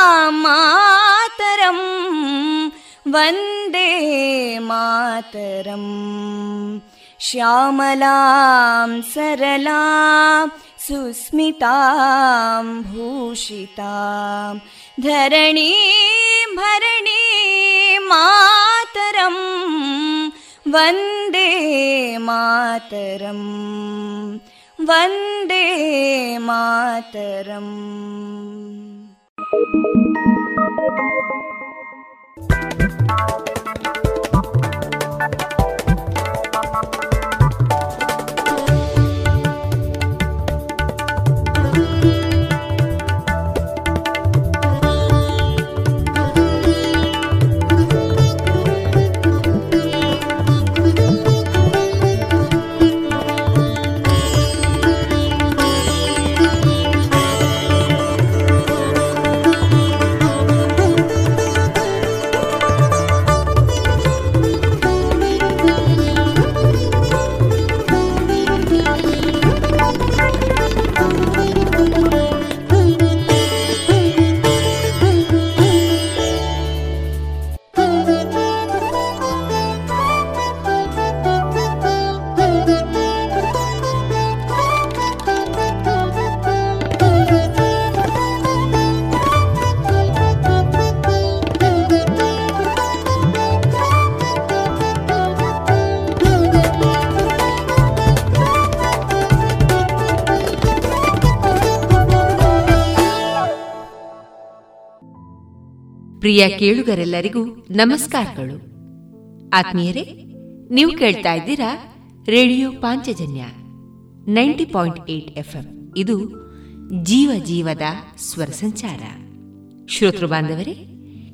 सुफलां मातरम् वन्दे मातरम् श्यामलां सरलां सुस्मितां भूषितां धरणीं भरणीं मातरम् वन्दे मातरम् वन्दे मातरम् Música ಪ್ರಿಯ ಕೇಳುಗರೆಲ್ಲರಿಗೂ ನಮಸ್ಕಾರಗಳು. ಆತ್ಮೀಯರೇ, ನೀವು ಕೇಳ್ತಾ ಇದ್ದೀರಾ radio Panchajanya ninety point eight F ಇದು ಜೀವ ಜೀವದ ಸ್ವರ ಸಂಚಾರ. ಶ್ರೋತೃ ಬಾಂಧವರೇ,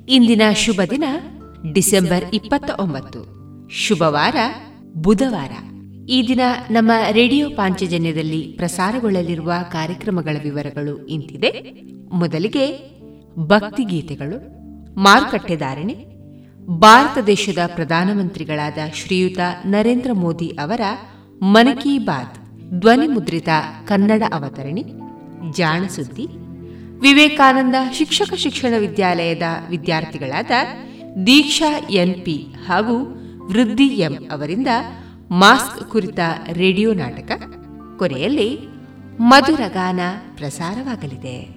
ಇಂದಿನ ಶುಭ ದಿನ ಡಿಸೆಂಬರ್ ಇಪ್ಪತ್ತ ಒಂಬತ್ತು ಶುಭವಾರ ಬುಧವಾರ ಈ ದಿನ ನಮ್ಮ ರೇಡಿಯೋ ಪಾಂಚಜನ್ಯದಲ್ಲಿ ಪ್ರಸಾರಗೊಳ್ಳಲಿರುವ ಕಾರ್ಯಕ್ರಮಗಳ ವಿವರಗಳು ಇಂತಿದೆ. ಮೊದಲಿಗೆ ಭಕ್ತಿಗೀತೆಗಳು. ಮಾರುಕಟ್ಟೆದಾರಣೆ, ಭಾರತ ದೇಶದ ಪ್ರಧಾನಮಂತ್ರಿಗಳಾದ ಶ್ರೀಯುತ ನರೇಂದ್ರ ಮೋದಿ ಅವರ ಮನ್ ಕಿ ಬಾತ್ ಧ್ವನಿ ಮುದ್ರಿತ ಕನ್ನಡ ಅವತರಣಿ, ಜಾಣ ಸುದ್ದಿ, ವಿವೇಕಾನಂದ ಶಿಕ್ಷಕ ಶಿಕ್ಷಣ ವಿದ್ಯಾಲಯದ ವಿದ್ಯಾರ್ಥಿಗಳಾದ ದೀಕ್ಷಾ ಎನ್ಪಿ ಹಾಗೂ ವೃದ್ಧಿ ಎಂ ಅವರಿಂದ ಮಾಸ್ಕ್ ಕುರಿತ ರೇಡಿಯೋ ನಾಟಕ, ಕೊನೆಯಲ್ಲಿ ಮಧುರಗಾನ ಪ್ರಸಾರವಾಗಲಿದೆ.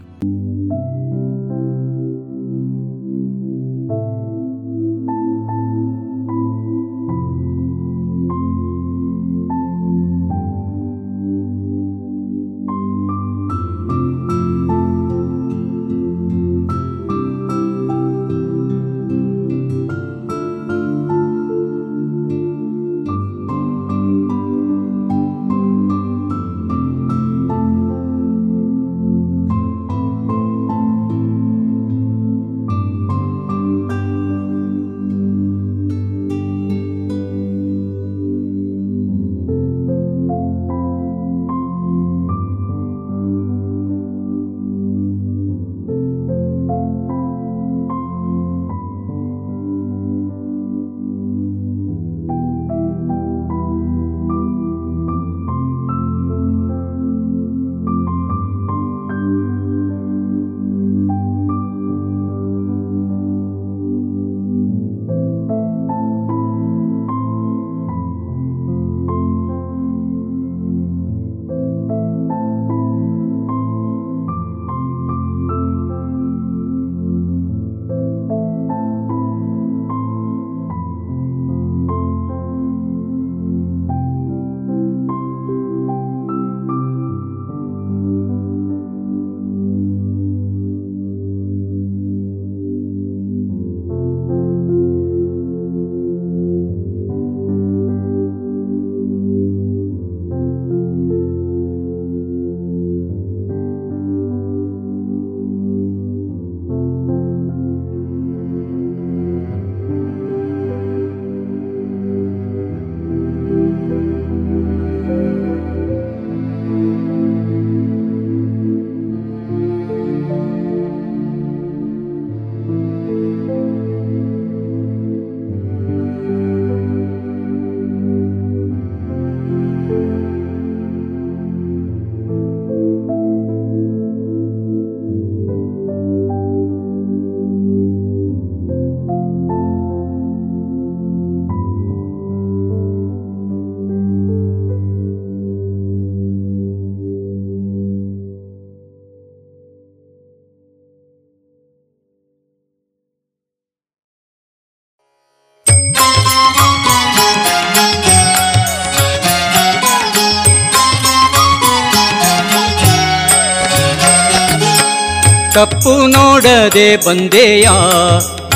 ತಪ್ಪು ನೋಡದೆ ಬಂದೆಯ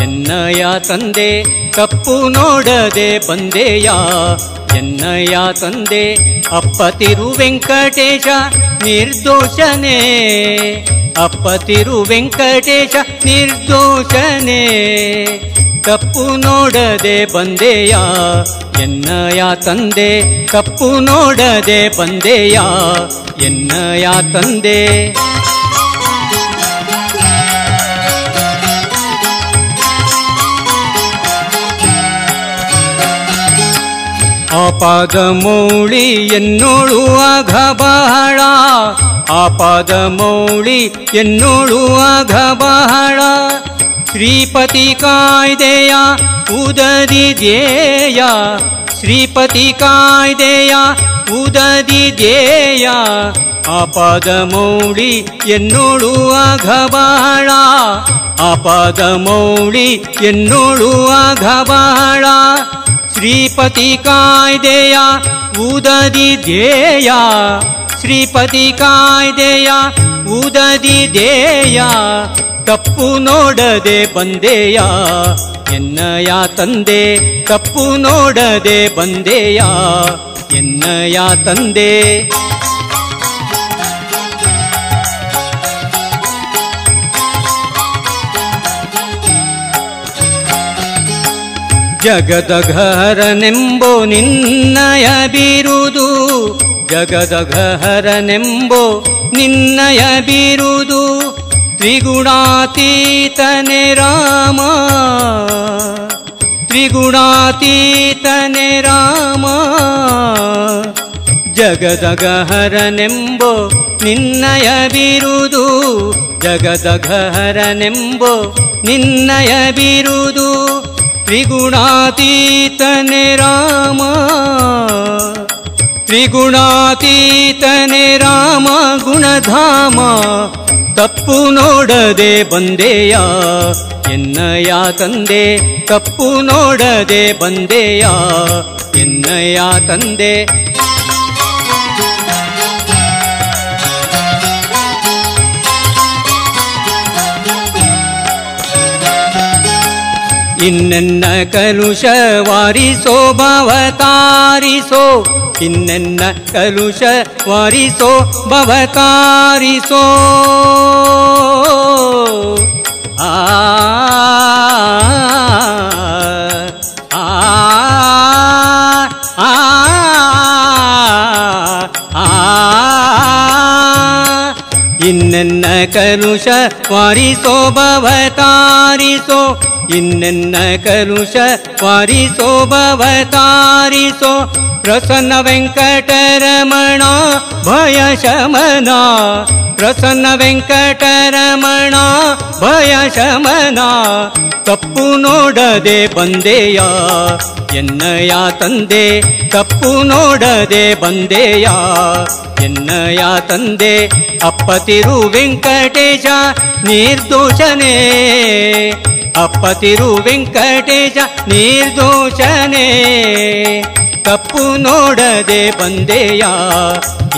ಎನ್ನಯ ತಂದೆ ತಪ್ಪು ನೋಡದೆ ಬಂದೆಯ ಎನ್ನಯ ತಂದೆ ಅಪ್ಪ ತಿರು ವೆಂಕಟೇಶ ನಿರ್ದೋಷನೇ ಅಪ್ಪ ತಿರು ವೆಂಕಟೇಶ ನಿರ್ದೋಷನೇ ತಪ್ಪು ನೋಡದೆ ಬಂದೆಯ ಎನ್ನಯ ತಂದೆ ತಪ್ಪು ನೋಡದೆ ಬಂದೆಯ ಎನ್ನಯ ತಂದೆ ಆಪಾದ ಮೌಳಿ ಎನ್ನೋಳು ಆಘ ಬಹಳ ಆಪಾದ ಮೌಳಿ ಎನ್ನೋಳು ಆಘ ಬಹಳ ಶ್ರೀಪತಿ ಕಾಯ್ದೆಯ ಉದದಿ ಧ್ಯೇಯ ಶ್ರೀಪತಿ ಕಾಯ್ದೆಯ ಉದದಿ ಧ್ಯೇಯ ಆಪಾದ ಮೌಳಿ ಎನ್ನೋಳು ಆಘ ಬಹಳ ಆಪಾದ ಮೌಳಿ ಎನ್ನೋಳು ಆಘ ಬಹಳ ಶ್ರೀಪತಿ ಕಾಯ್ದೆಯ ಉದದಿ ಧ್ಯೇಯ ಶ್ರೀಪತಿ ಕಾಯ್ದೆಯ ಉದದಿ ಧ್ಯೇಯ ತಪ್ಪು ನೋಡದೆ ಬಂದೆಯ ಎನ್ನಯ ತಂದೆ ತಪ್ಪು ನೋಡದೆ ಬಂದೆಯ ಎನ್ನಯ ತಂದೆ ಜಗದಘರನೆಂಬೋ ನಿನ್ನಯ ಬೀರುದು ಜಗದಘರನೆಂಬೋ ನಿನ್ನಯ ಬೀರುದು ತ್ರಿಗುಣಾತೀತನೆ ರಾಮ. ತ್ರಿಗುಣಾತೀತನೆ ರಾಮ. ಜಗದಗಹರನೆಂಬೋ ನಿನ್ನಯ ಬಿರುದು ಜಗದಗಹರನೆಂಬೋ ನಿನ್ನಯ ಬಿರುದು ತ್ರಿಗುಣಾತೀತನೆ ರಾಮ. ತ್ರಿಗುಣಾತೀತನೆ ರಾಮ ಗುಣಧಾಮ. ತಪ್ಪು ನೋಡದೆ ಬಂದೆಯ? ಎನ್ನಯ ತಂದೆ, ತಪ್ಪು ನೋಡದೆ ಬಂದೆಯ? ಎನ್ನಯ ತಂದೆ. ಇನ್ನೆನ್ನ ಕಲುಷ ವಾರಿಸೋ ಭವತಾರಿಸೋ ಇನ್ನೆನ್ನ ಕಲುಷ ವಾರಿಸೋ ಭವತಾರಿಸೋ ಆ ಆ ಆ ಆ ಇನ್ನೆನ್ನ ಕಲುಷ ವಾರಿಸೋ ಭವತಾರಿಸೋ ಇನ್ನೆನ್ನ ಕಲುಷ ವಾರಿಸೋ ಭವತಾರಿಸೋ ಪ್ರಸನ್ನ ವೆಂಕಟರಮಣ ಭಯ ಶಮನ ಪ್ರಸನ್ನ ವೆಂಕಟರಮಣ ಭಯ ಶಮನ ತಪ್ಪು ನೋಡದೆ ಬಂದೆಯ ಎನ್ನಯ ತಂದೆ ತಪ್ಪು ನೋಡದೆ ಬಂದೆಯ ಎನ್ನಯ ತಂದೆ ಅಪ್ಪತಿರು ವೆಂಕಟೇಶ ನಿರ್ದೋಷನೇ ಅಪ್ಪತಿರು ವೆಂಕಟೇಶ ನಿರ್ದೋಷನೇ. ಕಪ್ಪು ನೋಡದೆ ಬಂದೆಯ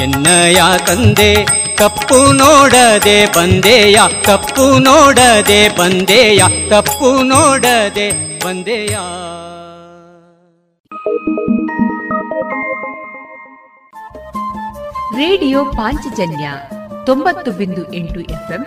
ಎನ್ನಯ ತಂದೆ. ಕಪ್ಪು ನೋಡದೆ ಬಂದೆಯ, ಕಪ್ಪು ನೋಡದೆ ಬಂದೆಯ, ಕಪ್ಪು ನೋಡದೆ ಬಂದೆಯ. ರೇಡಿಯೋ ಪಾಂಚಜನ್ಯ ತೊಂಬತ್ತು ಬಿಂದು ಎಂಟು ಎಫ್ಎಂ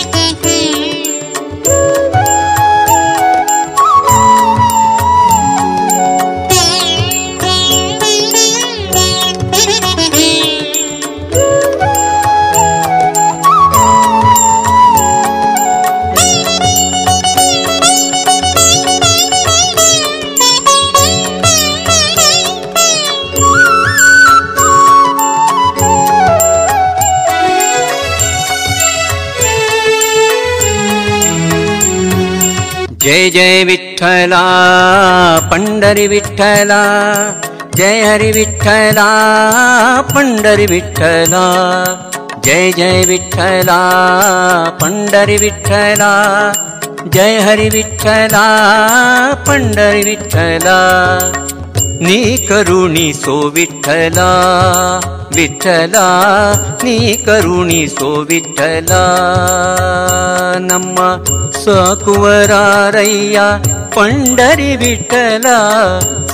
जय जय विठ्ठला पंढरी विठ्ठला जय हरि विठ्ठला पंढरी विठ्ठला जय जय विठ्ठला पंढरी विठ्ठला जय हरि विठ्ठला पंढरी विठ्ठला నీ కరుణి సో విఠలా విఠలా నీ కరుణి సో విఠలా నమ్మ ಸಾಕುವರಾರಯ್ಯ ಪಂಡರಿ ವಿಠಲ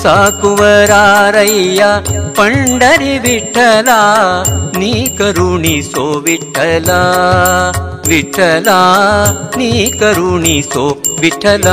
ಸಾಕುವರಾರಯ್ಯ ಪಂಡರಿ ವಿಠಲ ನೀ ಕರುಣಿಸೋ ವಿಠಲ ವಿಠಲ ನೀ ಕರುಣಿಸೋ ವಿಠಲ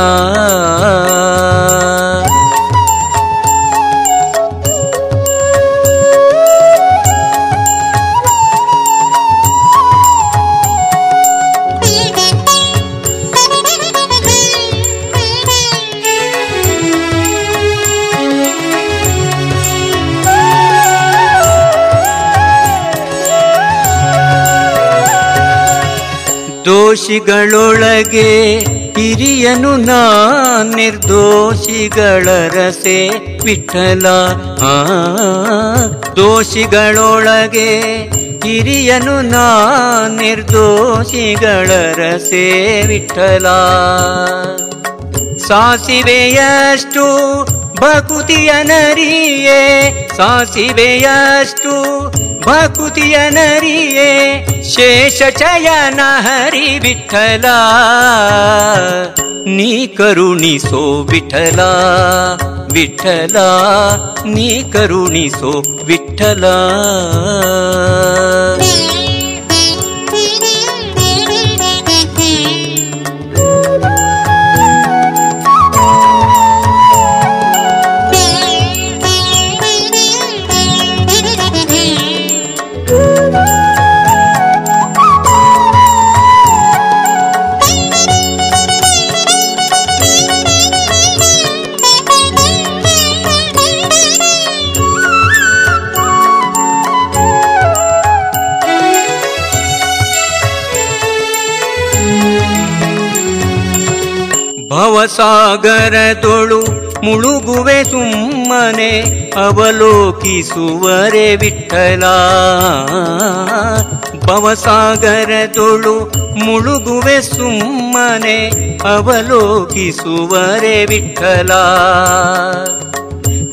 ದೋಷಿಗಳೊಳಗೆ ಹಿರಿಯನು ನಾ ನಿರ್ದೋಷಿಗಳ ರಸೆ ವಿಠಲ ಆ, ದೋಷಿಗಳೊಳಗೆ ಹಿರಿಯನು ನಾ ನಿರ್ದೋಷಿಗಳ ರಸೆ ವಿಠಲ ಸಾಸಿವೆಯಷ್ಟು ಭಕುತಿಯ ನರಿಯೇ ಸಾಸಿವೆಯಷ್ಟು ಭಕುತಿಯ ನರಿಯೇ ಶೇಷ ಚಯನ ಹರಿ ವಿಠಲ. ನೀ ಕರುಣಿಸೋ ವಿಠಲ ವಿಠಲ. ನೀ ಕರುಣಿಸೋ ವಿಠಲ. ಭವಸಾಗರದೊಳು ಮುಳುಗುವೆ ಸುಮ್ಮನೆ ಅವಲೋಕಿಸುವರೆ ವಿಠಲ ಭವಸಾಗರದೊಳು ಮುಳುಗುವೆ ಸುಮ್ಮನೆ ಅವಲೋಕಿಸುವರೆ ವಿಠಲ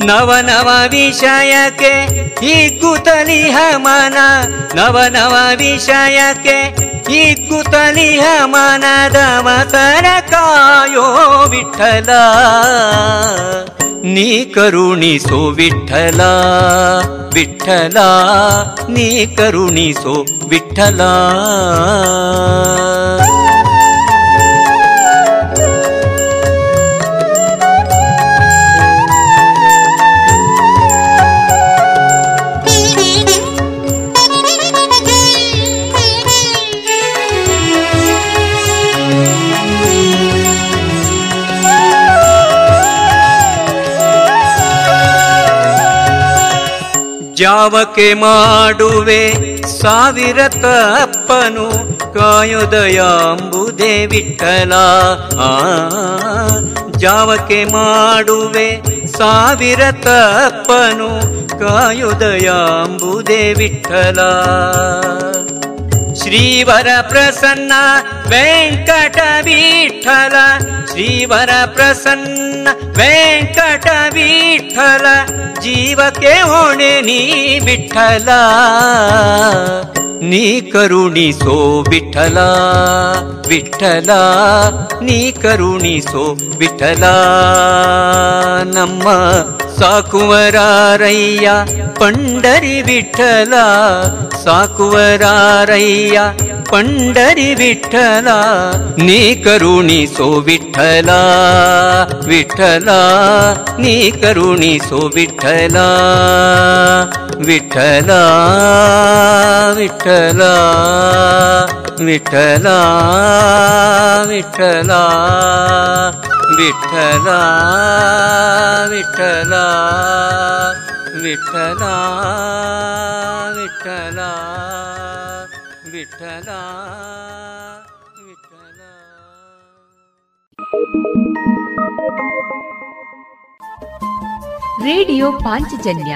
ನವ ನವ ವಿಷಯಕ್ಕೆ ಹಿಗ್ಗುತ್ತಲಿಹ ಮನ ನವ ನವ ವಿಷಯಕ್ಕೆ ಹಿಗ್ಗುತ್ತಲಿಹ ಮನದ ಮತರ ಕಾಯೋ ವಿಠಲ ನೀ ಕರುಣಿಸೋ ವಿಠಲ ವಿಠಲ ನೀ ಕರುಣಿಸೋ ವಿಠಲ. ಜಾವಕ್ಕೆ ಮಾಡುವೆ ಸಾವಿರ ತಪ್ಪನು ಕಾಯುದಯಾಂಬುದೇ ವಿಠಲ. ಆ ಜಾವಕೆ ಮಾಡುವೆ ಸಾವಿರ ತಪ್ಪನು ಕಾಯುದಯಾಂಬುದೇ ವಿಠಲ. శ్రీవర ప్రసన్న వెంకట విఠల శ్రీవర ప్రసన్న వెంకట విఠల జీవకే హోణే నీ విఠల నీ కరుణి సో విఠల విఠల నీ కరుణి సో విఠల నమ్మ ಸಾಕುವರಾರಯ್ಯ ಪಂಡರಿ ವಿಠಲ ಸಾಕುವರಾರಯ್ಯ ಪಂಡರಿ ವಿಠಲ ನೀ ಕರುಣಿಸೋ ವಿಠಲ ವಿಠಲ ನೀ ಕರುಣಿಸೋ ವಿಠಲ ವಿಠಲ ವಿಠಲ ವಿಠಲ ವಿಠಲ ವಿಠಲ ವಿಠಲ ವಿಠಲ ವಿಠಲ ವಿಠಲ ವಿಠಲ ರೇಡಿಯೋ ಪಾಂಚಜನ್ಯ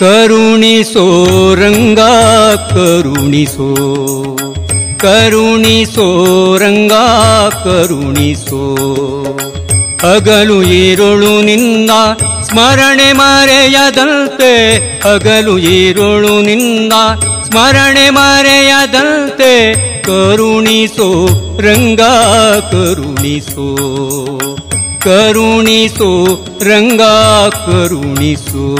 ಕರುಣಿಸೋ ರಂಗ, ಕರುಣಿಸೋ ಕರುಣಿಸೋ ರಂಗ, ಕರುಣಿಸೋ. ಹಗಲು ಈರುಳು ನಿನ್ನ ಸ್ಮರಣೆ ಮರೆಯದಂತೆ, ಹಗಲು ಈರುಳು ನಿನ್ನ ಸ್ಮರಣೆ ಮರೆಯದಂತೆ, ಕರುಣಿಸೋ ರಂಗ, ಕರುಣಿಸೋ. ಕರುಣಿಸೋ ರಂಗ, ಕರುಣಿಸೋ.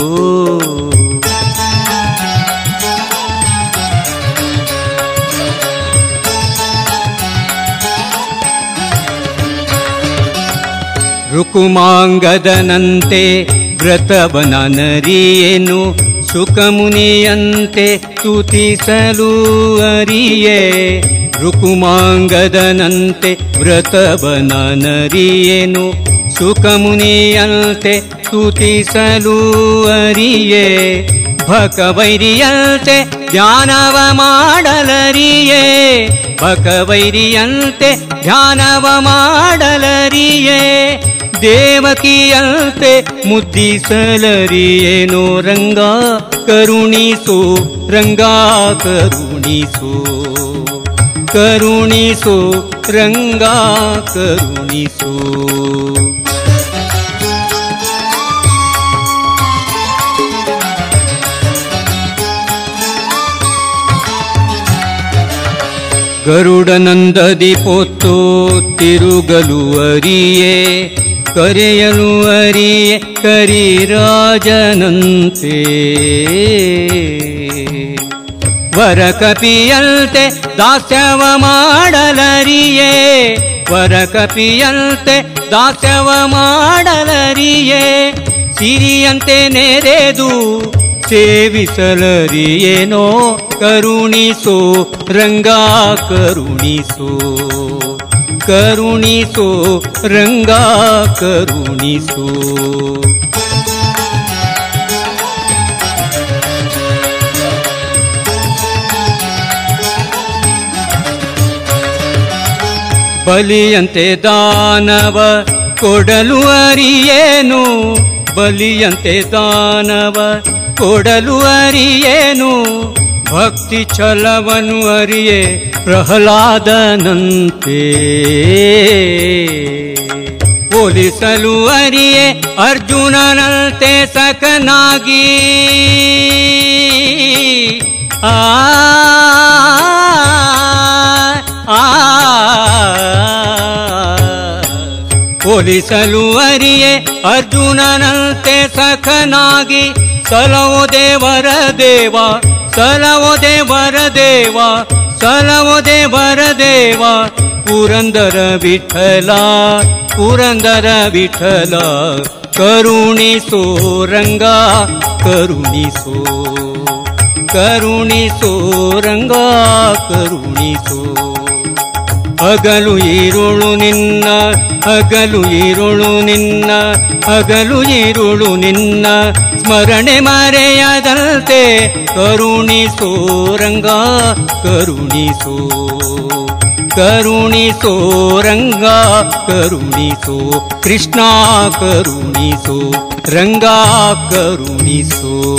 ರುಕುಮಾಂಗದನಂತೆ ವ್ರತವನ ನರಿಯೇನು ಸುಖಮುನಿಯಂತೆ ತುತಿಸಲು ಅರಿಯೇ. ರುಕುಮಾಂಗದನಂತೆ ವ್ರತವನರಿಯೇನು ಸುಖಮುನಿಯಂತೆ ಸ್ತುತಿಸಲು ಅರಿಯೇ. ಭಕವೈರಿಯಂತೆ ಧ್ಯಾನವ ಮಾಡಲರಿಯೇ ಭಕವೈರಿಯಂತೆ ಧ್ಯಾನವ ಮಾಡಲರಿಯೇ ದೇವಕಿಯಂತೆ ಮುದ್ದಿಸಲರಿಯೇನೋ ರಂಗ ಕರುಣಿಸು ರಂಗ ಕರುಣಿಸು. ಕರುಣಿಸು ರಂಗ ಕರುಣಿಸು. ಗರುಡನಂದದಿ ಪೊತ್ತು ತಿರುಗಲು ಅರಿಯೇ ಕರೆಯಲು ಅರಿಯ ಕರಿರಾಜನಂತೆ. ವರ ಕಪಿಯಂತೆ ದಾಸ್ಯವ ಮಾಡಲರಿಯೇ. ವರ ಕಪಿಯಂತೆ ದಾಸ್ಯವ ಮಾಡಲರಿಯೇ. ಸಿರಿಯಂತೆ ನೆರೆದು ಸೇವಿಸಲರಿಯೇನೋ. ಕರುಣಿಸೋ, ರಂಗ ಕರುಣಿಸೋ. ಕರುಣಿಸೋ ರಂಗ ಕರುಣಿಸೋ. ಬಲಿಯಂತೆ ದಾನವ ಕೊಡಲು ಅರಿಯೇನು? ಬಲಿಯಂತೆ ದಾನವ ಕೊಡಲು ಅರಿಯೇನು? ಭಕ್ತಿ ಛಲವನು ಅರಿಯೇ ಪ್ರಹ್ಲಾದನಂತೆ. ಹೋಲಿಸಲು ಅರಿಯೇ ಅರ್ಜುನನಂತೆ ಸಕನಾಗಿ. ಆ ಹೋಲಿಸಲು ಅರಿಯೇ ಅರ್ಜುನನಂತೆ ಸಖನಾಗಿ ಸಲವೋ ದೇವರ ದೇವ सलवो देवर देवा सलवो देवर देवा पुरन्दर विठला पुरन्दर करुणी सो रङ्गा सोणी करुणी सो। ಹಗಲು ಈರುಳು ನಿನ್ನ ಅಗಲು ಈರುಳು ನಿನ್ನ ಅಗಲು ಈರುಳು ನಿನ್ನ. ಸ್ಮರಣೆ ಮರೆಯದಂತೆ ಕರುಣಿಸೋ ರಂಗ, ಕರುಣಿಸೋ ಕರುಣಿಸೋ ರಂಗ, ಕರುಣಿಸೋ. ಕೃಷ್ಣ ಕರುಣಿಸೋ, ರಂಗ ಕರುಣಿಸೋ.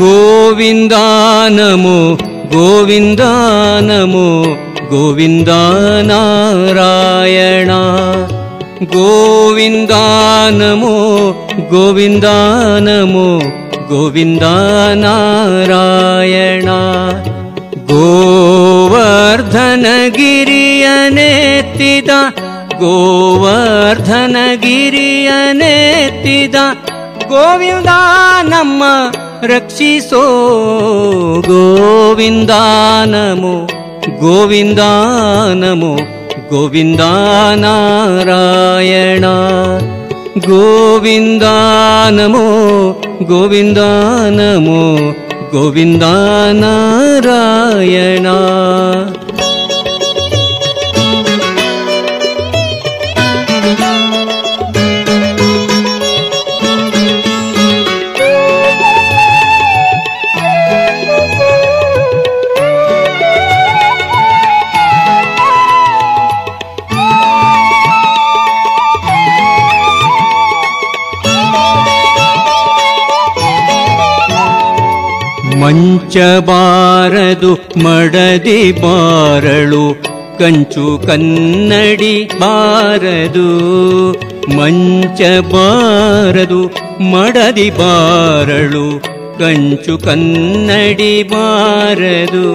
गोविन्द नमो गोविन्द नमो गोविन्द नारायणा गोविन्द नमो गोविन्द नमो गोविन्द नारायणा गोवर्धनगिरि अनेदा गोवर्धनगिरि अने रक्षिसो गोविन्द नमो गोविन्द नमो गोविन्द नारायणा गोविन्द नमो गोविन्द नमो गोविन्द नारायणा ಬಾರದು ಮಡದಿ ಬಾರಳು, ಕಂಚು ಕನ್ನಡಿ ಬಾರದು. ಮಂಚಬಾರದು ಮಡದಿ ಬಾರಳು, ಕಂಚು ಕನ್ನಡಿ ಬಾರದು.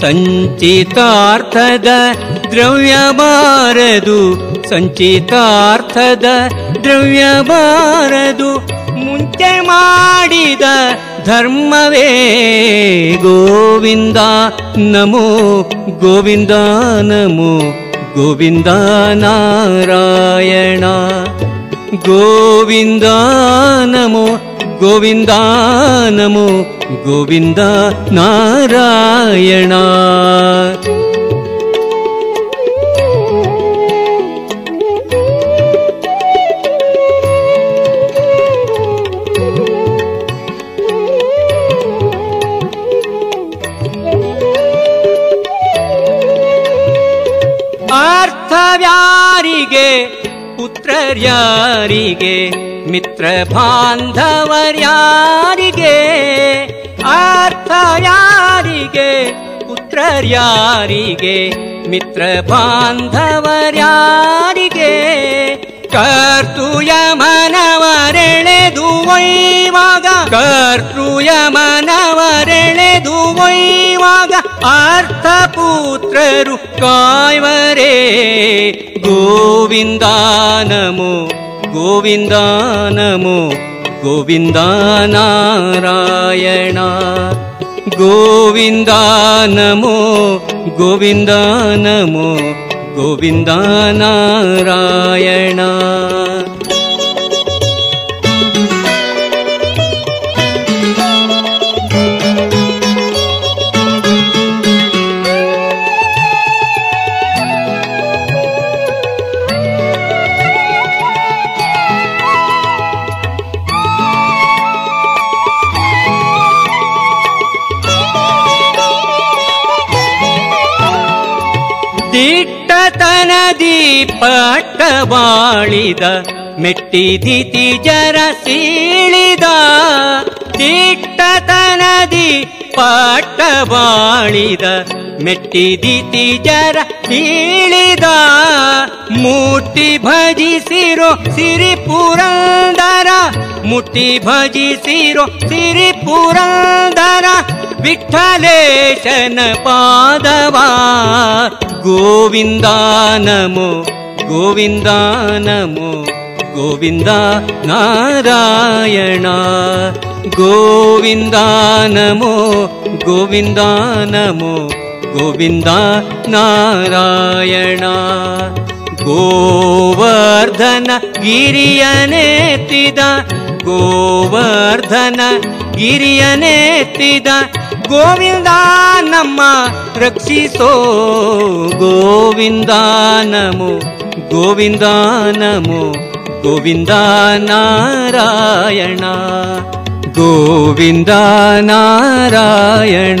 ಸಂಚಿತಾರ್ಥದ ದ್ರವ್ಯ ಬಾರದು, ಸಂಚಿತಾರ್ಥದ ದ್ರವ್ಯ ಬಾರದು. ಮುಂಚೆ ಮಾಡಿದ धर्मवे गोविन्दा नमो गोविन्दा नमो गोविन्दा नारायणा। गोविन्दा नमो गोविन्दा नमो गोविन्दा नारायणा। ಅರ್ಥವ್ಯಾರಿಗೆ ಪುತ್ರರ್ಯಾರಿಗೆ ಮಿತ್ರ ಬಾಂಧವರ್ಯಾರಿಗೆ ಅರ್ಥವ್ಯಾರಿಗೆ ಪುತ್ರರ್ಯಾರಿಗೆ ಮಿತ್ರ ಬಾಂಧವರ್ಯಾರಿಗೆ ಕರ್ತೃಯ ಮನವರೆಳೆದು ಒಯ್ವಾಗ ಕರ್ತೃಯ ಮನವರೆಳೆದು ै वा अर्थपुत्ररुकाय वरे गोविन्दा नमो गोविन्दा नमो गोविन्दा नारायणा गोविन्दा नमो गोविन्दा नमो गोविन्द नारायणा ದಿಟ್ಟತನದಿ ಪಟ್ಟ ಬಾಳಿದ ಮೆಟ್ಟಿದಿತಿ ಜರ ಸೀಳಿದ ದಿಟ್ಟತನದಿ ಪಟ್ಟ ಬಾಳಿದ ಮೆಟ್ಟಿದಿತಿ ಜರ ಸೀಳಿದ ಮುಟ್ಟಿ ಭಜಿಸಿರೋ ಸಿರಿ ಪುರಂದರ ಮುಟ್ಟಿ ಭಜಿಸಿರೋ ಸಿರಿ ಪುರಂದರ ವಿಠಲೇಶನ ಪಾದವಾ. ಗೋವಿಂದ ನಮೋ ಗೋವಿಂದ ನಮೋ, ಗೋವಿಂದ ನಾರಾಯಣ. ಗೋವಿಂದ ನಮೋ ಗೋವಿಂದ ನಮೋ ಗೋವಿಂದ ನಾರಾಯಣ. ಗೋವರ್ಧನ ಗಿರಿಯನೆತ್ತಿದ ಗೋವರ್ಧನ ಗಿರಿಯನೆತ್ತಿದ ಗೋವಿಂದ ನಮ್ಮ ರಕ್ಷಿಸೋ. ಗೋವಿಂದ ನಮೋ ಗೋವಿಂದ ನಮೋ, ಗೋವಿಂದ ನಾರಾಯಣ. ಗೋವಿಂದ ನಾರಾಯಣ.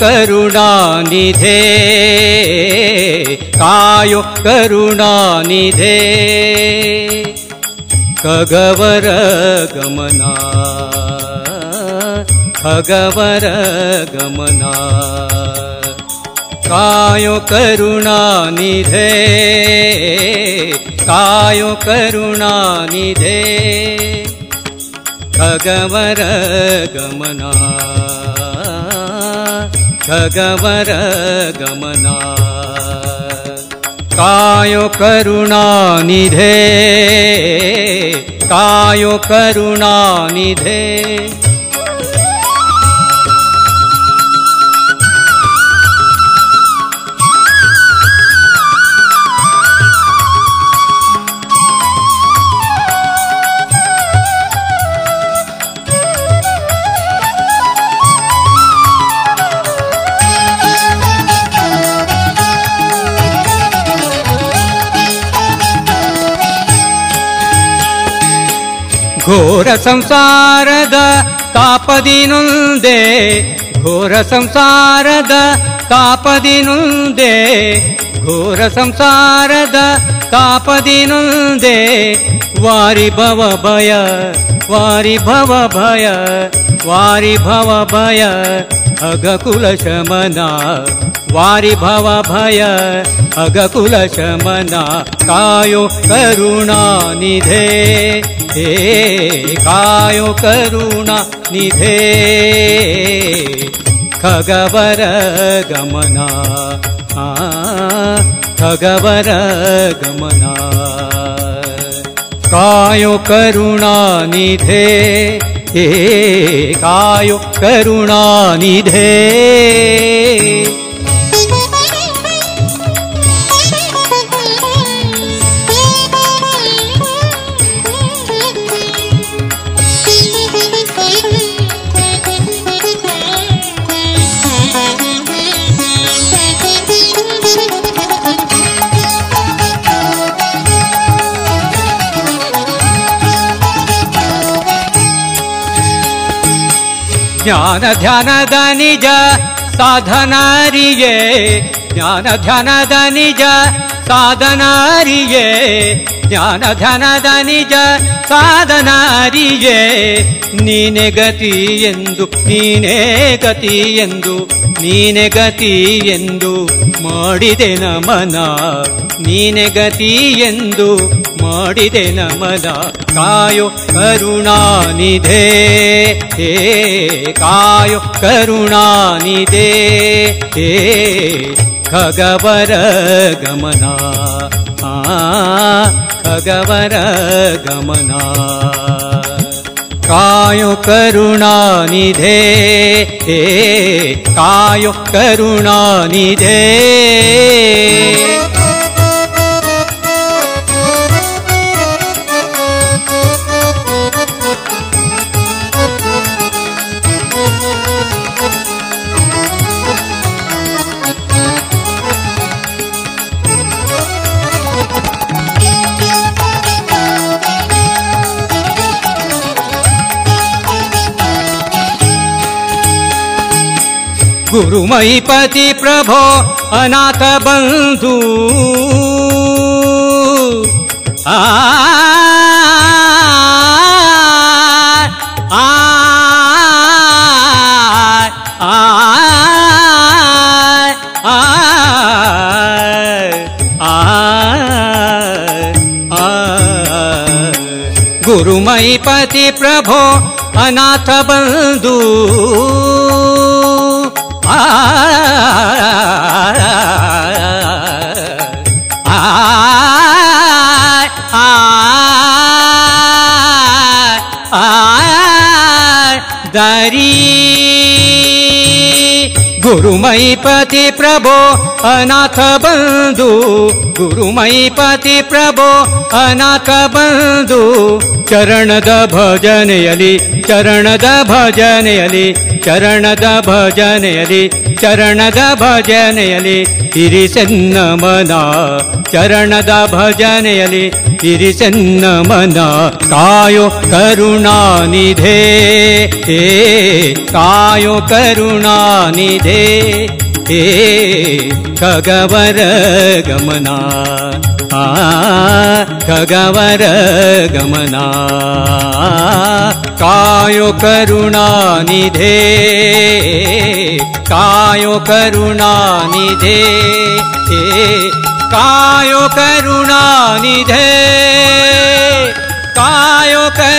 करुणानिधे। कायो करुणानिधे। खगवर गमना खगवर गमना कायो करुणानिधे। कायो करुणानिधे। खगवर गमना गगमर गमना कायोुणा निधे कायो करुणा निधे। ಘೋರ ಸಂಸಾರದ ತಾಪದಿನುಂದೆ ಘೋರ ಸಂಸಾರದ ತಾಪದಿನುಂದೆ ಘೋರ ಸಂಸಾರದ ತಾಪದಿನುಂದೆ ವಾರಿ ಭವ ಭಯ ವಾರಿ ಭವ ಭಯ ವಾರಿ ಭವ ಭಯ ಅಗಕುಲ ಶಮನ ವಾರಿ ಭವ ಭಯ ಅಗಕುಲ ಶಮನ वारि भवा भय अगकुलशमना कायो करुणा निधे हे कायो करुणा निधे खगवर गमना। कायो करुणानिधे। हेकायो करुणानिधे। ಜ್ಞಾನ ಧ್ಯಾನದ ನಿಜ ಸಾಧನಾರಿಯೇ. ಜ್ಞಾನ ಧ್ಯಾನದ ನಿಜ ಸಾಧನಾರಿಯೇ. ಜ್ಞಾನ ಧ್ಯಾನದ ನಿಜ ಸಾಧನಾರಿಯೇ. ನೀನೆ ಗತಿ ಎಂದು, ನೀನೇ ಗತಿ ಎಂದು, ನೀನೆ ಗತಿ ಎಂದು ಮಾಡಿದೆ ನಮನ. ನೀನೆ ಗತಿ ಎಂದು ಮಾಡಿದೆ ನಮನ ಕಾಯೋ ಕರುಣಾನಿಧೆ ಹೇ ಕಾಯೋ ಕರುಣಾನಿಧೆ ಹೇ ಖಗವರ ಗಮನ ಆ ಖಗವರ ಗಮನ ಕಾಯೋ ಕರುಣಾನಿಧೆ ಹೇ ಕಾಯೋ ಕರುಣಾನಿಧೆ गुरुमयीपति प्रभो अनाथ बन्धु आ गुरुमयीपति प्रभो अनाथ बन्धु आ गुरुमयि पति प्रभो अनाथ बन्धु गुरुमयिपति प्रभो अनाथ बन्धु चरणद भजनयलि चरणद भजनयलि ಚರಣದ ಭಜನೆಯಲಿ ಚರಣದ ಭಜನೆಯಲಿ ಚರಣದ ಭಜನೆಯಲಿ ಇರಿಸೆನ್ನ ಮನ ಚರಣದ ಭಜನೆಯಲಿ ಇರಿಸೆನ್ನ ಮನ ಕಾಯೋ ಕರುಣಾನಿಧೆ ಏ ಕಾಯೋ ಕರುಣಾನಿಧೆ हे खगवर गमना। आ खगवर गमना। कायोुणानिधे कायोुणानिधे हे कायोणानिधे कायोणानिधे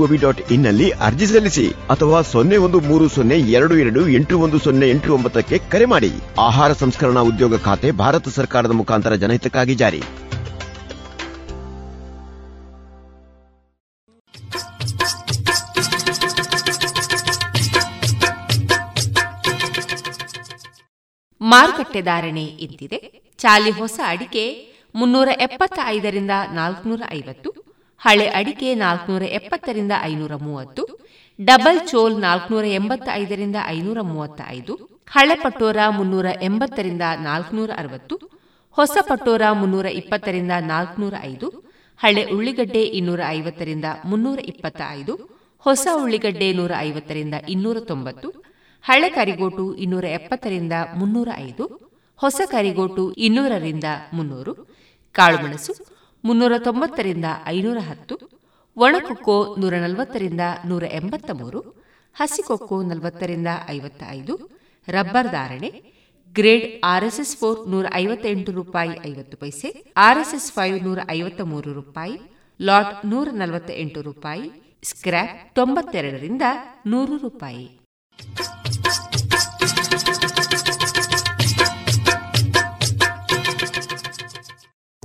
GOV dot ಇನ್ನಲ್ಲಿ ಅರ್ಜಿ ಸಲ್ಲಿಸಿ ಅಥವಾ ಸೊನ್ನೆ ಒಂದು ಮೂರು ಸೊನ್ನೆ ಎರಡು ಎರಡು ಎಂಟು ಒಂದು ಸೊನ್ನೆ ಎಂಟು ಒಂಬತ್ತಕ್ಕೆ ಕರೆ ಮಾಡಿ. ಆಹಾರ ಸಂಸ್ಕರಣಾ ಉದ್ಯೋಗ ಖಾತೆ ಭಾರತ ಸರ್ಕಾರದ ಮುಖಾಂತರ ಜನಹಿತಕ್ಕಾಗಿ ಜಾರಿ. ಮಾರುಕಟ್ಟೆ ಧಾರಣೆ ಇಂತಿದೆ. ಚಾಲಿ ಹೊಸ ಅಡಿಕೆ ಮುನ್ನೂರ ಎಪ್ಪತ್ತ ಐದರಿಂದ ನಾಲ್ಕುನೂರ ಐವತ್ತು. ಹಳೆ ಅಡಿಕೆ ನಾಲ್ಕುನೂರ ಎಪ್ಪತ್ತರಿಂದ ಐನೂರ ಮೂವತ್ತು, ಡಬಲ್ ಚೋಲ್ ನಾಲ್ಕನೂರ ಎಂಬತ್ತ ಐದರಿಂದ ಐನೂರ ಮೂವತ್ತ ಐದು ಹಳೆ ಪಟೋರ ಮುನ್ನೂರ ಎಂಬತ್ತರಿಂದ ನಾಲ್ಕುನೂರ ಅರವತ್ತು, ಹೊಸ ಪಟೋರ ಮುನ್ನೂರ ಇಪ್ಪತ್ತರಿಂದ ನಾಲ್ಕುನೂರ ಐದು, ಹಳೆ ಉಳ್ಳಿಗಡ್ಡೆ ಇನ್ನೂರ ಐವತ್ತರಿಂದ ಮುನ್ನೂರ ಇಪ್ಪತ್ತ ಐದು ಹೊಸ ಉಳ್ಳಿಗಡ್ಡೆ ನೂರ ಐವತ್ತರಿಂದ ಇನ್ನೂರ ತೊಂಬತ್ತು, ಹಳೆ ಕರಿಗೋಟು ಇನ್ನೂರ ಎಪ್ಪತ್ತರಿಂದ ಮುನ್ನೂರ ಐದು, ಹೊಸ ಕರಿಗೋಟು ಇನ್ನೂರರಿಂದ ಮುನ್ನೂರು, ಕಾಳುಮೆಣಸು ಮುನ್ನೂರ ತೊಂಬತ್ತರಿಂದ ಐನೂರ ಹತ್ತು ಒಣಕೊಕ್ಕೋ ನೂರ ನಲವತ್ತರಿಂದ ನೂರ ಎಂಬತ್ತ ಮೂರು ಹಸಿಕೊಕ್ಕೋ ನಲವತ್ತರಿಂದ ಐವತ್ತ ಐದು ರಬ್ಬರ್ ಧಾರಣೆ, ಗ್ರೇಡ್ ಆರ್ಎಸ್ಎಸ್ ಫೋರ್ ನೂರ ಐವತ್ತೆಂಟು ರೂಪಾಯಿ ಐವತ್ತು ಪೈಸೆ, ಆರ್ಎಸ್ಎಸ್ ಫೈವ್ ನೂರ ಐವತ್ತ ಮೂರು ರೂಪಾಯಿ, ಲಾಟ್ ನೂರ ನಲವತ್ತ ಎಂಟು ರೂಪಾಯಿ, ಸ್ಕ್ರ್ಯಾಪ್ ತೊಂಬತ್ತೆರಡರಿಂದ ನೂರು ರೂಪಾಯಿ.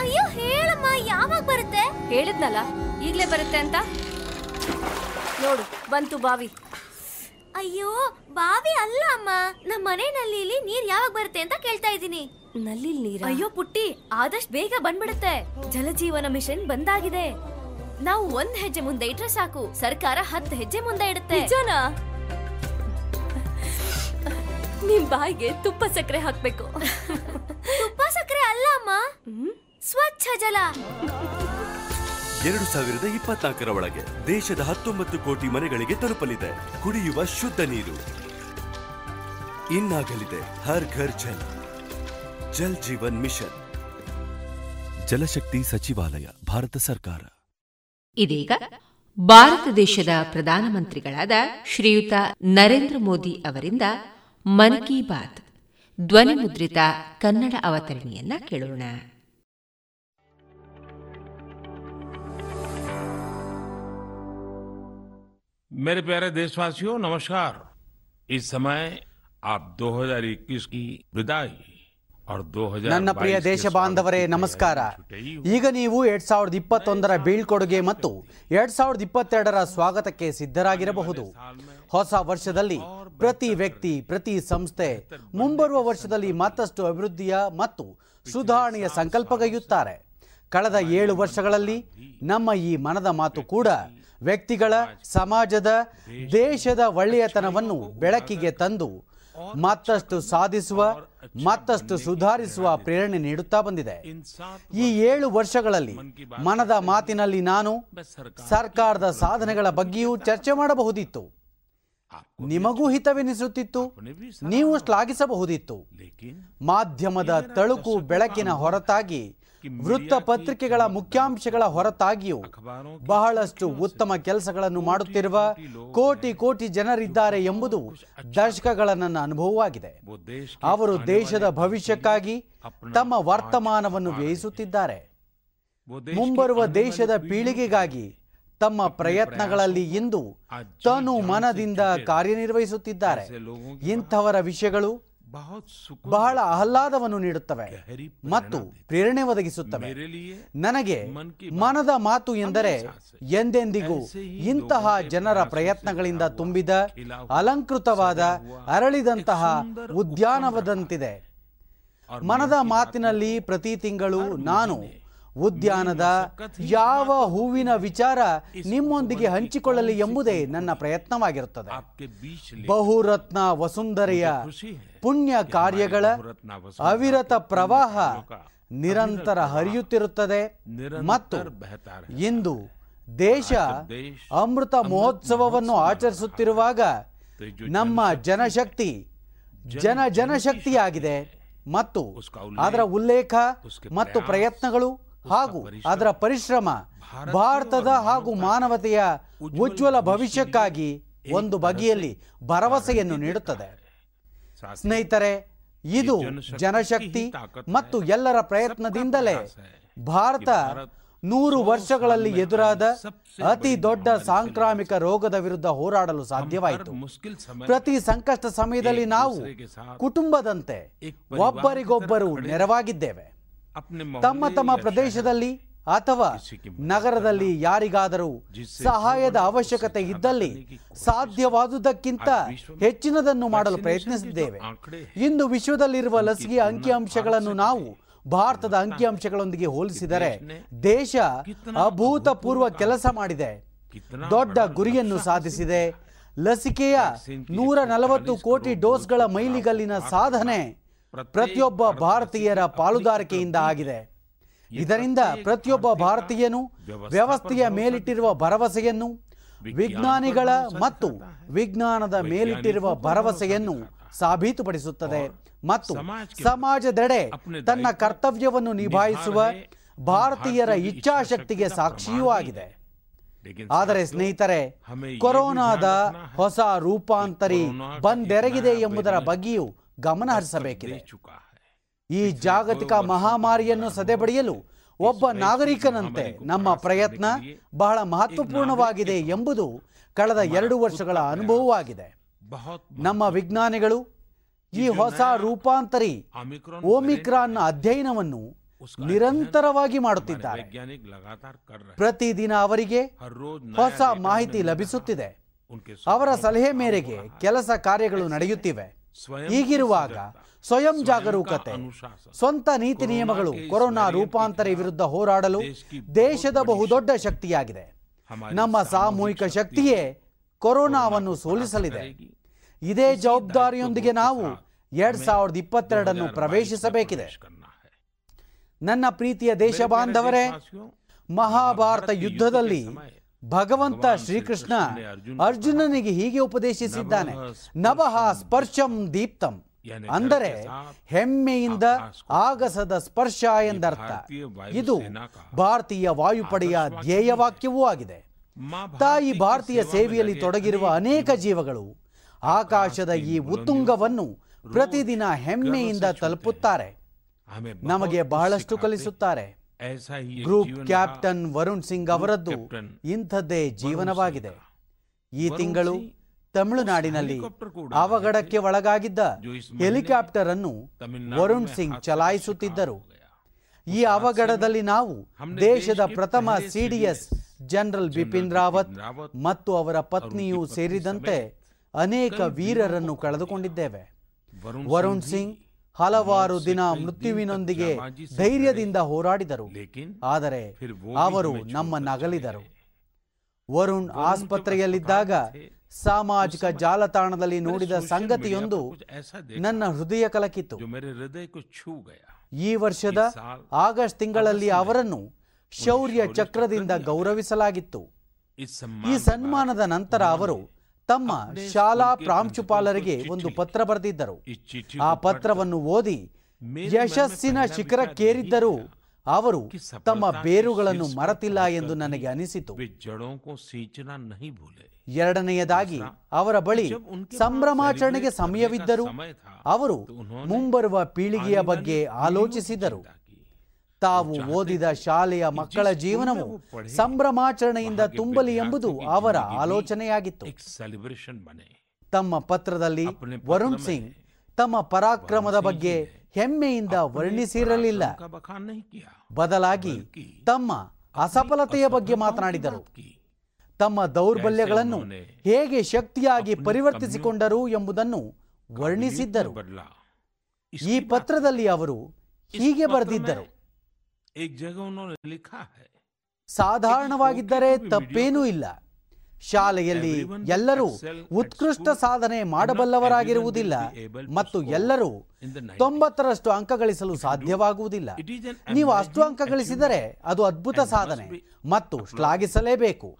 ಅಯ್ಯೋ ಹೇಳಮ್ಮ ಯಾವಾಗ ಬರುತ್ತೆ? ಹೇಳಿದ್ನಲ್ಲ ಈಗ್ಲೇ ಬರುತ್ತೆ ಅಂತ. ನೋಡು ಬಂತು ಬಾವಿ. ಅಯ್ಯೋ ಬಾವಿ ಅಲ್ಲ ಅಮ್ಮ. ನಮ್ಮ ಮನೆ ನಲ್ಲಿಲಿ ನೀರ್ ಯಾವಾಗ ಬರುತ್ತೆ ಅಂತ ಕೇಳ್ತಾ ಇದ್ದೀನಿ. ನಲ್ಲಿ ನೀರ? ಅಯ್ಯೋ ಪುಟ್ಟಿ ಆದಷ್ಟು ಬೇಗ ಬಂದ್ಬಿಡುತ್ತೆ. ಜಲಜೀವನ ಮಿಷನ್ ಬಂದಾಗಿದೆ. ನಾವು ಒಂದ್ ಹೆಜ್ಜೆ ಮುಂದೆ ಇಟ್ರೆ ಸಾಕು. ಸರ್ಕಾರ ಹತ್ತು ಹೆಜ್ಜೆ ಮುಂದೆ ಇಡುತ್ತೆ. ನಿಮ್ ಬಾಯಿಗೆ ತುಪ್ಪ ಸಕ್ಕರೆ ಹಾಕ್ಬೇಕು. ತುಪ್ಪ ಸಕ್ಕರೆ ಅಲ್ಲ ಅಮ್ಮ. ಸ್ವಚ್ಛ ಜಲ ಎರಡು ಸಾವಿರದ ಇಪ್ಪತ್ನಾಲ್ಕರ ಒಳಗೆ ದೇಶದ ಹತ್ತೊಂಬತ್ತು ಕೋಟಿ ಮನೆಗಳಿಗೆ ತಲುಪಲಿದೆ. ಕುಡಿಯುವ ಶುದ್ಧ ನೀರು. ಇನ್ನಾಗಲಿದೆ ಹರ್ ಘರ್ ಜಲ್. ಜಲ್ ಜೀವನ್ ಮಿಷನ್. ಜಲಶಕ್ತಿ ಸಚಿವಾಲಯ ಭಾರತ ಸರ್ಕಾರ. ಇದೀಗ ಭಾರತ ದೇಶದ ಪ್ರಧಾನಮಂತ್ರಿಗಳಾದ ಶ್ರೀಯುತ ನರೇಂದ್ರ ಮೋದಿ ಅವರಿಂದ ಮನ್ ಕಿ ಬಾತ್ ಧ್ವನಿ ಮುದ್ರಿತ ಕನ್ನಡ ಅವತರಣಿಯನ್ನ ಕೇಳೋಣ. मेरे प्यारे देशवासियों नमस्कार इस समय आप 2021 की विदाई और 2022 ನನ್ನ ಪ್ರಿಯ के ದೇಶ ಬಾಂಧವರೇ स्वागत की ನಮಸ್ಕಾರ तैयारी ಈಗ ನೀವು ಎರಡ್ ಸಾವಿರದ ಇಪ್ಪತ್ತೊಂದರ ಬೀಳ್ಕೊಡುಗೆ ಮತ್ತು ಎರಡ್ ಸಾವಿರದ ಇಪ್ಪತ್ತೆರಡರ ಸ್ವಾಗತಕ್ಕೆ ಸಿದ್ಧರಾಗಿರಬಹುದು ಹೊಸ ವರ್ಷದಲ್ಲಿ ಪ್ರತಿ ವ್ಯಕ್ತಿ ಪ್ರತಿ ಸಂಸ್ಥೆ ಮುಂಬರುವ ವರ್ಷದಲ್ಲಿ ಮತ್ತಷ್ಟು ಅಭಿವೃದ್ಧಿಯ ಮತ್ತು ಸುಧಾರಣೆಯ ಸಂಕಲ್ಪಗೈಯುತ್ತಾರೆ ಕಳೆದ ಏಳು ವರ್ಷಗಳಲ್ಲಿ ನಮ್ಮ ಈ ಮನದ ಮಾತು ಕೂಡ ವ್ಯಕ್ತಿಗಳ ಸಮಾಜದ ದೇಶದ ಒಳ್ಳೆಯತನವನ್ನು ಬೆಳಕಿಗೆ ತಂದು ಮತ್ತಷ್ಟು ಸಾಧಿಸುವ, ಮತ್ತಷ್ಟು ಸುಧಾರಿಸುವ ಪ್ರೇರಣೆ ನೀಡುತ್ತಾ ಬಂದಿದೆ. ಈ ಏಳು ವರ್ಷಗಳಲ್ಲಿ ಮನದ ಮಾತಿನಲ್ಲಿ ನಾನು ಸರ್ಕಾರದ ಸಾಧನೆಗಳ ಬಗ್ಗೆಯೂ ಚರ್ಚೆ ಮಾಡಬಹುದಿತ್ತು. ನಿಮಗೂ ಹಿತವೆನಿಸುತ್ತಿತ್ತು, ನೀವು ಶ್ಲಾಘಿಸಬಹುದಿತ್ತು. ಮಾಧ್ಯಮದ ತಳುಕು ಬೆಳಕಿನ ಹೊರತಾಗಿ ವೃತ್ತಪತ್ರಿಕೆಗಳ ಮುಖ್ಯಾಂಶಗಳ ಹೊರತಾಗಿಯೂ ಬಹಳಷ್ಟು ಉತ್ತಮ ಕೆಲಸಗಳನ್ನು ಮಾಡುತ್ತಿರುವ ಕೋಟಿ ಕೋಟಿ ಜನರಿದ್ದಾರೆ ಎಂಬುದು ದಶಕಗಳ ನನ್ನ ಅನುಭವವಾಗಿದೆ. ಅವರು ದೇಶದ ಭವಿಷ್ಯಕ್ಕಾಗಿ ತಮ್ಮ ವರ್ತಮಾನವನ್ನು ವ್ಯಯಿಸುತ್ತಿದ್ದಾರೆ. ಮುಂಬರುವ ದೇಶದ ಪೀಳಿಗೆಗಾಗಿ ತಮ್ಮ ಪ್ರಯತ್ನಗಳಲ್ಲಿ ಇಂದು ತನು ಮನದಿಂದ ಕಾರ್ಯನಿರ್ವಹಿಸುತ್ತಿದ್ದಾರೆ. ಇಂಥವರ ವಿಷಯಗಳು ಬಹಳ ಆಹ್ಲಾದವನ್ನು ನೀಡುತ್ತವೆ. ಮತ್ತು ಪ್ರೇರಣೆ ಒದಗಿಸುತ್ತವೆ. ನನಗೆ ಮನದ ಮಾತು ಎಂದರೆ ಎಂದೆಂದಿಗೂ ಇಂತಹ ಜನರ ಪ್ರಯತ್ನಗಳಿಂದ ತುಂಬಿದ ಅಲಂಕೃತವಾದ ಅರಳಿದಂತಹ ಉದ್ಯಾನವದಂತಿದೆ ಮನದ ಮಾತಿನಲ್ಲಿ ಪ್ರತಿ ತಿಂಗಳು ನಾನು ಉದ್ಯಾನದ ಯಾವ ಹೂವಿನ ವಿಚಾರ ನಿಮ್ಮೊಂದಿಗೆ ಹಂಚಿಕೊಳ್ಳಲಿ ಎಂಬುದೇ ನನ್ನ ಪ್ರಯತ್ನವಾಗಿರುತ್ತದೆ. ಬಹುರತ್ನ ವಸುಂಧರೆಯ ಪುಣ್ಯ ಕಾರ್ಯಗಳ ಅವಿರತ ಪ್ರವಾಹ ನಿರಂತರ ಹರಿಯುತ್ತಿರುತ್ತದೆ ಮತ್ತು ಇಂದು ದೇಶ ಅಮೃತ ಮಹೋತ್ಸವವನ್ನು ಆಚರಿಸುತ್ತಿರುವಾಗ ನಮ್ಮ ಜನಶಕ್ತಿ ಜನ ಜನಶಕ್ತಿಯಾಗಿದೆ ಮತ್ತು ಅದರ ಉಲ್ಲೇಖ ಮತ್ತು ಪ್ರಯತ್ನಗಳು ಹಾಗೂ ಅದರ ಪರಿಶ್ರಮ ಭಾರತದ ಹಾಗೂ ಮಾನವತೆಯ ಉಜ್ವಲ ಭವಿಷ್ಯಕ್ಕಾಗಿ ಒಂದು ಬಗೆಯಲ್ಲಿ ಭರವಸೆಯನ್ನು ನೀಡುತ್ತದೆ. ಸ್ನೇಹಿತರೆ ಇದು ಜನಶಕ್ತಿ ಮತ್ತು ಎಲ್ಲರ ಪ್ರಯತ್ನದಿಂದಲೇ ಭಾರತ ನೂರು ವರ್ಷಗಳಲ್ಲಿ ಎದುರಾದ ಅತಿ ದೊಡ್ಡ ಸಾಂಕ್ರಾಮಿಕ ರೋಗದ ವಿರುದ್ಧ ಹೋರಾಡಲು ಸಾಧ್ಯವಾಯಿತು. ಪ್ರತಿ ಸಂಕಷ್ಟ ಸಮಯದಲ್ಲಿ ನಾವು ಕುಟುಂಬದಂತೆ ಒಬ್ಬರಿಗೊಬ್ಬರು ನೆರವಾಗಿದ್ದೇವೆ. ತಮ್ಮ ತಮ್ಮ ಪ್ರದೇಶದಲ್ಲಿ ಅಥವಾ ನಗರದಲ್ಲಿ ಯಾರಿಗಾದರೂ ಸಹಾಯದ ಅವಶ್ಯಕತೆ ಇದ್ದಲ್ಲಿ ಸಾಧ್ಯವಾದುದಕ್ಕಿಂತ ಹೆಚ್ಚಿನದನ್ನು ಮಾಡಲು ಪ್ರಯತ್ನಿಸಿದ್ದೇವೆ. ಇಂದು ವಿಶ್ವದಲ್ಲಿರುವ ಲಸಿಕೆ ಅಂಕಿಅಂಶಗಳನ್ನು ನಾವು ಭಾರತದ ಅಂಕಿಅಂಶಗಳೊಂದಿಗೆ ಹೋಲಿಸಿದರೆ ದೇಶ ಅಭೂತಪೂರ್ವ ಕೆಲಸ ಮಾಡಿದೆ. ದೊಡ್ಡ ಗುರಿಯನ್ನು ಸಾಧಿಸಿದೆ. ಲಸಿಕೆಯ ನೂರ ನಲವತ್ತು ಕೋಟಿ ಡೋಸ್ಗಳ ಮೈಲಿಗಲ್ಲಿನ ಸಾಧನೆ ಪ್ರತಿಯೊಬ್ಬ ಭಾರತೀಯರ ಪಾಲುದಾರಿಕೆಯಿಂದ ಆಗಿದೆ. ಇದರಿಂದ ಪ್ರತಿಯೊಬ್ಬ ಭಾರತೀಯನು ವ್ಯವಸ್ಥೆಯ ಮೇಲಿಟ್ಟಿರುವ ಭರವಸೆಯನ್ನು ವಿಜ್ಞಾನಿಗಳ ಮತ್ತು ವಿಜ್ಞಾನದ ಮೇಲಿಟ್ಟಿರುವ ಭರವಸೆಯನ್ನು ಸಾಬೀತುಪಡಿಸುತ್ತದೆ ಮತ್ತು ಸಮಾಜದೆಡೆ ತನ್ನ ಕರ್ತವ್ಯವನ್ನು ನಿಭಾಯಿಸುವ ಭಾರತೀಯರ ಇಚ್ಛಾಶಕ್ತಿಗೆ ಸಾಕ್ಷಿಯೂ ಆಗಿದೆ. ಆದರೆ ಸ್ನೇಹಿತರೆ ಕೊರೋನಾದ ಹೊಸ ರೂಪಾಂತರಿ ಬಂದೆರಗಿದೆ ಎಂಬುದರ ಬಗ್ಗೆಯೂ ಗಮನ ಹರಿಸಬೇಕಿದೆ. ಈ ಜಾಗತಿಕ ಮಹಾಮಾರಿಯನ್ನು ಸದೆಬಡಿಯಲು ಒಬ್ಬ ನಾಗರಿಕನಂತೆ ನಮ್ಮ ಪ್ರಯತ್ನ ಬಹಳ ಮಹತ್ವಪೂರ್ಣವಾಗಿದೆ ಎಂಬುದು ಕಳೆದ ಎರಡು ವರ್ಷಗಳ ಅನುಭವವಾಗಿದೆ. ನಮ್ಮ ವಿಜ್ಞಾನಿಗಳು ಈ ಹೊಸ ರೂಪಾಂತರಿ ಓಮಿಕ್ರಾನ್ನ ಅಧ್ಯಯನವನ್ನು ನಿರಂತರವಾಗಿ ಮಾಡುತ್ತಿದ್ದಾರೆ. ಪ್ರತಿದಿನ ಅವರಿಗೆ ಹೊಸ ಮಾಹಿತಿ ಲಭಿಸುತ್ತಿದೆ. ಅವರ ಸಲಹೆ ಮೇರೆಗೆ ಕೆಲಸ ಕಾರ್ಯಗಳು ನಡೆಯುತ್ತಿವೆ. ಹೀಗಿರುವಾಗ ಸ್ವಯಂ ಜಾಗರೂಕತೆ ಸ್ವಂತ ನೀತಿ ನಿಯಮಗಳು ಕೊರೋನಾ ರೂಪಾಂತರ ವಿರುದ್ಧ ಹೋರಾಡಲು ದೇಶದ ಬಹುದೊಡ್ಡ ಶಕ್ತಿಯಾಗಿದೆ. ನಮ್ಮ ಸಾಮೂಹಿಕ ಶಕ್ತಿಯೇ ಕೊರೋನಾವನ್ನು ಸೋಲಿಸಲಿದೆ. ಇದೇ ಜವಾಬ್ದಾರಿಯೊಂದಿಗೆ ನಾವು ಎರಡ್ ಸಾವಿರದ ಇಪ್ಪತ್ತೆರಡನ್ನು ಪ್ರವೇಶಿಸಬೇಕಿದೆ. ನನ್ನ ಪ್ರೀತಿಯ ದೇಶ ಬಾಂಧವರೇ ಮಹಾಭಾರತ ಯುದ್ಧದಲ್ಲಿ ಭಗವಂತ ಶ್ರೀಕೃಷ್ಣ ಅರ್ಜುನನಿಗೆ ಹೀಗೆ ಉಪದೇಶಿಸಿದ್ದಾನೆ. ನವಹ ಸ್ಪರ್ಶಂ ದೀಪ್ತಂ. ಅಂದರೆ ಹೆಮ್ಮೆಯಿಂದ ಆಗಸದ ಸ್ಪರ್ಶ ಎಂದರ್ಥ. ಇದು ಭಾರತೀಯ ವಾಯುಪಡೆಯ ಧ್ಯೇಯವಾಕ್ಯವೂ ಆಗಿದೆ. ತಾಯಿ ಭಾರತೀಯ ಸೇವೆಯಲ್ಲಿ ತೊಡಗಿರುವ ಅನೇಕ ಜೀವಗಳು ಆಕಾಶದ ಈ ಉತ್ತುಂಗವನ್ನು ಪ್ರತಿದಿನ ಹೆಮ್ಮೆಯಿಂದ ತಲುಪುತ್ತಾರೆ. ನಮಗೆ ಬಹಳಷ್ಟು ಕಲಿಸುತ್ತಾರೆ. ಗ್ರೂಪ್ ಕ್ಯಾಪ್ಟನ್ ವರುಣ್ ಸಿಂಗ್ ಅವರದ್ದು ಇಂಥದ್ದೇ ಜೀವನವಾಗಿದೆ. ಈ ತಿಂಗಳು ತಮಿಳುನಾಡಿನಲ್ಲಿ ಅವಘಡಕ್ಕೆ ಒಳಗಾಗಿದ್ದ ಹೆಲಿಕಾಪ್ಟರ್ ಅನ್ನು ವರುಣ್ ಸಿಂಗ್ ಚಲಾಯಿಸುತ್ತಿದ್ದರು. ಈ ಅವಘಡದಲ್ಲಿ ನಾವು ದೇಶದ ಪ್ರಥಮ ಸಿಡಿಎಸ್ ಜನರಲ್ ಬಿಪಿನ್ ರಾವತ್ ಮತ್ತು ಅವರ ಪತ್ನಿಯೂ ಸೇರಿದಂತೆ ಅನೇಕ ವೀರರನ್ನು ಕಳೆದುಕೊಂಡಿದ್ದೇವೆ. ವರುಣ್ ಸಿಂಗ್ ಹಲವಾರು ದಿನ ಮೃತ್ಯುವಿನೊಂದಿಗೆ ಧೈರ್ಯದಿಂದ ಹೋರಾಡಿದರು. ಆದರೆ ಅವರು ನಮ್ಮ ನಗಲಿದರು. ವರುಣ್ ಆಸ್ಪತ್ರೆಯಲ್ಲಿದ್ದಾಗ ಸಾಮಾಜಿಕ ಜಾಲತಾಣದಲ್ಲಿ ನೋಡಿದ ಸಂಗತಿಯೊಂದು ನನ್ನ ಹೃದಯ ಕಲಕಿತ್ತು. ಈ ವರ್ಷದ ಆಗಸ್ಟ್ ತಿಂಗಳಲ್ಲಿ ಅವರನ್ನು ಶೌರ್ಯ ಚಕ್ರದಿಂದ ಗೌರವಿಸಲಾಗಿತ್ತು. ಈ ಸನ್ಮಾನದ ನಂತರ ಅವರು ತಮ್ಮ ಶಾಲಾ ಪ್ರಾಂಶುಪಾಲರಿಗೆ ಒಂದು ಪತ್ರ ಬರೆದಿದ್ದರು. ಆ ಪತ್ರವನ್ನು ಓದಿ ಯಶಸ್ಸಿನ ಶಿಖರಕ್ಕೇರಿದ್ದರೂ. ಅವರು ತಮ್ಮ ಬೇರುಗಳನ್ನು ಮರತಿಲ್ಲ ಎಂದು ನನಗೆ ಅನಿಸಿತು. ಎರಡನೆಯದಾಗಿ ಅವರ ಬಳಿ ಸಂಭ್ರಮಾಚರಣೆಗೆ ಸಮಯವಿದ್ದರು ಅವರು ಮುಂಬರುವ ಪೀಳಿಗೆಯ ಬಗ್ಗೆ ಆಲೋಚಿಸಿದರು. ತಾವು ಓದಿದ ಶಾಲೆಯ ಮಕ್ಕಳ ಜೀವನವು ಸಂಭ್ರಮಾಚರಣೆಯಿಂದ ತುಂಬಲಿ ಎಂಬುದು ಅವರ ಆಲೋಚನೆಯಾಗಿತ್ತು. ತಮ್ಮ ಪತ್ರದಲ್ಲಿ ವರುಣ್ ಸಿಂಗ್ ತಮ್ಮ ಪರಾಕ್ರಮದ ಬಗ್ಗೆ ಹೆಮ್ಮೆಯಿಂದ ವರ್ಣಿಸಿರಲಿಲ್ಲ. ಬದಲಾಗಿ ತಮ್ಮ ಅಸಫಲತೆಯ ಬಗ್ಗೆ ಮಾತನಾಡಿದರು. ತಮ್ಮ ದೌರ್ಬಲ್ಯಗಳನ್ನು ಹೇಗೆ ಶಕ್ತಿಯಾಗಿ ಪರಿವರ್ತಿಸಿಕೊಂಡರು ಎಂಬುದನ್ನು ವರ್ಣಿಸಿದ್ದರು. ಈ ಪತ್ರದಲ್ಲಿ ಅವರು ಹೀಗೆ ಬರೆದಿದ್ದರು. ಸಾಧಾರಣವಾಗಿದ್ದರೆ ತಪ್ಪೇನೂ ಇಲ್ಲ. ಶಾಲೆಯಲ್ಲಿ ಎಲ್ಲರೂ ಉತ್ಕೃಷ್ಟ ಸಾಧನೆ ಮಾಡಬಲ್ಲವರಾಗಿರುವುದಿಲ್ಲ ಮತ್ತು ಎಲ್ಲರೂ ತೊಂಬತ್ತರಷ್ಟು ಅಂಕ ಗಳಿಸಲು ಸಾಧ್ಯವಾಗುವುದಿಲ್ಲ. ನೀವು ಅಷ್ಟು ಅಂಕ ಗಳಿಸಿದರೆ ಅದು ಅದ್ಭುತ ಸಾಧನೆ ಮತ್ತು ಶ್ಲಾಘಿಸಲೇಬೇಕು.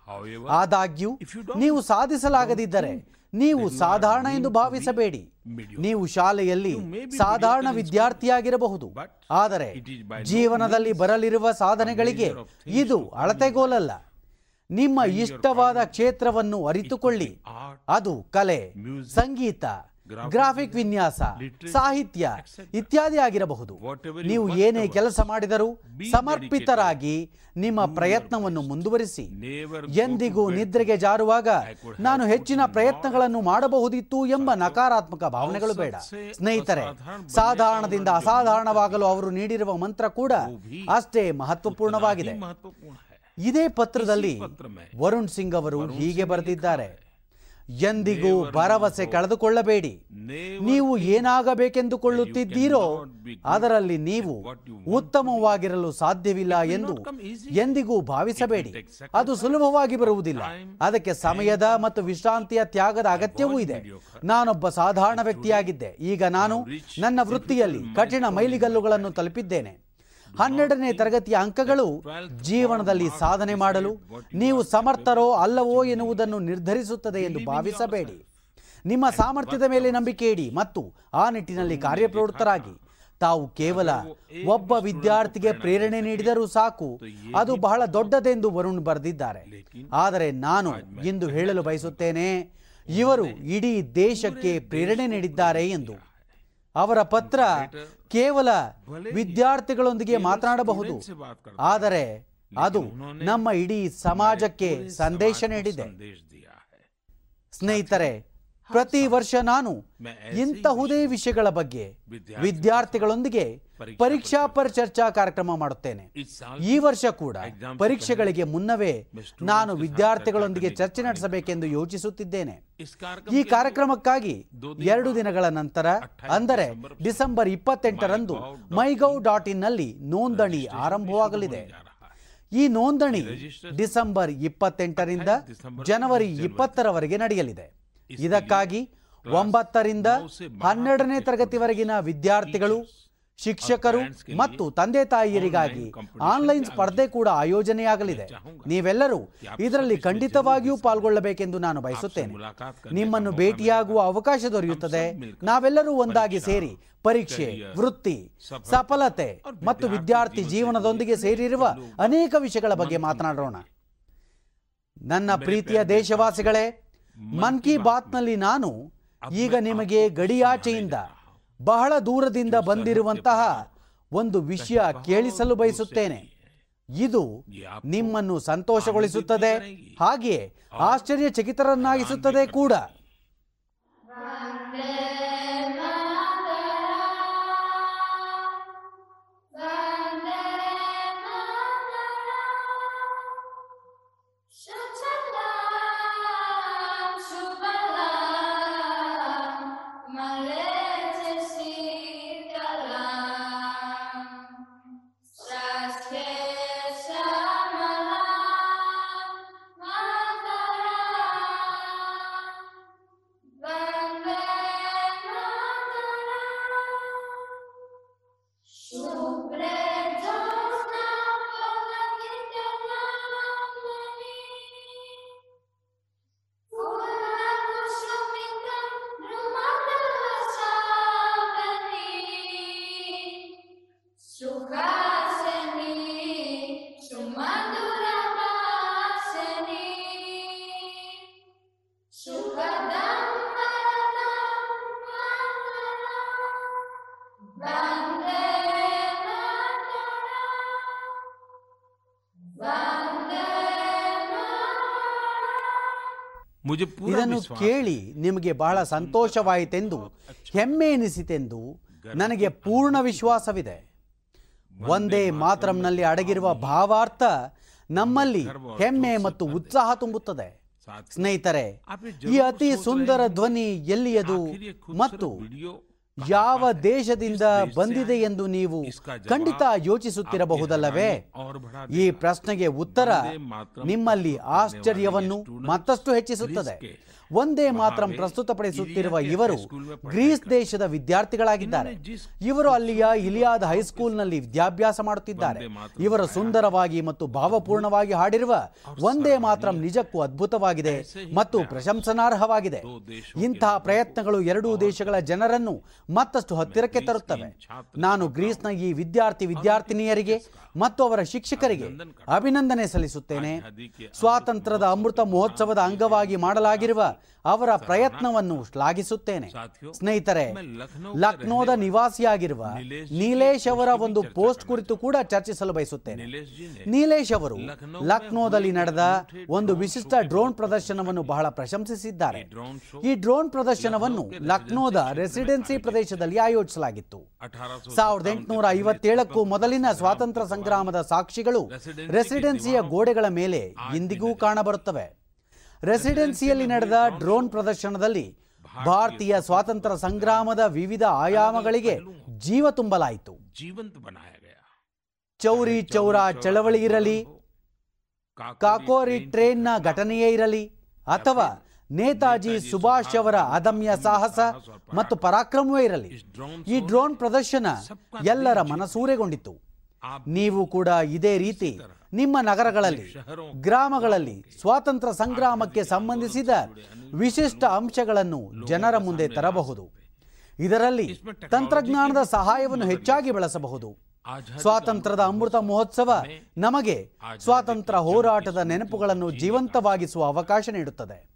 ಆದಾಗ್ಯೂ ನೀವು ಸಾಧಿಸಲಾಗದಿದ್ದರೆ ನೀವು ಸಾಧಾರಣ ಎಂದು ಭಾವಿಸಬೇಡಿ. ನೀವು ಶಾಲೆಯಲ್ಲಿ ಸಾಧಾರಣ ವಿದ್ಯಾರ್ಥಿಯಾಗಿರಬಹುದು. ಆದರೆ ಜೀವನದಲ್ಲಿ ಬರಲಿರುವ ಸಾಧನೆಗಳಿಗೆ ಇದು ಅಳತೆಗೋಲಲ್ಲ. ನಿಮ್ಮ ಇಷ್ಟವಾದ ಕ್ಷೇತ್ರವನ್ನು ಅರಿತುಕೊಳ್ಳಿ. ಅದು ಕಲೆ ಸಂಗೀತ ಗ್ರಾಫಿಕ್ ವಿನ್ಯಾಸ ಸಾಹಿತ್ಯ ಇತ್ಯಾದಿ ಆಗಿರಬಹುದು. ನೀವು ಏನೇ ಕೆಲಸ ಮಾಡಿದರೂ ಸಮರ್ಪಿತರಾಗಿ ನಿಮ್ಮ ಪ್ರಯತ್ನವನ್ನು ಮುಂದುವರಿಸಿ. ಎಂದಿಗೂ ನಿದ್ರೆಗೆ ಜಾರುವಾಗ ನಾನು ಹೆಚ್ಚಿನ ಪ್ರಯತ್ನಗಳನ್ನು ಮಾಡಬಹುದಿತ್ತು ಎಂಬ ನಕಾರಾತ್ಮಕ ಭಾವನೆಗಳು ಬೇಡ. ಸ್ನೇಹಿತರೆ ಸಾಧಾರಣದಿಂದ ಅಸಾಧಾರಣವಾಗಲು ಅವರು ನೀಡಿರುವ ಮಂತ್ರ ಕೂಡ ಅಷ್ಟೇ ಮಹತ್ವಪೂರ್ಣವಾಗಿದೆ. ಇದೇ ಪತ್ರದಲ್ಲಿ ವರುಣ್ ಸಿಂಗ್ ಅವರು ಹೀಗೆ ಬರೆದಿದ್ದಾರೆ. ಎಂದಿಗೂ ಭರವಸೆ ಕಳೆದುಕೊಳ್ಳಬೇಡಿ. ನೀವು ಏನಾಗಬೇಕೆಂದುಕೊಳ್ಳುತ್ತಿದ್ದೀರೋ ಅದರಲ್ಲಿ ನೀವು ಉತ್ತಮವಾಗಿರಲು ಸಾಧ್ಯವಿಲ್ಲ ಎಂದು ಎಂದಿಗೂ ಭಾವಿಸಬೇಡಿ. ಅದು ಸುಲಭವಾಗಿ ಬರುವುದಿಲ್ಲ. ಅದಕ್ಕೆ ಸಮಯದ ಮತ್ತು ವಿಶ್ರಾಂತಿಯ ತ್ಯಾಗದ ಅಗತ್ಯವೂ ಇದೆ. ನಾನೊಬ್ಬ ಸಾಧಾರಣ ವ್ಯಕ್ತಿಯಾಗಿದ್ದೆ. ಈಗ ನಾನು ನನ್ನ ವೃತ್ತಿಯಲ್ಲಿ ಕಠಿಣ ಮೈಲಿಗಲ್ಲುಗಳನ್ನು ತಲುಪಿದ್ದೇನೆ. ಹನ್ನೆರಡನೇ ತರಗತಿಯ ಅಂಕಗಳು ಜೀವನದಲ್ಲಿ ಸಾಧನೆ ಮಾಡಲು ನೀವು ಸಮರ್ಥರೋ ಅಲ್ಲವೋ ಎನ್ನುವುದನ್ನು ನಿರ್ಧರಿಸುತ್ತದೆ ಎಂದು ಭಾವಿಸಬೇಡಿ. ನಿಮ್ಮ ಸಾಮರ್ಥ್ಯದ ಮೇಲೆ ನಂಬಿಕೆ ಇಡಿ ಮತ್ತು ಆ ನಿಟ್ಟಿನಲ್ಲಿ ಕಾರ್ಯಪ್ರವೃತ್ತರಾಗಿ. ತಾವು ಕೇವಲ ಒಬ್ಬ ವಿದ್ಯಾರ್ಥಿಗೆ ಪ್ರೇರಣೆ ನೀಡಿದರೂ ಸಾಕು, ಅದು ಬಹಳ ದೊಡ್ಡದೆಂದು ವರುಣ್ ಬರೆದಿದ್ದಾರೆ. ಆದರೆ ನಾನು ಇಂದು ಹೇಳಲು ಬಯಸುತ್ತೇನೆ, ಇವರು ಇಡೀ ದೇಶಕ್ಕೆ ಪ್ರೇರಣೆ ನೀಡಿದ್ದಾರೆ ಎಂದು. ಅವರ ಪತ್ರ ಕೇವಲ ವಿದ್ಯಾರ್ಥಿಗಳೊಂದಿಗೆ ಮಾತನಾಡಬಹುದು. ಆದರೆ ಅದು ನಮ್ಮ ಇಡೀ ಸಮಾಜಕ್ಕೆ ಸಂದೇಶ ನೀಡಿದೆ. ಸ್ನೇಹಿತರೆ ಪ್ರತಿ ವರ್ಷ ನಾನು ಇಂತಹುದೇ ವಿಷಯಗಳ ಬಗ್ಗೆ ವಿದ್ಯಾರ್ಥಿಗಳೊಂದಿಗೆ ಪರೀಕ್ಷಾ ಪರ್ ಚರ್ಚಾ ಕಾರ್ಯಕ್ರಮ ಮಾಡುತ್ತೇನೆ. ಈ ವರ್ಷ ಕೂಡ ಪರೀಕ್ಷೆಗಳಿಗೆ ಮುನ್ನವೇ ನಾನು ವಿದ್ಯಾರ್ಥಿಗಳೊಂದಿಗೆ ಚರ್ಚೆ ನಡೆಸಬೇಕೆಂದು ಯೋಚಿಸುತ್ತಿದ್ದೇನೆ. ಈ ಕಾರ್ಯಕ್ರಮಕ್ಕಾಗಿ ಎರಡು ದಿನಗಳ ನಂತರ ಅಂದರೆ ಡಿಸೆಂಬರ್ ಇಪ್ಪತ್ತೆಂಟರಂದು ಮೈಗೌ ಡಾಟ್ ಇನ್ನಲ್ಲಿ ನೋಂದಣಿ ಆರಂಭವಾಗಲಿದೆ. ಈ ನೋಂದಣಿ ಡಿಸೆಂಬರ್ ಇಪ್ಪತ್ತೆಂಟರಿಂದ ಜನವರಿ ಇಪ್ಪತ್ತರವರೆಗೆ ನಡೆಯಲಿದೆ. ಇದಕ್ಕಾಗಿ ಒಂಬತ್ತರಿಂದ ಹನ್ನೆರಡನೇ ತರಗತಿವರೆಗಿನ ವಿದ್ಯಾರ್ಥಿಗಳು ಶಿಕ್ಷಕರು ಮತ್ತು ತಂದೆ ತಾಯಿಯರಿಗಾಗಿ ಆನ್ಲೈನ್ ಸ್ಪರ್ಧೆ ಕೂಡ ಆಯೋಜನೆಯಾಗಲಿದೆ. ನೀವೆಲ್ಲರೂ ಇದರಲ್ಲಿ ಖಂಡಿತವಾಗಿಯೂ ಪಾಲ್ಗೊಳ್ಳಬೇಕೆಂದು ನಾನು ಬಯಸುತ್ತೇನೆ. ನಿಮ್ಮನ್ನು ಭೇಟಿಯಾಗುವ ಅವಕಾಶ ದೊರೆಯುತ್ತದೆ. ನಾವೆಲ್ಲರೂ ಒಂದಾಗಿ ಸೇರಿ ಪರೀಕ್ಷೆ ವೃತ್ತಿ ಸಫಲತೆ ಮತ್ತು ವಿದ್ಯಾರ್ಥಿ ಜೀವನದೊಂದಿಗೆ ಸೇರಿರುವ ಅನೇಕ ವಿಷಯಗಳ ಬಗ್ಗೆ ಮಾತನಾಡೋಣ. ನನ್ನ ಪ್ರೀತಿಯ ದೇಶವಾಸಿಗಳೇ ಮನ್ ಕಿ ಬಾತ್ನಲ್ಲಿ ನಾನು ಈಗ ನಿಮಗೆ ಗಡಿಯಾಚೆಯಿಂದ ಬಹಳ ದೂರದಿಂದ ಬಂದಿರುವಂತಹ ಒಂದು ವಿಷಯ ಕೇಳಿಸಲು ಬಯಸುತ್ತೇನೆ. ಇದು ನಿಮ್ಮನ್ನು ಸಂತೋಷಗೊಳಿಸುತ್ತದೆ, ಹಾಗೆಯೇ ಆಶ್ಚರ್ಯಚಕಿತರನ್ನಾಗಿಸುತ್ತದೆ ಕೂಡ. ಇದನ್ನು ಕೇಳಿ ನಿಮಗೆ ಬಹಳ ಸಂತೋಷವಾಯಿತೆಂದು ಹೆಮ್ಮೆ ಎನಿಸಿತೆಂದು ನನಗೆ ಪೂರ್ಣ ವಿಶ್ವಾಸವಿದೆ. ಒಂದೇ ಮಾತ್ರಂನಲ್ಲಿ ಅಡಗಿರುವ ಭಾವಾರ್ಥ ನಮ್ಮಲ್ಲಿ ಹೆಮ್ಮೆ ಮತ್ತು ಉತ್ಸಾಹ ತುಂಬುತ್ತದೆ. ಸ್ನೇಹಿತರೆ ಈ ಅತಿ ಸುಂದರ ಧ್ವನಿ ಎಲ್ಲಿಯದು ಮತ್ತು ಯಾವ ದೇಶದಿಂದ ಬಂದಿದೆ ಎಂದು ನೀವು ಖಂಡಿತ ಯೋಚಿಸುತ್ತಿರಬಹುದಲ್ಲವೇ? ಈ ಪ್ರಶ್ನೆಗೆ ಉತ್ತರ ನಿಮ್ಮಲ್ಲಿ ಆಶ್ಚರ್ಯವನ್ನು ಮತ್ತಷ್ಟು ಹೆಚ್ಚಿಸುತ್ತದೆ. ಒಂದೇ ಮಾತ್ರ ಪ್ರಸ್ತುತಪಡಿಸುತ್ತಿರುವ ಇವರು ಗ್ರೀಸ್ ದೇಶದ ವಿದ್ಯಾರ್ಥಿಗಳಾಗಿದ್ದಾರೆ. ಇವರು ಅಲ್ಲಿಯ ಇಲಿಯಾದ ಹೈಸ್ಕೂಲ್ನಲ್ಲಿ ವಿದ್ಯಾಭ್ಯಾಸ ಮಾಡುತ್ತಿದ್ದಾರೆ. ಇವರು ಸುಂದರವಾಗಿ ಮತ್ತು ಭಾವಪೂರ್ಣವಾಗಿ ಹಾಡಿರುವ ಒಂದೇ ಮಾತ್ರ ನಿಜಕ್ಕೂ ಅದ್ಭುತವಾಗಿದೆ ಮತ್ತು ಪ್ರಶಂಸನಾರ್ಹವಾಗಿದೆ. ಇಂತಹ ಪ್ರಯತ್ನಗಳು ಎರಡೂ ದೇಶಗಳ ಜನರನ್ನು ಮತ್ತಷ್ಟು ಹತ್ತಿರಕ್ಕೆ ತರುತ್ತವೆ. ನಾನು ಗ್ರೀಸ್ನ ಈ ವಿದ್ಯಾರ್ಥಿ ವಿದ್ಯಾರ್ಥಿನಿಯರಿಗೆ ಮತ್ತು ಅವರ ಶಿಕ್ಷಕರಿಗೆ ಅಭಿನಂದನೆ ಸಲ್ಲಿಸುತ್ತೇನೆ. ಸ್ವಾತಂತ್ರ್ಯದ ಅಮೃತ ಮಹೋತ್ಸವದ ಅಂಗವಾಗಿ ಮಾಡಲಾಗಿರುವ ಅವರ ಪ್ರಯತ್ನವನ್ನು ಶ್ಲಾಘಿಸುತ್ತೇನೆ. ಸ್ನೇಹಿತರೆ ಲಕ್ನೋದ ನಿವಾಸಿಯಾಗಿರುವ ನೀಲೇಶ್ ಅವರ ಒಂದು ಪೋಸ್ಟ್ ಕುರಿತು ಕೂಡ ಚರ್ಚಿಸಲು ಬಯಸುತ್ತೇನೆ. ನೀಲೇಶ್ ಅವರು ಲಕ್ನೋದಲ್ಲಿ ನಡೆದ ಒಂದು ವಿಶಿಷ್ಟ ಡ್ರೋನ್ ಪ್ರದರ್ಶನವನ್ನು ಬಹಳ ಪ್ರಶಂಸಿಸಿದ್ದಾರೆ. ಈ ಡ್ರೋನ್ ಪ್ರದರ್ಶನವನ್ನು ಲಕ್ನೋದ ರೆಸಿಡೆನ್ಸಿ ಪ್ರದೇಶದಲ್ಲಿ ಆಯೋಜಿಸಲಾಗಿತ್ತು. ಸಾವಿರದ ಎಂಟುನೂರ ಐವತ್ತೇಳಕ್ಕೂ ಮೊದಲಿನ ಸ್ವಾತಂತ್ರ್ಯ ಸಂಗ್ರಾಮದ ಸಾಕ್ಷಿಗಳು ರೆಸಿಡೆನ್ಸಿಯ ಗೋಡೆಗಳ ಮೇಲೆ ಇಂದಿಗೂ ಕಾಣಬರುತ್ತವೆ. ರೆಸಿಡೆನ್ಸಿಯಲ್ಲಿ ನಡೆದ ಡ್ರೋನ್ ಪ್ರದರ್ಶನದಲ್ಲಿ ಭಾರತೀಯ ಸ್ವಾತಂತ್ರ್ಯ ಸಂಗ್ರಾಮದ ವಿವಿಧ ಆಯಾಮಗಳಿಗೆ ಜೀವ ತುಂಬಲಾಯಿತು. ಚೌರಿ ಚೌರಾ ಚಳವಳಿ ಇರಲಿ, ಕಾಕೋರಿ ಟ್ರೇನ್ನ ಘಟನೆಯೇ ಇರಲಿ, ಅಥವಾ ನೇತಾಜಿ ಸುಭಾಷ್ ಅವರ ಅದಮ್ಯ ಸಾಹಸ ಮತ್ತು ಪರಾಕ್ರಮವೇ ಇರಲಿ, ಈ ಡ್ರೋನ್ ಪ್ರದರ್ಶನ ಎಲ್ಲರ ಮನಸೂರೆಗೊಂಡಿತು. ನೀವು ಕೂಡ ಇದೇ ರೀತಿ ನಿಮ್ಮ ನಗರಗಳಲ್ಲಿ ಗ್ರಾಮಗಳಲ್ಲಿ ಸ್ವಾತಂತ್ರ್ಯ ಸಂಗ್ರಾಮಕ್ಕೆ ಸಂಬಂಧಿಸಿದ ವಿಶಿಷ್ಟ ಅಂಶಗಳನ್ನು ಜನರ ಮುಂದೆ ತರಬಹುದು. ಇದರಲ್ಲಿ ತಂತ್ರಜ್ಞಾನದ ಸಹಾಯವನ್ನು ಹೆಚ್ಚಾಗಿ ಬಳಸಬಹುದು. ಸ್ವಾತಂತ್ರ್ಯದ ಅಮೃತ ಮಹೋತ್ಸವ ನಮಗೆ ಸ್ವಾತಂತ್ರ್ಯ ಹೋರಾಟದ ನೆನಪುಗಳನ್ನು ಜೀವಂತವಾಗಿಸುವ ಅವಕಾಶ ನೀಡುತ್ತದೆ.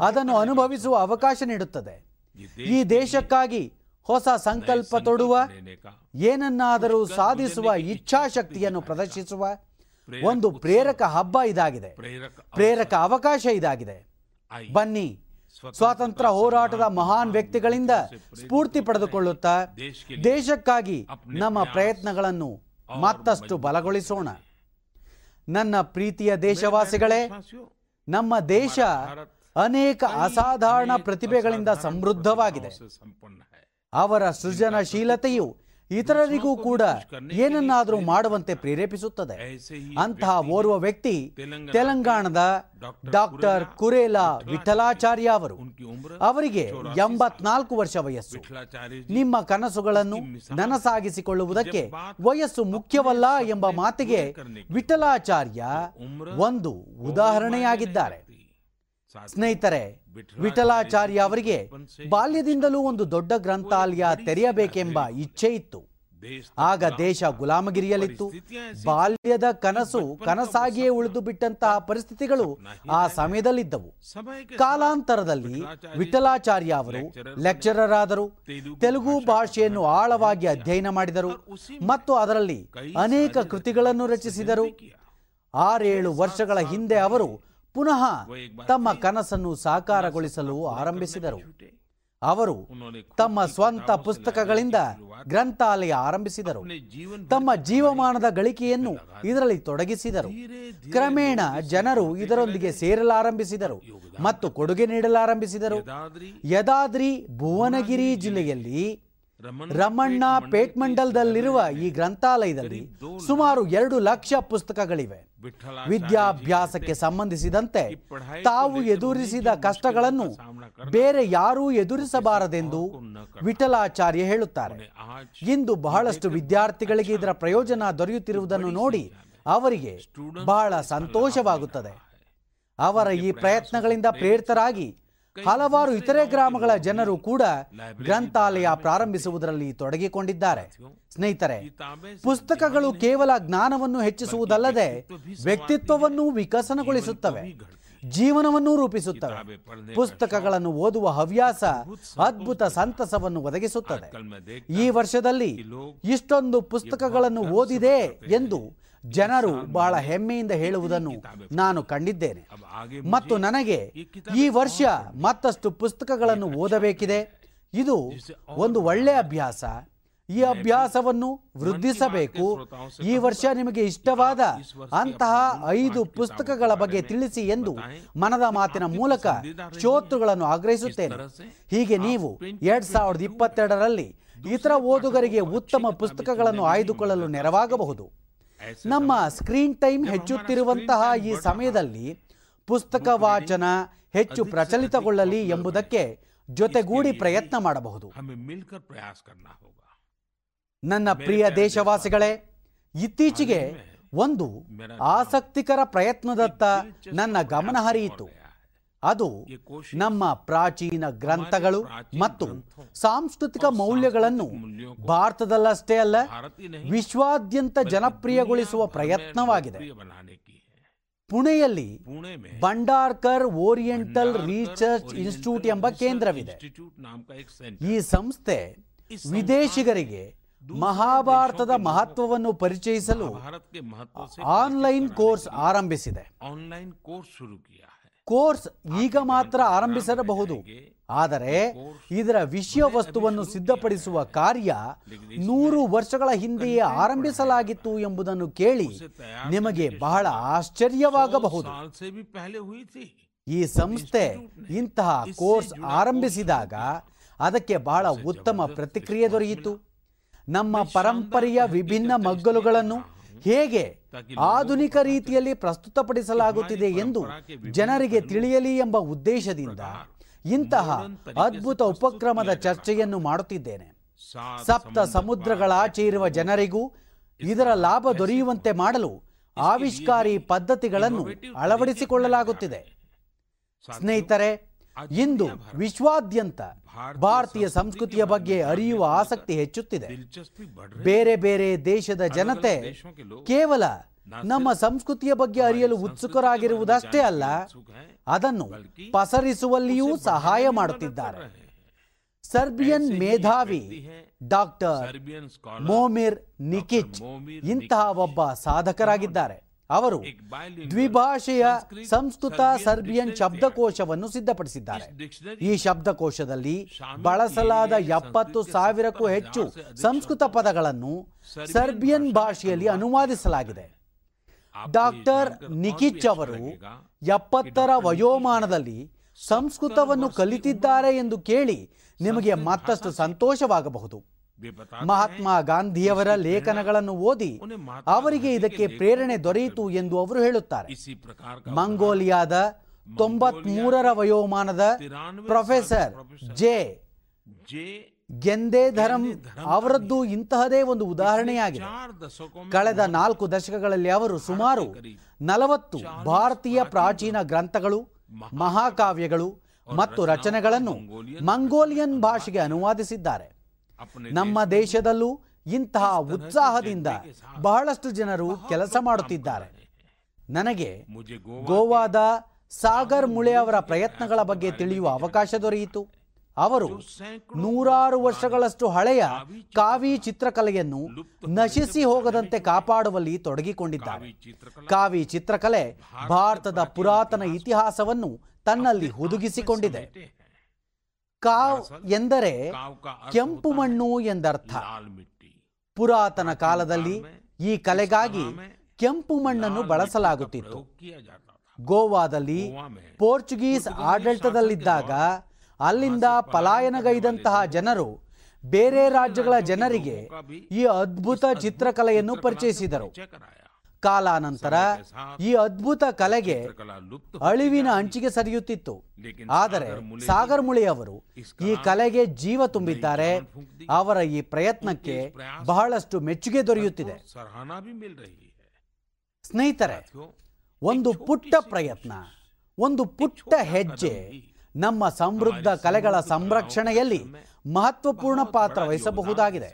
ಅದನ್ನು ಅನುಭವಿಸುವ ಅವಕಾಶ ನೀಡುತ್ತದೆ. ಈ ದೇಶಕ್ಕಾಗಿ ಹೊಸ ಸಂಕಲ್ಪ ತೊಡುವ ಏನನ್ನಾದರೂ ಸಾಧಿಸುವ ಇಚ್ಛಾಶಕ್ತಿಯನ್ನು ಪ್ರದರ್ಶಿಸುವ ಒಂದು ಪ್ರೇರಕ ಹಬ್ಬ ಇದಾಗಿದೆ. ಪ್ರೇರಕ ಅವಕಾಶ. ಇದಾಗಿದೆ. ಬನ್ನಿ. ಸ್ವಾತಂತ್ರ್ಯ ಹೋರಾಟದ ಮಹಾನ್ ವ್ಯಕ್ತಿಗಳಿಂದ ಸ್ಫೂರ್ತಿ ಪಡೆದುಕೊಳ್ಳುತ್ತಾ ದೇಶಕ್ಕಾಗಿ ನಮ್ಮ ಪ್ರಯತ್ನಗಳನ್ನು ಮತ್ತಷ್ಟು ಬಲಗೊಳಿಸೋಣ. ನನ್ನ ಪ್ರೀತಿಯ ದೇಶವಾಸಿಗಳೇ ನಮ್ಮ ದೇಶ ಅನೇಕ ಅಸಾಧಾರಣ ಪ್ರತಿಭೆಗಳಿಂದ ಸಮೃದ್ಧವಾಗಿದೆ. ಅವರ ಸೃಜನಶೀಲತೆಯು ಇತರರಿಗೂ ಕೂಡ ಏನನ್ನಾದರೂ ಮಾಡುವಂತೆ ಪ್ರೇರೇಪಿಸುತ್ತದೆ. ಅಂತಹ ಓರ್ವ ವ್ಯಕ್ತಿ ತೆಲಂಗಾಣದ ಡಾಕ್ಟರ್ ಕುರೇಲಾ ವಿಠಲಾಚಾರ್ಯ ಅವರು. ಅವರಿಗೆ ಎಂಬತ್ನಾಲ್ಕು ವರ್ಷ ವಯಸ್ಸು. ನಿಮ್ಮ ಕನಸುಗಳನ್ನು ನನಸಾಗಿಸಿಕೊಳ್ಳುವುದಕ್ಕೆ ವಯಸ್ಸು ಮುಖ್ಯವಲ್ಲ ಎಂಬ ಮಾತಿಗೆ ವಿಠಲಾಚಾರ್ಯ ಒಂದು ಉದಾಹರಣೆಯಾಗಿದ್ದಾರೆ. ಸ್ನೇಹಿತರೆ ವಿಠಲಾಚಾರ್ಯ ಅವರಿಗೆ ಬಾಲ್ಯದಿಂದಲೂ ಒಂದು ದೊಡ್ಡ ಗ್ರಂಥಾಲಯ ತೆರೆಯಬೇಕೆಂಬ ಇಚ್ಛೆ ಇತ್ತು. ಆಗ ದೇಶ ಗುಲಾಮಗಿರಿಯಲ್ಲಿತ್ತು. ಬಾಲ್ಯದ ಕನಸು ಕನಸಾಗಿಯೇ ಉಳಿದು ಬಿಟ್ಟಂತಹ ಪರಿಸ್ಥಿತಿಗಳು ಆ ಸಮಯದಲ್ಲಿದ್ದವು. ಕಾಲಾಂತರದಲ್ಲಿ ವಿಠಲಾಚಾರ್ಯ ಅವರು ಲೆಕ್ಚರರ್ ಆದರು ತೆಲುಗು ಭಾಷೆಯನ್ನು ಆಳವಾಗಿ ಅಧ್ಯಯನ ಮಾಡಿದರು. ಮತ್ತು ಅದರಲ್ಲಿ ಅನೇಕ ಕೃತಿಗಳನ್ನು ರಚಿಸಿದರು. ಆರೇಳು ವರ್ಷಗಳ ಹಿಂದೆ ಅವರು ಪುನಃ ತಮ್ಮ ಕನಸನ್ನು ಸಾಕಾರಗೊಳಿಸಲು ಆರಂಭಿಸಿದರು. ಅವರು ತಮ್ಮ ಸ್ವಂತ ಪುಸ್ತಕಗಳಿಂದ ಗ್ರಂಥಾಲಯ ಆರಂಭಿಸಿದರು. ತಮ್ಮ ಜೀವಮಾನದ ಗಳಿಕೆಯನ್ನು ಇದರಲ್ಲಿ ತೊಡಗಿಸಿದರು. ಕ್ರಮೇಣ ಜನರು ಇದರೊಂದಿಗೆ ಸೇರಲಾರಂಭಿಸಿದರು. ಮತ್ತು ಕೊಡುಗೆ ನೀಡಲಾರಂಭಿಸಿದರು. ಯದಾದ್ರಿ ಭುವನಗಿರಿ ಜಿಲ್ಲೆಯಲ್ಲಿ ರಮಣ್ಣ ಪೇಟ್ಮಂಡಲ್ದಲ್ಲಿರುವ ಈ ಗ್ರಂಥಾಲಯದಲ್ಲಿ ಸುಮಾರು ಎರಡು ಲಕ್ಷ ಪುಸ್ತಕಗಳಿವೆ. ವಿದ್ಯಾಭ್ಯಾಸಕ್ಕೆ ಸಂಬಂಧಿಸಿದಂತೆ ತಾವು ಎದುರಿಸಿದ ಕಷ್ಟಗಳನ್ನು ಬೇರೆ ಯಾರೂ ಎದುರಿಸಬಾರದೆಂದು ವಿಠಲಾಚಾರ್ಯ ಹೇಳುತ್ತಾರೆ. ಇಂದು ಬಹಳಷ್ಟು ವಿದ್ಯಾರ್ಥಿಗಳಿಗೆ ಇದರ ಪ್ರಯೋಜನ ದೊರೆಯುತ್ತಿರುವುದನ್ನು ನೋಡಿ ಅವರಿಗೆ ಬಹಳ ಸಂತೋಷವಾಗುತ್ತದೆ. ಅವರ ಈ ಪ್ರಯತ್ನಗಳಿಂದ ಪ್ರೇರಿತರಾಗಿ ಹಲವಾರು ಇತರೆ ಗ್ರಾಮಗಳ ಜನರು ಕೂಡ ಗ್ರಂಥಾಲಯ ಪ್ರಾರಂಭಿಸುವುದರಲ್ಲಿ ತೊಡಗಿಕೊಂಡಿದ್ದಾರೆ. ಸ್ನೇಹಿತರೆ ಪುಸ್ತಕಗಳು ಕೇವಲ ಜ್ಞಾನವನ್ನು ಹೆಚ್ಚಿಸುವುದಲ್ಲದೆ ವ್ಯಕ್ತಿತ್ವವನ್ನು ವಿಕಸನಗೊಳಿಸುತ್ತವೆ. ಜೀವನವನ್ನು ರೂಪಿಸುತ್ತವೆ. ಪುಸ್ತಕಗಳನ್ನು ಓದುವ ಹವ್ಯಾಸ ಅದ್ಭುತ ಸಂತಸವನ್ನು ಒದಗಿಸುತ್ತದೆ. ಈ ವರ್ಷದಲ್ಲಿ ಇಷ್ಟೊಂದು ಪುಸ್ತಕಗಳನ್ನು ಓದಿದೆ ಎಂದು ಜನರು ಬಹಳ ಹೆಮ್ಮೆಯಿಂದ ಹೇಳುವುದನ್ನು ನಾನು ಕಂಡಿದ್ದೇನೆ. ಮತ್ತು ನನಗೆ ಈ ವರ್ಷ ಮತ್ತಷ್ಟು ಪುಸ್ತಕಗಳನ್ನು ಓದಬೇಕಿದೆ. ಇದು ಒಂದು ಒಳ್ಳೆಯ ಅಭ್ಯಾಸ. ಈ ಅಭ್ಯಾಸವನ್ನು ವೃದ್ಧಿಸಬೇಕು. ಈ ವರ್ಷ ನಿಮಗೆ ಇಷ್ಟವಾದ ಅಂತಹ ಐದು ಪುಸ್ತಕಗಳ ಬಗ್ಗೆ ತಿಳಿಸಿ ಎಂದು ಮನದ ಮಾತಿನ ಮೂಲಕ ಶ್ರೋತೃಗಳನ್ನು ಆಗ್ರಹಿಸುತ್ತೇನೆ. ಹೀಗೆ ನೀವು ಎರಡ್ ಸಾವಿರದ ಇಪ್ಪತ್ತೆರಡರಲ್ಲಿ ಇತರ ಓದುಗರಿಗೆ ಉತ್ತಮ ಪುಸ್ತಕಗಳನ್ನು ಆಯ್ದುಕೊಳ್ಳಲು ನೆರವಾಗಬಹುದು. ನಮ್ಮ ಸ್ಕ್ರೀನ್ ಟೈಮ್ ಹೆಚ್ಚುತ್ತಿರುವಂತಹ ಈ ಸಮಯದಲ್ಲಿ ಪುಸ್ತಕ ವಾಚನ ಹೆಚ್ಚು ಪ್ರಚಲಿತಗೊಳ್ಳಲಿ ಎಂಬುದಕ್ಕೆ ಜೊತೆಗೂಡಿ ಪ್ರಯತ್ನ ಮಾಡಬಹುದು. ನನ್ನ ಪ್ರಿಯ ದೇಶವಾಸಿಗಳೇ ಇತ್ತೀಚೆಗೆ ಒಂದು ಆಸಕ್ತಿಕರ ಪ್ರಯತ್ನದತ್ತ ನನ್ನ ಗಮನ ಹರಿಯಿತು. ಅದು ನಮ್ಮ ಪ್ರಾಚೀನ ಗ್ರಂಥಗಳು ಮತ್ತು ಸಾಂಸ್ಕೃತಿಕ ಮೌಲ್ಯಗಳನ್ನು ಭಾರತದಲ್ಲಷ್ಟೇ ಅಲ್ಲ ವಿಶ್ವಾದ್ಯಂತ ಜನಪ್ರಿಯಗೊಳಿಸುವ ಪ್ರಯತ್ನವಾಗಿದೆ. ಪುಣೆಯಲ್ಲಿ ಭಂಡಾರ್ಕರ್ ಓರಿಯೆಂಟಲ್ ರಿಸರ್ಚ್ ಇನ್ಸ್ಟಿಟ್ಯೂಟ್ ಎಂಬ ಕೇಂದ್ರವಿದೆ. ಈ ಸಂಸ್ಥೆ ವಿದೇಶಿಗರಿಗೆ ಮಹಾಭಾರತದ ಮಹತ್ವವನ್ನು ಪರಿಚಯಿಸಲು ಆನ್ಲೈನ್ ಕೋರ್ಸ್ ಆರಂಭಿಸಿದೆ. ಆನ್ಲೈನ್ ಕೋರ್ಸ್ ಶುರು ಕೋರ್ಸ್ ಈಗ ಮಾತ್ರ ಆರಂಭಿಸಿರಬಹುದು ಆದರೆ ಇದರ ವಿಷಯ ವಸ್ತುವನ್ನು ಸಿದ್ಧಪಡಿಸುವ ಕಾರ್ಯ ನೂರು ವರ್ಷಗಳ ಹಿಂದೆಯೇ ಆರಂಭಿಸಲಾಗಿತ್ತು ಎಂಬುದನ್ನು ಕೇಳಿ ನಿಮಗೆ ಬಹಳ ಆಶ್ಚರ್ಯವಾಗಬಹುದು. ಈ ಸಂಸ್ಥೆ ಇಂತಹ ಕೋರ್ಸ್ ಆರಂಭಿಸಿದಾಗ ಅದಕ್ಕೆ ಬಹಳ ಉತ್ತಮ ಪ್ರತಿಕ್ರಿಯೆ ದೊರೆಯಿತು. ನಮ್ಮ ಪರಂಪರೆಯ ವಿಭಿನ್ನ ಮಗ್ಗಲುಗಳನ್ನು ಹೇಗೆ ಆಧುನಿಕ ರೀತಿಯಲ್ಲಿ ಪ್ರಸ್ತುತಪಡಿಸಲಾಗುತ್ತಿದೆ ಎಂದು ಜನರಿಗೆ ತಿಳಿಯಲಿ ಎಂಬ ಉದ್ದೇಶದಿಂದ ಇಂತಹ ಅದ್ಭುತ ಉಪಕ್ರಮದ ಚರ್ಚೆಯನ್ನು ಮಾಡುತ್ತಿದ್ದೇನೆ. ಸಪ್ತ ಸಮುದ್ರಗಳಾಚೆ ಇರುವ ಜನರಿಗೂ ಇದರ ಲಾಭ ದೊರೆಯುವಂತೆ ಮಾಡಲು ಆವಿಷ್ಕಾರಿ ಪದ್ಧತಿಗಳನ್ನು ಅಳವಡಿಸಿಕೊಳ್ಳಲಾಗುತ್ತಿದೆ. ಸ್ನೇಹಿತರೆ ಇಂದು ವಿಶ್ವಾದ್ಯಂತ ಭಾರತೀಯ ಸಂಸ್ಕೃತಿಯ ಬಗ್ಗೆ ಅರಿಯುವ ಆಸಕ್ತಿ ಹೆಚ್ಚುತ್ತಿದೆ. ಬೇರೆ ಬೇರೆ ದೇಶದ ಜನತೆ ಕೇವಲ ನಮ್ಮ ಸಂಸ್ಕೃತಿಯ ಬಗ್ಗೆ ಅರಿಯಲು ಉತ್ಸುಕರಾಗಿರುವುದಷ್ಟೇ ಅಲ್ಲ ಅದನ್ನು ಪಸರಿಸುವಲ್ಲಿಯೂ ಸಹಾಯ ಮಾಡುತ್ತಿದ್ದಾರೆ. ಸರ್ಬಿಯನ್ ಮೇಧಾವಿ ಡಾಕ್ಟರ್ ಮೋಮಿರ್ ನಿಕಿಚ್. ಇಂತಹ ಒಬ್ಬ ಸಾಧಕರಾಗಿದ್ದಾರೆ. ಅವರು ದ್ವಿಭಾಷೆಯ ಸಂಸ್ಕೃತ ಸರ್ಬಿಯನ್ ಶಬ್ದಕೋಶವನ್ನು ಸಿದ್ಧಪಡಿಸಿದ್ದಾರೆ. ಈ ಶಬ್ದಕೋಶದಲ್ಲಿ ಬಳಸಲಾದ ಎಪ್ಪತ್ತು ಸಾವಿರಕ್ಕೂ ಹೆಚ್ಚು ಸಂಸ್ಕೃತ ಪದಗಳನ್ನು ಸರ್ಬಿಯನ್ ಭಾಷೆಯಲ್ಲಿ ಅನುವಾದಿಸಲಾಗಿದೆ. ಡಾಕ್ಟರ್ ನಿಖಿಚ್ ಅವರು ಎಪ್ಪತ್ತರ ವಯೋಮಾನದಲ್ಲಿ ಸಂಸ್ಕೃತವನ್ನು ಕಲಿತಿದ್ದಾರೆ ಎಂದು ಕೇಳಿ ನಿಮಗೆ ಮತ್ತಷ್ಟು ಸಂತೋಷವಾಗಬಹುದು. ಮಹಾತ್ಮ ಗಾಂಧಿಯವರ ಲೇಖನಗಳನ್ನು ಓದಿ ಅವರಿಗೆ ಇದಕ್ಕೆ ಪ್ರೇರಣೆ ದೊರೆಯಿತು ಎಂದು ಅವರು ಹೇಳುತ್ತಾರೆ. ಮಂಗೋಲಿಯಾದ ತೊಂಬತ್ ಮೂರರ ವಯೋಮಾನದ ಪ್ರೊಫೆಸರ್ ಜೆ ಗೆಂದೇ ಧರಂ ಅವರದ್ದು ಇಂತಹದೇ ಒಂದು ಉದಾಹರಣೆಯಾಗಿದೆ. ಕಳೆದ ನಾಲ್ಕು ದಶಕಗಳಲ್ಲಿ ಅವರು ಸುಮಾರು ನಲವತ್ತು ಭಾರತೀಯ ಪ್ರಾಚೀನ ಗ್ರಂಥಗಳು ಮಹಾಕಾವ್ಯಗಳು ಮತ್ತು ರಚನೆಗಳನ್ನು ಮಂಗೋಲಿಯನ್ ಭಾಷೆಗೆ ಅನುವಾದಿಸಿದ್ದಾರೆ. ನಮ್ಮ ದೇಶದಲ್ಲೂ ಇಂತಹ ಉತ್ಸಾಹದಿಂದ ಬಹಳಷ್ಟು ಜನರು ಕೆಲಸ ಮಾಡುತ್ತಿದ್ದಾರೆ. ನನಗೆ ಗೋವಾದ ಸಾಗರ್ ಮುಳೆ ಅವರ ಪ್ರಯತ್ನಗಳ ಬಗ್ಗೆ ತಿಳಿಯುವ ಅವಕಾಶ ದೊರೆಯಿತು. ಅವರು ನೂರಾರು ವರ್ಷಗಳಷ್ಟು ಹಳೆಯ ಕಾವಿ ಚಿತ್ರಕಲೆಯನ್ನು ನಶಿಸಿ ಹೋಗದಂತೆ ಕಾಪಾಡುವಲ್ಲಿ ತೊಡಗಿಕೊಂಡಿದ್ದಾರೆ. ಕಾವಿ ಚಿತ್ರಕಲೆ ಭಾರತದ ಪುರಾತನ ಇತಿಹಾಸವನ್ನು ತನ್ನಲ್ಲಿ ಹುದುಗಿಸಿಕೊಂಡಿದೆ. ಕಾವ್ ಎಂದರೆ ಕೆಂಪು ಮಣ್ಣು ಎಂದರ್ಥ. ಪುರಾತನ ಕಾಲದಲ್ಲಿ ಈ ಕಲೆಗಾಗಿ ಕೆಂಪು ಮಣ್ಣನ್ನು ಬಳಸಲಾಗುತ್ತಿತ್ತು. ಗೋವಾದಲ್ಲಿ ಪೋರ್ಚುಗೀಸ್ ಆಡಳಿತದಲ್ಲಿದ್ದಾಗ ಅಲ್ಲಿಂದ ಪಲಾಯನಗೈದಂತಹ ಜನರು ಬೇರೆ ರಾಜ್ಯಗಳ ಜನರಿಗೆ ಈ ಅದ್ಭುತ ಚಿತ್ರಕಲೆಯನ್ನು ಪರಿಚಯಿಸಿದರು. ಕಾಲಾನಂತರ ಈ ಅದ್ಭುತ ಕಲೆಗೆ ಅಳಿವಿನ ಅಂಚಿಗೆ ಸರಿಯುತ್ತಿತ್ತು. ಆದರೆ ಸಾಗರ್ ಮುಳಿಯವರು ಈ ಕಲೆಗೆ ಜೀವ ತುಂಬಿದ್ದಾರೆ. ಅವರ ಈ ಪ್ರಯತ್ನಕ್ಕೆ ಬಹಳಷ್ಟು ಮೆಚ್ಚುಗೆ ದೊರೆಯುತ್ತಿದೆ. ಸ್ನೇಹಿತರೆ ಒಂದು ಪುಟ್ಟ ಪ್ರಯತ್ನ ಒಂದು ಪುಟ್ಟ ಹೆಜ್ಜೆ ನಮ್ಮ ಸಮೃದ್ಧ ಕಲೆಗಳ ಸಂರಕ್ಷಣೆಯಲ್ಲಿ ಮಹತ್ವಪೂರ್ಣ ಪಾತ್ರ ವಹಿಸಬಹುದಾಗಿದೆ.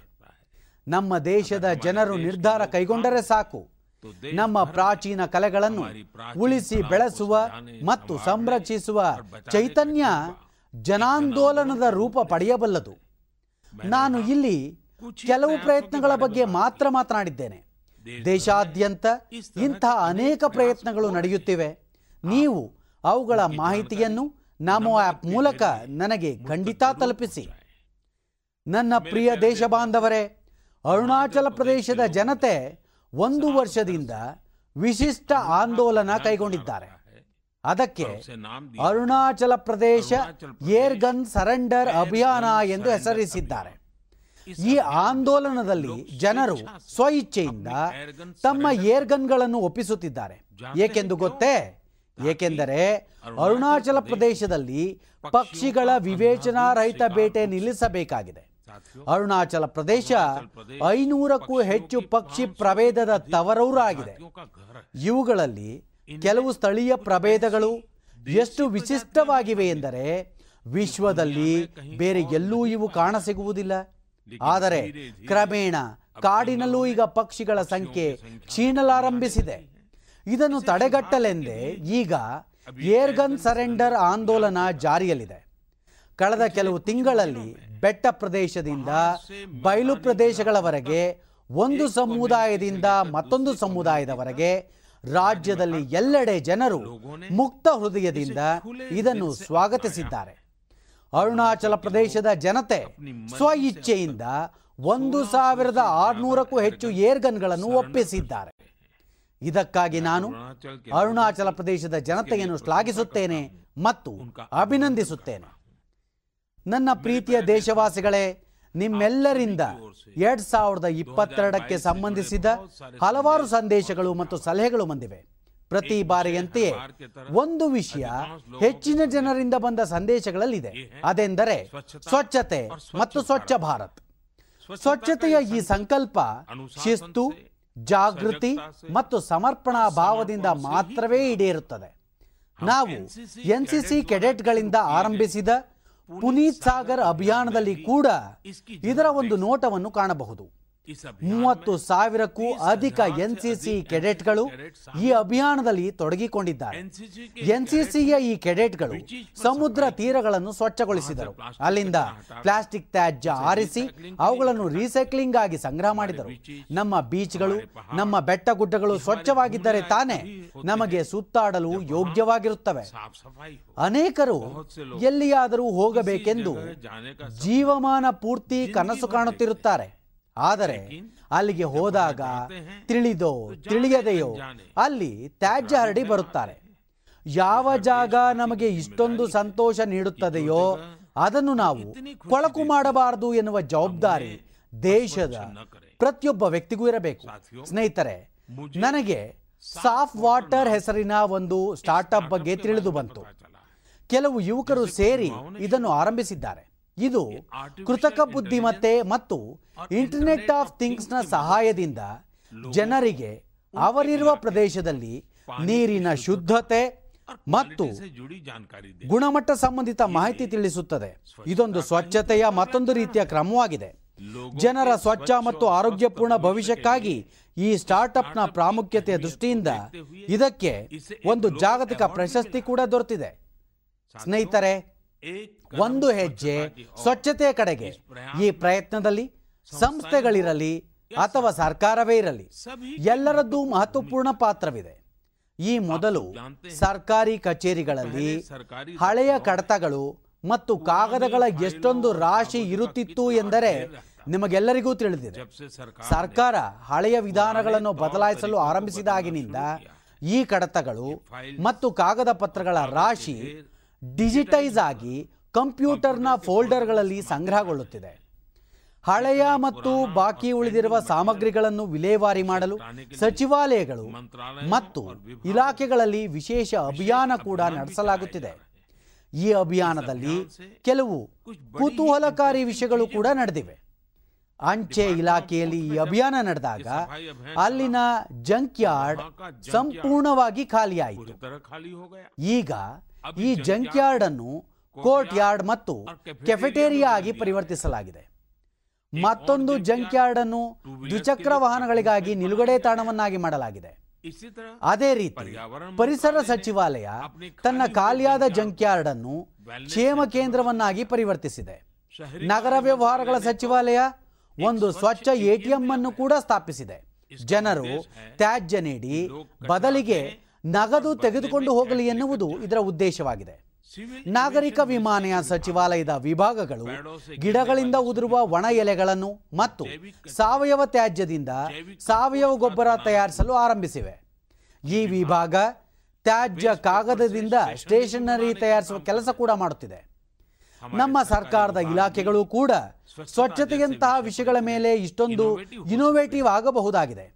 ನಮ್ಮ ದೇಶದ ಜನರು ನಿರ್ಧಾರ ಕೈಗೊಂಡರೆ ಸಾಕು. ನಮ್ಮ ಪ್ರಾಚೀನ ಕಲೆಗಳನ್ನು ಉಳಿಸಿ ಬೆಳೆಸುವ ಮತ್ತು ಸಂರಕ್ಷಿಸುವ ಚೈತನ್ಯ ಜನಾಂದೋಲನದ ರೂಪ ಪಡೆಯಬಲ್ಲದು. ನಾನು ಇಲ್ಲಿ ಕೆಲವು ಪ್ರಯತ್ನಗಳ ಬಗ್ಗೆ ಮಾತ್ರ ಮಾತನಾಡಿದ್ದೇನೆ. ದೇಶಾದ್ಯಂತ ಇಂತಹ ಅನೇಕ ಪ್ರಯತ್ನಗಳು ನಡೆಯುತ್ತಿವೆ. ನೀವು ಅವುಗಳ ಮಾಹಿತಿಯನ್ನು ನಮೋ ಆ್ಯಪ್ ಮೂಲಕ ನನಗೆ ಖಂಡಿತ ತಲುಪಿಸಿ. ನನ್ನ ಪ್ರಿಯ ದೇಶ ಬಾಂಧವರೇ ಅರುಣಾಚಲ ಪ್ರದೇಶದ ಜನತೆ ಒಂದು ವರ್ಷದಿಂದ ವಿಶಿಷ್ಟ ಆಂದೋಲನ ಕೈಗೊಂಡಿದ್ದಾರೆ. ಅದಕ್ಕೆ ಅರುಣಾಚಲ ಪ್ರದೇಶ ಏರ್ಗನ್ ಸರೆಂಡರ್ ಅಭಿಯಾನ ಎಂದು ಹೆಸರಿಸಿದ್ದಾರೆ. ಈ ಆಂದೋಲನದಲ್ಲಿ ಜನರು ಸ್ವಇಚ್ಛೆಯಿಂದ ತಮ್ಮ ಏರ್ಗನ್ಗಳನ್ನು ಒಪ್ಪಿಸುತ್ತಿದ್ದಾರೆ. ಏಕೆಂದು ಗೊತ್ತೇ? ಏಕೆಂದರೆ ಅರುಣಾಚಲ ಪ್ರದೇಶದಲ್ಲಿ ಪಕ್ಷಿಗಳ ವಿವೇಚನಾರಹಿತ ಬೇಟೆ ನಿಲ್ಲಿಸಬೇಕಾಗಿದೆ. ಅರುಣಾಚಲ ಪ್ರದೇಶ ಐನೂರಕ್ಕೂ ಹೆಚ್ಚು ಪಕ್ಷಿ ಪ್ರಭೇದದ ತವರೂರಾಗಿದೆ. ಇವುಗಳಲ್ಲಿ ಕೆಲವು ಸ್ಥಳೀಯ ಪ್ರಭೇದಗಳು ಎಷ್ಟು ವಿಶಿಷ್ಟವಾಗಿವೆ ಎಂದರೆ ವಿಶ್ವದಲ್ಲಿ ಬೇರೆ ಎಲ್ಲೂ ಇವು ಕಾಣಸಿಗುವುದಿಲ್ಲ. ಆದರೆ ಕ್ರಮೇಣ ಕಾಡಿನಲ್ಲೂ ಈಗ ಪಕ್ಷಿಗಳ ಸಂಖ್ಯೆ ಕ್ಷೀಣಲಾರಂಭಿಸಿದೆ. ಇದನ್ನು ತಡೆಗಟ್ಟಲೆಂದೇ ಈಗ ಏರ್ಗನ್ ಸರೆಂಡರ್ ಆಂದೋಲನ ಜಾರಿಯಲ್ಲಿದೆ. ಕಳೆದ ಕೆಲವು ತಿಂಗಳಲ್ಲಿ ಬೆಟ್ಟ ಪ್ರದೇಶದಿಂದ ಬಯಲು ಪ್ರದೇಶಗಳವರೆಗೆ ಒಂದು ಸಮುದಾಯದಿಂದ ಮತ್ತೊಂದು ಸಮುದಾಯದವರೆಗೆ ರಾಜ್ಯದಲ್ಲಿ ಎಲ್ಲೆಡೆ ಜನರು ಮುಕ್ತ ಹೃದಯದಿಂದ ಇದನ್ನು ಸ್ವಾಗತಿಸಿದ್ದಾರೆ. ಅರುಣಾಚಲ ಪ್ರದೇಶದ ಜನತೆ ಸ್ವ ಇಚ್ಛೆಯಿಂದ ಒಂದು ಸಾವಿರದ ಆರುನೂರಕ್ಕೂ ಹೆಚ್ಚು ಏರ್ಗನ್ಗಳನ್ನು ಒಪ್ಪಿಸಿದ್ದಾರೆ. ಇದಕ್ಕಾಗಿ ನಾನು ಅರುಣಾಚಲ ಪ್ರದೇಶದ ಜನತೆಯನ್ನು ಶ್ಲಾಘಿಸುತ್ತೇನೆ ಮತ್ತು ಅಭಿನಂದಿಸುತ್ತೇನೆ. ನನ್ನ ಪ್ರೀತಿಯ ದೇಶವಾಸಿಗಳೇ ನಿಮ್ಮೆಲ್ಲರಿಂದ ಎರಡ್ ಸಾವಿರದ ಇಪ್ಪತ್ತೆರಡಕ್ಕೆ ಸಂಬಂಧಿಸಿದ ಹಲವಾರು ಸಂದೇಶಗಳು ಮತ್ತು ಸಲಹೆಗಳು ಬಂದಿವೆ. ಪ್ರತಿ ಬಾರಿಯಂತೆಯೇ ಒಂದು ವಿಷಯ ಹೆಚ್ಚಿನ ಜನರಿಂದ ಬಂದ ಸಂದೇಶಗಳಲ್ಲಿದೆ. ಅದೆಂದರೆ ಸ್ವಚ್ಛತೆ ಮತ್ತು ಸ್ವಚ್ಛ ಭಾರತ್. ಸ್ವಚ್ಛತೆಯ ಈ ಸಂಕಲ್ಪ ಶಿಸ್ತು ಜಾಗೃತಿ ಮತ್ತು ಸಮರ್ಪಣಾ ಭಾವದಿಂದ ಮಾತ್ರವೇ ಈಡೇರುತ್ತದೆ. ನಾವು ಎನ್ಸಿಸಿ ಕೆಡೆಟ್ಗಳಿಂದ ಆರಂಭಿಸಿದ ಪುನೀತ್ ಸಾಗರ್ ಅಭಿಯಾನದಲ್ಲಿ ಕೂಡ ಇದರ ಒಂದು ನೋಟವನ್ನು ಕಾಣಬಹುದು. ಮೂವತ್ತು ಸಾವಿರಕ್ಕೂ ಅಧಿಕ ಎನ್ಸಿಸಿ ಕೆಡೆಟ್ಗಳು ಈ ಅಭಿಯಾನದಲ್ಲಿ ತೊಡಗಿಕೊಂಡಿದ್ದಾರೆ. ಎನ್ಸಿಸಿಯ ಈ ಕೆಡೆಟ್ಗಳು ಸಮುದ್ರ ತೀರಗಳನ್ನು ಸ್ವಚ್ಛಗೊಳಿಸಿದರು. ಅಲ್ಲಿಂದ ಪ್ಲಾಸ್ಟಿಕ್ ತ್ಯಾಜ್ಯ ಆರಿಸಿ ಅವುಗಳನ್ನು ರೀಸೈಕ್ಲಿಂಗ್ ಆಗಿ ಸಂಗ್ರಹ ಮಾಡಿದರು. ನಮ್ಮ ಬೀಚ್ಗಳು, ನಮ್ಮ ಬೆಟ್ಟ ಗುಡ್ಡಗಳು ಸ್ವಚ್ಛವಾಗಿದ್ದರೆ ತಾನೇ ನಮಗೆ ಸುತ್ತಾಡಲು ಯೋಗ್ಯವಾಗಿರುತ್ತವೆ. ಅನೇಕರು ಎಲ್ಲಿಯಾದರೂ ಹೋಗಬೇಕೆಂದು ಜೀವಮಾನ ಪೂರ್ತಿ ಕನಸು ಕಾಣುತ್ತಿರುತ್ತಾರೆ. ಆದರೆ ಅಲ್ಲಿಗೆ ಹೋದಾಗ ತಿಳಿದೋ ತಿಳಿಯದೆಯೋ ಅಲ್ಲಿ ತ್ಯಾಜ್ಯ ಹರಡಿ ಬರುತ್ತಾರೆ. ಯಾವ ಜಾಗ ನಮಗೆ ಇಷ್ಟೊಂದು ಸಂತೋಷ ನೀಡುತ್ತದೆಯೋ ಅದನ್ನು ನಾವು ಕೊಳಕು ಮಾಡಬಾರದು ಎನ್ನುವ ಜವಾಬ್ದಾರಿ ದೇಶದ ಪ್ರತಿಯೊಬ್ಬ ವ್ಯಕ್ತಿಗೂ ಇರಬೇಕು. ಸ್ನೇಹಿತರೆ ನನಗೆ ಸಾಫ್ ವಾಟರ್ ಹೆಸರಿನ ಒಂದು ಸ್ಟಾರ್ಟ್ಅಪ್ ಬಗ್ಗೆ ತಿಳಿದು ಬಂತು. ಕೆಲವು ಯುವಕರು ಸೇರಿ ಇದನ್ನು ಆರಂಭಿಸಿದ್ದಾರೆ. ಇದು ಕೃತಕ ಬುದ್ಧಿಮತ್ತೆ ಮತ್ತು ಇಂಟರ್ನೆಟ್ ಆಫ್ ಥಿಂಗ್ಸ್ನ ನ ಸಹಾಯದಿಂದ ಜನರಿಗೆ ಅವರಿರುವ ಪ್ರದೇಶದಲ್ಲಿ ನೀರಿನ ಶುದ್ಧತೆ ಮತ್ತು ಗುಣಮಟ್ಟ ಸಂಬಂಧಿತ ಮಾಹಿತಿ ತಿಳಿಸುತ್ತದೆ. ಇದೊಂದು ಸ್ವಚ್ಛತೆಯ ಮತ್ತೊಂದು ರೀತಿಯ ಕ್ರಮವಾಗಿದೆ. ಜನರ ಸ್ವಚ್ಛ ಮತ್ತು ಆರೋಗ್ಯಪೂರ್ಣ ಭವಿಷ್ಯಕ್ಕಾಗಿ ಈ ಸ್ಟಾರ್ಟ್ಅಪ್ನ ಪ್ರಾಮುಖ್ಯತೆಯ ದೃಷ್ಟಿಯಿಂದ ಇದಕ್ಕೆ ಒಂದು ಜಾಗತಿಕ ಪ್ರಶಸ್ತಿ ಕೂಡ ದೊರೆತಿದೆ. ಸ್ನೇಹಿತರೆ ಒಂದು ಹೆಜ್ಜೆ ಸ್ವಚ್ಛತೆಯ ಕಡೆಗೆ. ಈ ಪ್ರಯತ್ನದಲ್ಲಿ ಸಂಸ್ಥೆಗಳಿರಲಿ ಅಥವಾ ಸರ್ಕಾರವೇ ಇರಲಿ ಎಲ್ಲರದ್ದು ಮಹತ್ವಪೂರ್ಣ ಪಾತ್ರವಿದೆ. ಈ ಮೊದಲು ಸರ್ಕಾರಿ ಕಚೇರಿಗಳಲ್ಲಿ ಹಳೆಯ ಕಡತಗಳು ಮತ್ತು ಕಾಗದಗಳ ಎಷ್ಟೊಂದು ರಾಶಿ ಇರುತ್ತಿತ್ತು ಎಂದರೆ ನಿಮಗೆಲ್ಲರಿಗೂ ತಿಳಿದಿದೆ. ಸರ್ಕಾರ ಹಳೆಯ ವಿಧಾನಗಳನ್ನು ಬದಲಾಯಿಸಲು ಆರಂಭಿಸಿದಾಗಿನಿಂದ ಈ ಕಡತಗಳು ಮತ್ತು ಕಾಗದ ಪತ್ರಗಳ ರಾಶಿ ಡಿಜಿಟೈಸ್ ಆಗಿ ಕಂಪ್ಯೂಟರ್ನ ಫೋಲ್ಡರ್ಗಳಲ್ಲಿ ಸಂಗ್ರಹಗೊಳ್ಳುತ್ತಿದೆ. ಹಳೆಯ ಮತ್ತು ಬಾಕಿ ಉಳಿದಿರುವ ಸಾಮಗ್ರಿಗಳನ್ನು ವಿಲೇವಾರಿ ಮಾಡಲು ಸಚಿವಾಲಯಗಳು ಮತ್ತು ಇಲಾಖೆಗಳಲ್ಲಿ ವಿಶೇಷ ಅಭಿಯಾನ ಕೂಡ ನಡೆಸಲಾಗುತ್ತಿದೆ. ಈ ಅಭಿಯಾನದಲ್ಲಿ ಕೆಲವು ಕುತೂಹಲಕಾರಿ ವಿಷಯಗಳು ಕೂಡ ನಡೆದಿವೆ. ಅಂಚೆ ಇಲಾಖೆಯಲ್ಲಿ ಈ ಅಭಿಯಾನ ನಡೆದಾಗ ಅಲ್ಲಿನ ಜಂಕ್ ಯಾರ್ಡ್ ಸಂಪೂರ್ಣವಾಗಿ ಖಾಲಿಯಾಯಿತು. ಈಗ ಈ ಜಂಕ್ ಯಾರ್ಡ್ ಅನ್ನು ಕೋರ್ಟ್ ಯಾರ್ಡ್ ಮತ್ತು ಕೆಫೆಟೇರಿಯಾ ಆಗಿ ಪರಿವರ್ತಿಸಲಾಗಿದೆ. ಮತ್ತೊಂದು ಜಂಕ್ ಯಾರ್ಡ್ ಅನ್ನು ದ್ವಿಚಕ್ರ ವಾಹನಗಳಿಗಾಗಿ ನಿಲುಗಡೆ ತಾಣವನ್ನಾಗಿ ಮಾಡಲಾಗಿದೆ. ಅದೇ ರೀತಿ ಪರಿಸರ ಸಚಿವಾಲಯ ತನ್ನ ಖಾಲಿಯಾದ ಜಂಕ್ ಯಾರ್ಡ್ ಅನ್ನು ಕ್ಷೇಮ ಕೇಂದ್ರವನ್ನಾಗಿ ಪರಿವರ್ತಿಸಿದೆ. ನಗರ ವ್ಯವಹಾರಗಳ ಸಚಿವಾಲಯ ಒಂದು ಸ್ವಚ್ಛ ಎಟಿಎಂ ಅನ್ನು ಕೂಡ ಸ್ಥಾಪಿಸಿದೆ. ಜನರು ತ್ಯಾಜ್ಯ ನೀಡಿ ಬದಲಿಗೆ ನಗದು ತೆಗೆದುಕೊಂಡು ಹೋಗಲಿ ಎನ್ನುವುದು ಇದರ ಉದ್ದೇಶವಾಗಿದೆ. ನಾಗರಿಕ ವಿಮಾನಯ ಸಚಿವಾಲಯದ ವಿಭಾಗಗಳು ಗಿಡಗಳಿಂದ ಉದುರುವ ಒಣ ಎಲೆಗಳನ್ನು ಮತ್ತು ಸಾವಯವ ತ್ಯಾಜ್ಯದಿಂದ ಸಾವಯವ ಗೊಬ್ಬರ ತಯಾರಿಸಲು ಆರಂಭಿಸಿವೆ. ಈ ವಿಭಾಗ ತ್ಯಾಜ್ಯ ಕಾಗದದಿಂದ ಸ್ಟೇಷನರಿ ತಯಾರಿಸುವ ಕೆಲಸ ಕೂಡ ಮಾಡುತ್ತಿದೆ. ನಮ್ಮ ಸರ್ಕಾರದ ಇಲಾಖೆಗಳು ಕೂಡ ಸ್ವಚ್ಛತೆಯಂತಹ ವಿಷಯಗಳ ಮೇಲೆ ಇಷ್ಟೊಂದು ಇನೋವೇಟಿವ್ ಆಗಬಹುದಾಗಿದೆ.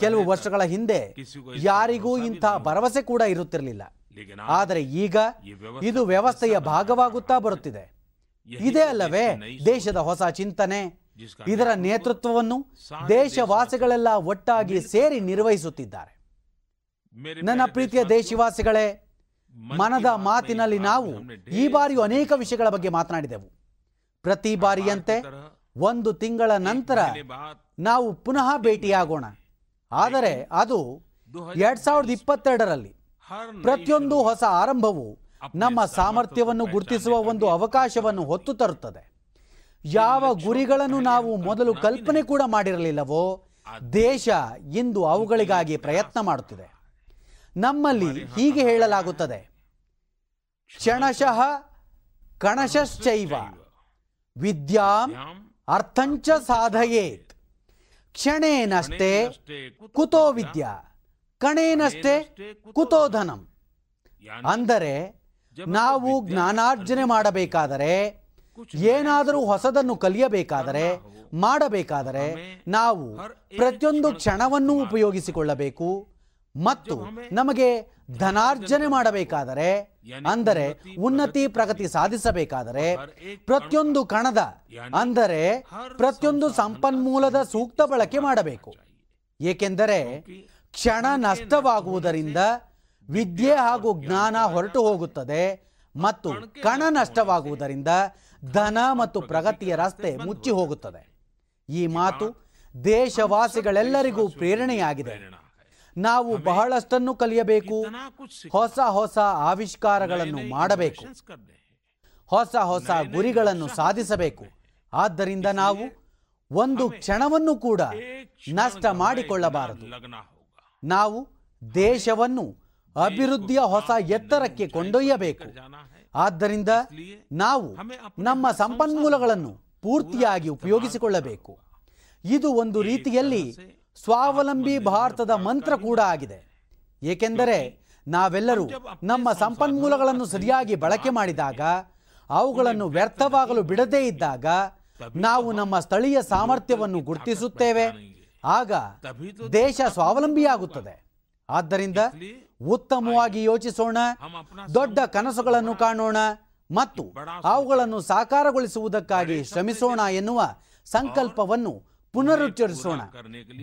ಕೆಲವು ವರ್ಷಗಳ ಹಿಂದೆ ಯಾರಿಗೂ ಇಂತಹ ಭರವಸೆ ಕೂಡ ಇರುತ್ತಿರಲಿಲ್ಲ. ಆದರೆ ಈಗ ಇದು ವ್ಯವಸ್ಥೆಯ ಭಾಗವಾಗುತ್ತಾ ಬರುತ್ತಿದೆ. ಇದೇ ಅಲ್ಲವೇ ದೇಶದ ಹೊಸ ಚಿಂತನೆ ಇದರ ನೇತೃತ್ವವನ್ನು ದೇಶವಾಸಿಗಳೆಲ್ಲ ಒಟ್ಟಾಗಿ ಸೇರಿ ನಿರ್ವಹಿಸುತ್ತಿದ್ದಾರೆ. ನನ್ನ ಪ್ರೀತಿಯ ದೇಶವಾಸಿಗಳೇ ಮನದ ಮಾತಿನಲ್ಲಿ ನಾವು ಈ ಬಾರಿಯೂ ಅನೇಕ ವಿಷಯಗಳ ಬಗ್ಗೆ ಮಾತನಾಡಿದೆವು. ಪ್ರತಿ ಬಾರಿಯಂತೆ ಒಂದು ತಿಂಗಳ ನಂತರ ನಾವು ಪುನಃ ಭೇಟಿಯಾಗೋಣ. ಆದರೆ ಅದು ಎರಡ್ ಸಾವಿರದ ಇಪ್ಪತ್ತೆರಡರಲ್ಲಿ ಪ್ರತಿಯೊಂದು ಹೊಸ ಆರಂಭವು ನಮ್ಮ ಸಾಮರ್ಥ್ಯವನ್ನು ಗುರುತಿಸುವ ಒಂದು ಅವಕಾಶವನ್ನು ಹೊತ್ತು ತರುತ್ತದೆ. ಯಾವ ಗುರಿಗಳನ್ನು ನಾವು ಮೊದಲು ಕಲ್ಪನೆ ಕೂಡ ಮಾಡಿರಲಿಲ್ಲವೋ? ದೇಶ ಇಂದು ಅವುಗಳಿಗಾಗಿ ಪ್ರಯತ್ನ ಮಾಡುತ್ತಿದೆ. ನಮ್ಮಲ್ಲಿ ಹೀಗೆ ಹೇಳಲಾಗುತ್ತದೆ. ಕ್ಷಣಶಃ ಕಣಶಶ್ಚೈವ ವಿದ್ಯಾಂ ಅರ್ಥಂಚ ಸಾಧಯೇತ್. ಕ್ಷಣೇನಷ್ಟೇ ಕುತೋ ವಿದ್ಯಾ. ಕಣೇನಷ್ಟೇ ಕುತೋಧನಂ. ಅಂದರೆ ನಾವು ಜ್ಞಾನಾರ್ಜನೆ ಮಾಡಬೇಕಾದರೆ ಏನಾದರೂ ಹೊಸದನ್ನು ಕಲಿಯಬೇಕಾದರೆ ಮಾಡಬೇಕಾದರೆ ನಾವು ಪ್ರತಿಯೊಂದು ಕ್ಷಣವನ್ನು ಉಪಯೋಗಿಸಿಕೊಳ್ಳಬೇಕು ಮತ್ತು ನಮಗೆ ಧನಾರ್ಜನೆ ಮಾಡಬೇಕಾದರೆ ಅಂದರೆ ಉನ್ನತಿ ಪ್ರಗತಿ ಸಾಧಿಸಬೇಕಾದರೆ ಪ್ರತಿಯೊಂದು ಕಣದ ಅಂದರೆ ಪ್ರತಿಯೊಂದು ಸಂಪನ್ಮೂಲದ ಸೂಕ್ತ ಬಳಕೆ ಮಾಡಬೇಕು. ಏಕೆಂದರೆ ಕ್ಷಣ ನಷ್ಟವಾಗುವುದರಿಂದ ವಿದ್ಯೆ ಹಾಗೂ ಜ್ಞಾನ ಹೊರಟು ಹೋಗುತ್ತದೆ ಮತ್ತು ಕಣ ನಷ್ಟವಾಗುವುದರಿಂದ ಧನ ಮತ್ತು ಪ್ರಗತಿಯ ರಸ್ತೆ ಮುಚ್ಚಿ ಹೋಗುತ್ತದೆ. ಈ ಮಾತು ದೇಶವಾಸಿಗಳೆಲ್ಲರಿಗೂ ಪ್ರೇರಣೆಯಾಗಿದೆ. ನಾವು ಬಹಳಷ್ಟನ್ನು ಕಲಿಯಬೇಕು, ಹೊಸ ಹೊಸ ಆವಿಷ್ಕಾರಗಳನ್ನು ಮಾಡಬೇಕು, ಹೊಸ ಹೊಸ ಗುರಿಗಳನ್ನು ಸಾಧಿಸಬೇಕು. ಆದ್ದರಿಂದ ನಾವು ಒಂದು ಕ್ಷಣವನ್ನು ಕೂಡ ನಷ್ಟ ಮಾಡಿಕೊಳ್ಳಬಾರದು. ನಾವು ದೇಶವನ್ನು ಅಭಿವೃದ್ಧಿಯ ಹೊಸ ಎತ್ತರಕ್ಕೆ ಕೊಂಡೊಯ್ಯಬೇಕು. ಆದ್ದರಿಂದ ನಾವು ನಮ್ಮ ಸಂಪನ್ಮೂಲಗಳನ್ನು ಪೂರ್ತಿಯಾಗಿ ಉಪಯೋಗಿಸಿಕೊಳ್ಳಬೇಕು. ಇದು ಒಂದು ರೀತಿಯಲ್ಲಿ ಸ್ವಾವಲಂಬಿ ಭಾರತದ ಮಂತ್ರ ಕೂಡ ಆಗಿದೆ. ಏಕೆಂದರೆ ನಾವೆಲ್ಲರೂ ನಮ್ಮ ಸಂಪನ್ಮೂಲಗಳನ್ನು ಸರಿಯಾಗಿ ಬಳಕೆ ಮಾಡಿದಾಗ, ಅವುಗಳನ್ನು ವ್ಯರ್ಥವಾಗಲು ಬಿಡದೇ ಇದ್ದಾಗ ನಾವು ನಮ್ಮ ಸ್ಥಳೀಯ ಸಾಮರ್ಥ್ಯವನ್ನು ಗುರುತಿಸುತ್ತೇವೆ. ಆಗ ದೇಶ ಸ್ವಾವಲಂಬಿಯಾಗುತ್ತದೆ. ಆದ್ದರಿಂದ ಉತ್ತಮವಾಗಿ ಯೋಚಿಸೋಣ ದೊಡ್ಡ ಕನಸುಗಳನ್ನು ಕಾಣೋಣ ಮತ್ತು ಅವುಗಳನ್ನು ಸಾಕಾರಗೊಳಿಸುವುದಕ್ಕಾಗಿ ಶ್ರಮಿಸೋಣ ಎನ್ನುವ ಸಂಕಲ್ಪವನ್ನು ಪುನರುಚ್ಚರಿಸೋಣ.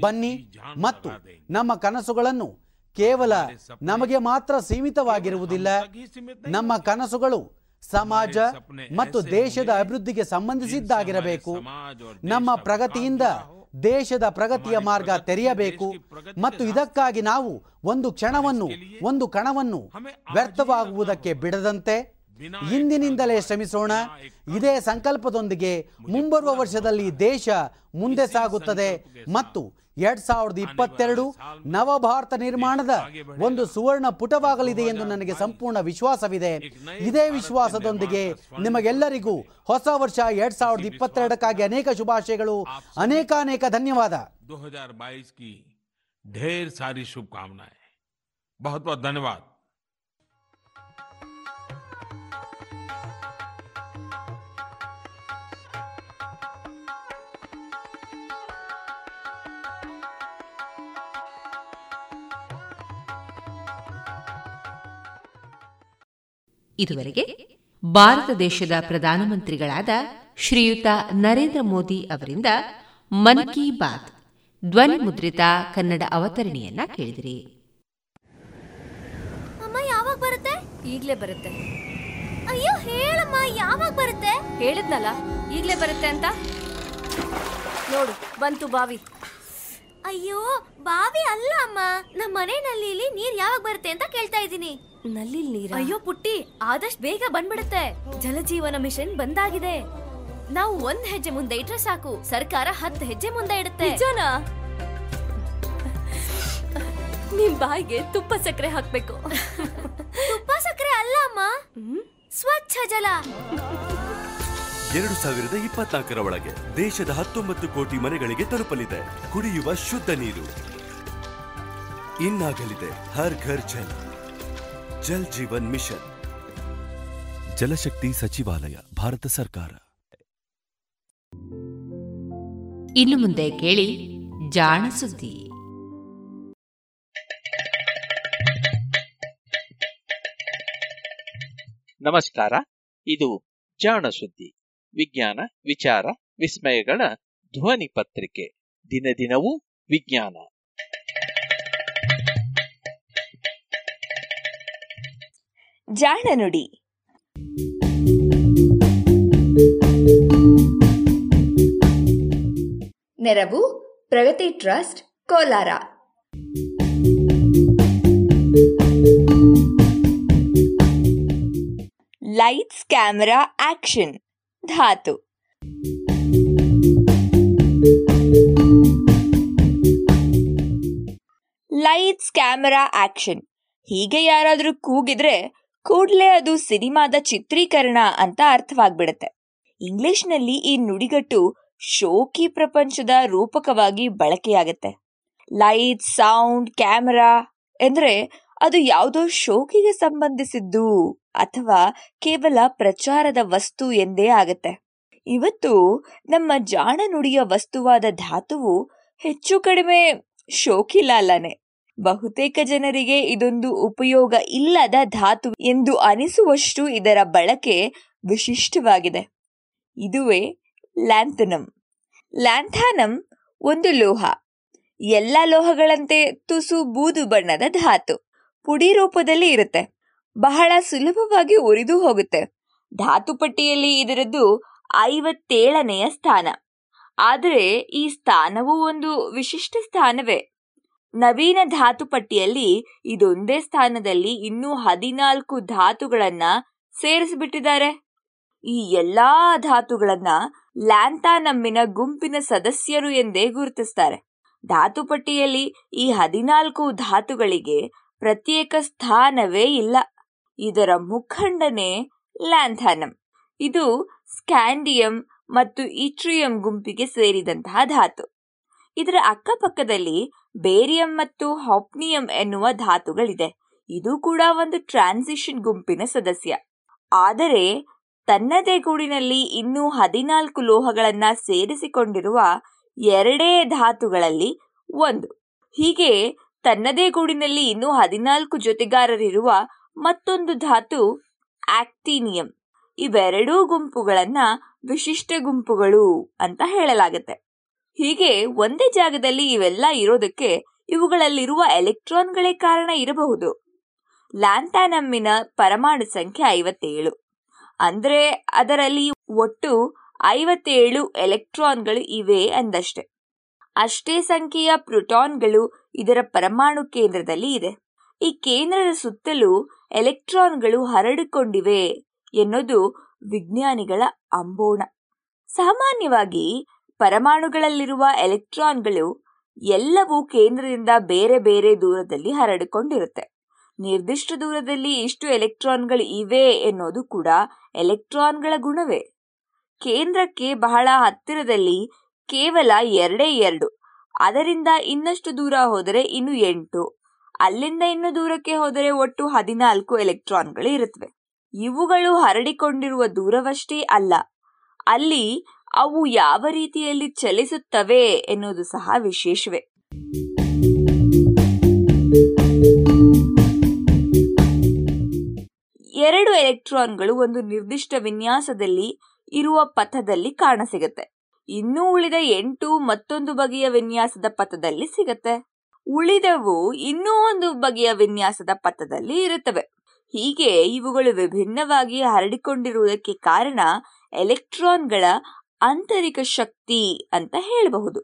ಬನ್ನಿ ಮತ್ತು ನಮ್ಮ ಕನಸುಗಳನ್ನು ಕೇವಲ ನಮಗೆ ಮಾತ್ರ ಸೀಮಿತವಾಗಿರುವುದಿಲ್ಲ. ನಮ್ಮ ಕನಸುಗಳು ಸಮಾಜ ಮತ್ತು ದೇಶದ ಅಭಿವೃದ್ಧಿಗೆ ಸಂಬಂಧಿಸಿದ್ದಾಗಿರಬೇಕು. ನಮ್ಮ ಪ್ರಗತಿಯಿಂದ ದೇಶದ ಪ್ರಗತಿಯ ಮಾರ್ಗ ತೆರೆಯಬೇಕು ಮತ್ತು ಇದಕ್ಕಾಗಿ ನಾವು ಒಂದು ಕ್ಷಣವನ್ನು ಒಂದು ಕಣವನ್ನು ವ್ಯರ್ಥವಾಗುವುದಕ್ಕೆ ಬಿಡದಂತೆ ಇಂದಿನಿಂದಲೇ ಶ್ರಮಿಸೋಣ ಇದೇ ಸಂಕಲ್ಪದೊಂದಿಗೆ ಮುಂಬರುವ ವರ್ಷದಲ್ಲಿ ದೇಶ ಮುಂದೆ ಸಾಗುತ್ತದೆ ಮತ್ತು ಎರಡ್ ಸಾವಿರದ ಇಪ್ಪತ್ತೆರಡು ನವಭಾರತ ನಿರ್ಮಾಣದ ಒಂದು ಸುವರ್ಣ ಪುಟವಾಗಲಿದೆ ಎಂದು ನನಗೆ ಸಂಪೂರ್ಣ ವಿಶ್ವಾಸವಿದೆ ಇದೇ ವಿಶ್ವಾಸದೊಂದಿಗೆ ನಿಮಗೆಲ್ಲರಿಗೂ ಹೊಸ ವರ್ಷ ಎರಡ್ ಸಾವಿರದ ಇಪ್ಪತ್ತೆರಡಕ್ಕಾಗಿ ಅನೇಕ ಶುಭಾಶಯಗಳು ಅನೇಕಾನೇಕ ಧನ್ಯವಾದ 2022 की ढेर सारी शुभकामनाएं बहुत बहुत धन्यवाद ಇದುವರೆಗೆ ಭಾರತ ದೇಶದ ಪ್ರಧಾನಮಂತ್ರಿಗಳಾದ ಶ್ರೀಯುತ ನರೇಂದ್ರ ಮೋದಿ ಅವರಿಂದ ಮನ್ ಕಿ ಬಾತ್ ಧ್ವನಿ ಮುದ್ರಿತ ಕನ್ನಡ ಅವತರಣಿಯನ್ನ ಕೇಳಿದಿರಿ. ಅಮ್ಮ ಯಾವಾಗ ಬರುತ್ತೆ? ಈಗಲೇ ಬರುತ್ತೆ. ಅಯ್ಯೋ ಹೇಳಮ್ಮ ಯಾವಾಗ ಬರುತ್ತೆ? ಹೇಳಿದ್ನಲ್ಲ ಈಗಲೇ ಬರುತ್ತೆ ಅಂತ? ನೋಡು ಬಂತು ಬಾವಿ. ಅಯ್ಯೋ ಬಾವಿ ಅಲ್ಲ ಅಮ್ಮ. ನಮ್ಮ ಮನೆಯಲ್ಲಿ ಇಲ್ಲಿ ನೀರ್ ಯಾವಾಗ ಬರುತ್ತೆ ಅಂತ ಕೇಳ್ತಾ ಇದ್ದೀನಿ. ನಲ್ಲಿ ನೀರ? ಅಯ್ಯೋ ಪುಟ್ಟಿ ಆದಷ್ಟು ಬೇಗ ಬಂದ್ಬಿಡುತ್ತೆ. ಜಲಜೀವನ ಮಿಷನ್ ಬಂದಾಗಿದೆ. ನಾವು ಒಂದ್ ಹೆಜ್ಜೆ ಮುಂದೆ ಇಟ್ರೆ ಸಾಕು ಸರ್ಕಾರ ಹತ್ತು ಹೆಜ್ಜೆ ಮುಂದೆ ಇಡುತ್ತೆ. ನಿಮ್ ಬಾಯಿಗೆ ತುಪ್ಪ ಸಕ್ಕರೆ ಹಾಕ್ಬೇಕು. ತುಪ್ಪ ಸಕ್ಕರೆ ಅಲ್ಲ ಅಮ್ಮ. ಸ್ವಚ್ಛ ಜಲ. ಎರಡು ಸಾವಿರದ ಇಪ್ಪತ್ನಾಲ್ಕರ ಒಳಗೆ ದೇಶದ ಹತ್ತೊಂಬತ್ತು ಕೋಟಿ ಮನೆಗಳಿಗೆ ತಲುಪಲಿದೆ. ಕುಡಿಯುವ ಶುದ್ಧ ನೀರು. ಇನ್ನಾಗಲಿದೆ ಹರ್ ಘರ್ ಜಲ್ ಜಲ್ ಜೀವನ್ ಮಿಷನ್. ಜಲಶಕ್ತಿ ಸಚಿವಾಲಯ ಭಾರತ ಸರ್ಕಾರ. ಇನ್ನು ಮುಂದೆ ಕೇಳಿ ಜಾಣ ಸುದ್ದಿ. ನಮಸ್ಕಾರ ಇದು ಜಾಣ ಸುದ್ದಿ. ವಿಜ್ಞಾನ ವಿಚಾರ ವಿಸ್ಮಯಗಳ ಧ್ವನಿ ಪತ್ರಿಕೆ. ದಿನ ದಿನವೂ ವಿಜ್ಞಾನ. ಜಾಣ ನುಡಿ. ನೆರವು Pragati trust, Kolar. Lights camera action, ಧಾತು. Lights camera action. ಹೀಗೆ ಯಾರಾದರೂ ಕೂಗಿದ್ರೆ ಕೂಡ್ಲೇ ಅದು ಸಿನಿಮಾದ ಚಿತ್ರೀಕರಣ ಅಂತ ಅರ್ಥವಾಗ್ಬಿಡುತ್ತೆ. ಇಂಗ್ಲಿಷ್ನಲ್ಲಿ ಈ ನುಡಿಗಟ್ಟು ಶೋಕಿ ಪ್ರಪಂಚದ ರೂಪಕವಾಗಿ ಬಳಕೆಯಾಗತ್ತೆ. ಲೈಟ್, ಸೌಂಡ್, ಕ್ಯಾಮೆರಾ ಎಂದ್ರೆ ಅದು ಯಾವುದೋ ಶೋಕಿಗೆ ಸಂಬಂಧಿಸಿದ್ದು ಅಥವಾ ಕೇವಲ ಪ್ರಚಾರದ ವಸ್ತು ಎಂದೇ ಆಗತ್ತೆ. ಇವತ್ತು ನಮ್ಮ ಜಾಣ ನುಡಿಯ ವಸ್ತುವಾದ ಧಾತುವು ಹೆಚ್ಚು ಕಡಿಮೆ ಶೋಕಿಲಾಲನೆ. ಬಹುತೇಕ ಜನರಿಗೆ ಇದೊಂದು ಉಪಯೋಗ ಇಲ್ಲದ ಧಾತು ಎಂದು ಅನಿಸುವಷ್ಟು ಇದರ ಬಳಕೆ ವಿಶಿಷ್ಟವಾಗಿದೆ. ಇದುವೇ ಲ್ಯಾಂಥನಮ್ ಲ್ಯಾಂಥಾನಮ್ ಒಂದು ಲೋಹ. ಎಲ್ಲ ಲೋಹಗಳಂತೆ ತುಸು ಬೂದು ಬಣ್ಣದ ಧಾತು. ಪುಡಿ ರೂಪದಲ್ಲಿ ಇರುತ್ತೆ. ಬಹಳ ಸುಲಭವಾಗಿ ಉರಿದು ಹೋಗುತ್ತೆ. ಧಾತು ಪಟ್ಟಿಯಲ್ಲಿ ಇದರದ್ದು ಐವತ್ತೇಳನೆಯ ಸ್ಥಾನ. ಆದರೆ ಈ ಸ್ಥಾನವು ಒಂದು ವಿಶಿಷ್ಟ ಸ್ಥಾನವೇ. ನವೀನ ಧಾತು ಪಟ್ಟಿಯಲ್ಲಿ ಇದೊಂದೇ ಸ್ಥಾನದಲ್ಲಿ ಇನ್ನೂ ಹದಿನಾಲ್ಕು ಧಾತುಗಳನ್ನ ಸೇರಿಸಿಬಿಟ್ಟಿದ್ದಾರೆ. ಈ ಎಲ್ಲಾ ಧಾತುಗಳನ್ನ ಲ್ಯಾಂಥಾನಮ್ಮಿನ ಗುಂಪಿನ ಸದಸ್ಯರು ಎಂದೇ ಗುರುತಿಸ್ತಾರೆ. ಧಾತು ಪಟ್ಟಿಯಲ್ಲಿ ಈ ಹದಿನಾಲ್ಕು ಧಾತುಗಳಿಗೆ ಪ್ರತ್ಯೇಕ ಸ್ಥಾನವೇ ಇಲ್ಲ. ಇದರ ಮುಖಂಡನೇ ಲ್ಯಾಂಥಾನಮ್. ಇದು ಸ್ಕ್ಯಾಂಡಿಯಂ ಮತ್ತು ಇಟ್ರಿಯಂ ಗುಂಪಿಗೆ ಸೇರಿದಂತಹ ಧಾತು. ಇದರ ಅಕ್ಕಪಕ್ಕದಲ್ಲಿ ಬೇರಿಯಂ ಮತ್ತು ಹಾಪ್ನಿಯಂ ಎನ್ನುವ ಧಾತುಗಳಿದೆ. ಇದು ಕೂಡ ಒಂದು ಟ್ರಾನ್ಸಿಷನ್ ಗುಂಪಿನ ಸದಸ್ಯ. ಆದರೆ, ತನ್ನದೇ ಗೂಡಿನಲ್ಲಿ ಇನ್ನೂ ಹದಿನಾಲ್ಕು ಲೋಹಗಳನ್ನ ಸೇರಿಸಿಕೊಂಡಿರುವ ಎರಡೇ ಧಾತುಗಳಲ್ಲಿ ಒಂದು. ಹೀಗೆ, ತನ್ನದೇ ಗೂಡಿನಲ್ಲಿ ಇನ್ನೂ ಹದಿನಾಲ್ಕು ಜೊತೆಗಾರರಿರುವ ಮತ್ತೊಂದು ಧಾತು, ಆಕ್ಟೀನಿಯಂ. ಇವೆರಡೂ ಗುಂಪುಗಳನ್ನ ವಿಶಿಷ್ಟ ಗುಂಪುಗಳು ಅಂತ ಹೇಳಲಾಗುತ್ತೆ. ಹೀಗೆ ಒಂದೇ ಜಾಗದಲ್ಲಿ ಇವೆಲ್ಲ ಇರೋದಕ್ಕೆ ಇವುಗಳಲ್ಲಿರುವ ಎಲೆಕ್ಟ್ರಾನ್ಗಳೇ ಕಾರಣ ಇರಬಹುದು. ಲ್ಯಾಂಥಾನಮ್ಮಿನ ಪರಮಾಣು ಸಂಖ್ಯೆ ಐವತ್ತೇಳು. ಅಂದ್ರೆ ಅದರಲ್ಲಿ ಒಟ್ಟು ಐವತ್ತೇಳು ಎಲೆಕ್ಟ್ರಾನ್ಗಳು ಇವೆ ಅಂದಷ್ಟೆ. ಅಷ್ಟೇ ಸಂಖ್ಯೆಯ ಪ್ರೋಟಾನ್ಗಳು ಇದರ ಪರಮಾಣು ಕೇಂದ್ರದಲ್ಲಿ ಇದೆ. ಈ ಕೇಂದ್ರದ ಸುತ್ತಲೂ ಎಲೆಕ್ಟ್ರಾನ್ಗಳು ಹರಡಿಕೊಂಡಿವೆ ಎನ್ನುವುದು ವಿಜ್ಞಾನಿಗಳ ಅಂಬೋಣ. ಸಾಮಾನ್ಯವಾಗಿ ಪರಮಾಣುಗಳಲ್ಲಿರುವ ಎಲೆಕ್ಟ್ರಾನ್ಗಳು ಎಲ್ಲವೂ ಕೇಂದ್ರದಿಂದ ಬೇರೆ ಬೇರೆ ದೂರದಲ್ಲಿ ಹರಡಿಕೊಂಡಿರುತ್ತೆ. ನಿರ್ದಿಷ್ಟ ದೂರದಲ್ಲಿ ಇಷ್ಟು ಎಲೆಕ್ಟ್ರಾನ್ಗಳು ಇವೆ ಎನ್ನುವುದು ಕೂಡ ಎಲೆಕ್ಟ್ರಾನ್ಗಳ ಗುಣವೇ. ಕೇಂದ್ರಕ್ಕೆ ಬಹಳ ಹತ್ತಿರದಲ್ಲಿ ಕೇವಲ ಎರಡೇ ಎರಡು, ಅದರಿಂದ ಇನ್ನಷ್ಟು ದೂರ ಹೋದರೆ ಇನ್ನು ಎಂಟು, ಅಲ್ಲಿಂದ ಇನ್ನು ದೂರಕ್ಕೆ ಹೋದರೆ ಒಟ್ಟು ಹದಿನಾಲ್ಕು ಎಲೆಕ್ಟ್ರಾನ್ಗಳು ಇರುತ್ತವೆ. ಇವುಗಳು ಹರಡಿಕೊಂಡಿರುವ ದೂರವಷ್ಟೇ ಅಲ್ಲ, ಅಲ್ಲಿ ಅವು ಯಾವ ರೀತಿಯಲ್ಲಿ ಚಲಿಸುತ್ತವೆ ಎನ್ನುವುದು ಸಹ ವಿಶೇಷವೇ. ಎರಡು ಎಲೆಕ್ಟ್ರಾನ್ಗಳು ಒಂದು ನಿರ್ದಿಷ್ಟ ವಿನ್ಯಾಸದಲ್ಲಿ ಇರುವ ಪಥದಲ್ಲಿ ಕಾಣಸಿಗುತ್ತೆ. ಇನ್ನೂ ಉಳಿದ ಎಂಟು ಮತ್ತೊಂದು ಬಗೆಯ ವಿನ್ಯಾಸದ ಪಥದಲ್ಲಿ ಸಿಗತ್ತೆ. ಉಳಿದವು ಇನ್ನೂ ಒಂದು ಬಗೆಯ ವಿನ್ಯಾಸದ ಪಥದಲ್ಲಿ ಇರುತ್ತವೆ. ಹೀಗೆ ಇವುಗಳು ವಿಭಿನ್ನವಾಗಿ ಹರಡಿಕೊಂಡಿರುವುದಕ್ಕೆ ಕಾರಣ ಎಲೆಕ್ಟ್ರಾನ್ಗಳ ಆಂತರಿಕ ಶಕ್ತಿ ಅಂತ ಹೇಳಬಹುದು.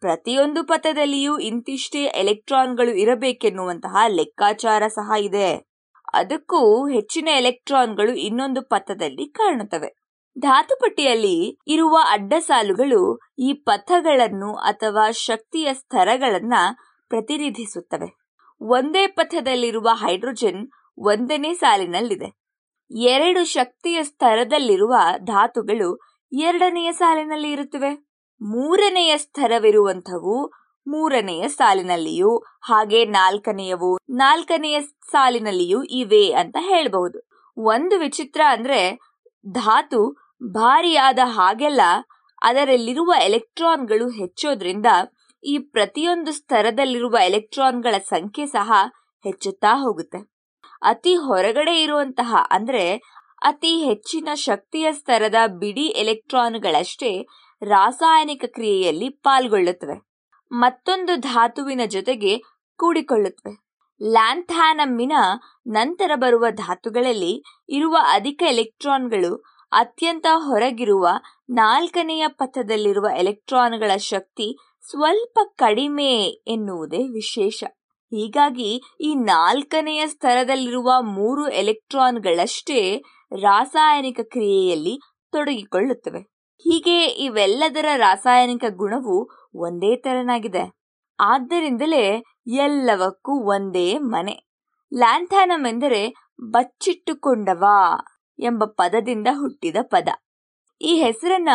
ಪ್ರತಿಯೊಂದು ಪಥದಲ್ಲಿಯೂ ಇಂತಿಷ್ಟೇ ಎಲೆಕ್ಟ್ರಾನ್ಗಳು ಇರಬೇಕೆನ್ನುವಂತಹ ಲೆಕ್ಕಾಚಾರ ಸಹ ಇದೆ. ಅದಕ್ಕೂ ಹೆಚ್ಚಿನ ಎಲೆಕ್ಟ್ರಾನ್ಗಳು ಇನ್ನೊಂದು ಪಥದಲ್ಲಿ ಕಾಣುತ್ತವೆ. ಧಾತುಪಟ್ಟಿಯಲ್ಲಿ ಇರುವ ಅಡ್ಡಸಾಲುಗಳು ಈ ಪಥಗಳನ್ನು ಅಥವಾ ಶಕ್ತಿಯ ಸ್ತರಗಳನ್ನ ಪ್ರತಿನಿಧಿಸುತ್ತವೆ. ಒಂದೇ ಪಥದಲ್ಲಿರುವ ಹೈಡ್ರೋಜನ್ ಒಂದನೇ ಸಾಲಿನಲ್ಲಿದೆ. ಎರಡು ಶಕ್ತಿಯ ಸ್ತರದಲ್ಲಿರುವ ಧಾತುಗಳು ಎರಡನೆಯ ಸಾಲಿನಲ್ಲಿ ಇರುತ್ತವೆ. ಮೂರನೆಯ ಸ್ತರವಿರುವಂಥವು ಮೂರನೆಯ ಸಾಲಿನಲ್ಲಿಯೂ, ಹಾಗೆ ನಾಲ್ಕನೆಯವು ನಾಲ್ಕನೆಯ ಸಾಲಿನಲ್ಲಿಯೂ ಇವೆ ಅಂತ ಹೇಳಬಹುದು. ಒಂದು ವಿಚಿತ್ರ ಅಂದ್ರೆ ಧಾತು ಭಾರಿಯಾದ ಹಾಗೆಲ್ಲ ಅದರಲ್ಲಿರುವ ಎಲೆಕ್ಟ್ರಾನ್ಗಳು ಹೆಚ್ಚೋದ್ರಿಂದ ಈ ಪ್ರತಿಯೊಂದು ಸ್ತರದಲ್ಲಿರುವ ಎಲೆಕ್ಟ್ರಾನ್ಗಳ ಸಂಖ್ಯೆ ಸಹ ಹೆಚ್ಚುತ್ತಾ ಹೋಗುತ್ತೆ. ಅತಿ ಹೊರಗಡೆ ಇರುವಂತಹ ಅಂದ್ರೆ ಅತಿ ಹೆಚ್ಚಿನ ಶಕ್ತಿಯ ಸ್ತರದ ಬಿಡಿ ಎಲೆಕ್ಟ್ರಾನ್ಗಳಷ್ಟೇ ರಾಸಾಯನಿಕ ಕ್ರಿಯೆಯಲ್ಲಿ ಪಾಲ್ಗೊಳ್ಳುತ್ತವೆ. ಮತ್ತೊಂದು ಧಾತುವಿನ ಜೊತೆಗೆ ಕೂಡಿಕೊಳ್ಳುತ್ತವೆ. ಲ್ಯಾಂಥಾನಮ್ಮಿನ ನಂತರ ಬರುವ ಧಾತುಗಳಲ್ಲಿ ಇರುವ ಅಧಿಕ ಎಲೆಕ್ಟ್ರಾನ್ಗಳು ಅತ್ಯಂತ ಹೊರಗಿರುವ ನಾಲ್ಕನೆಯ ಪಥದಲ್ಲಿರುವ ಎಲೆಕ್ಟ್ರಾನ್ಗಳ ಶಕ್ತಿ ಸ್ವಲ್ಪ ಕಡಿಮೆ ಎನ್ನುವುದೇ ವಿಶೇಷ. ಹೀಗಾಗಿ ಈ ನಾಲ್ಕನೆಯ ಸ್ತರದಲ್ಲಿರುವ ಮೂರು ಎಲೆಕ್ಟ್ರಾನ್ಗಳಷ್ಟೇ ರಾಸಾಯನಿಕ ಕ್ರಿಯೆಯಲ್ಲಿ ತೊಡಗಿಕೊಳ್ಳುತ್ತವೆ. ಹೀಗೆ ಇವೆಲ್ಲದರ ರಾಸಾಯನಿಕ ಗುಣವು ಒಂದೇ ತರನಾಗಿದೆ. ಆದ್ದರಿಂದಲೇ ಎಲ್ಲವಕ್ಕೂ ಒಂದೇ ಮನೆ. ಲ್ಯಾಂಥಾನಮ್ ಎಂದರೆ ಬಚ್ಚಿಟ್ಟುಕೊಂಡವ ಎಂಬ ಪದದಿಂದ ಹುಟ್ಟಿದ ಪದ. ಈ ಹೆಸರನ್ನ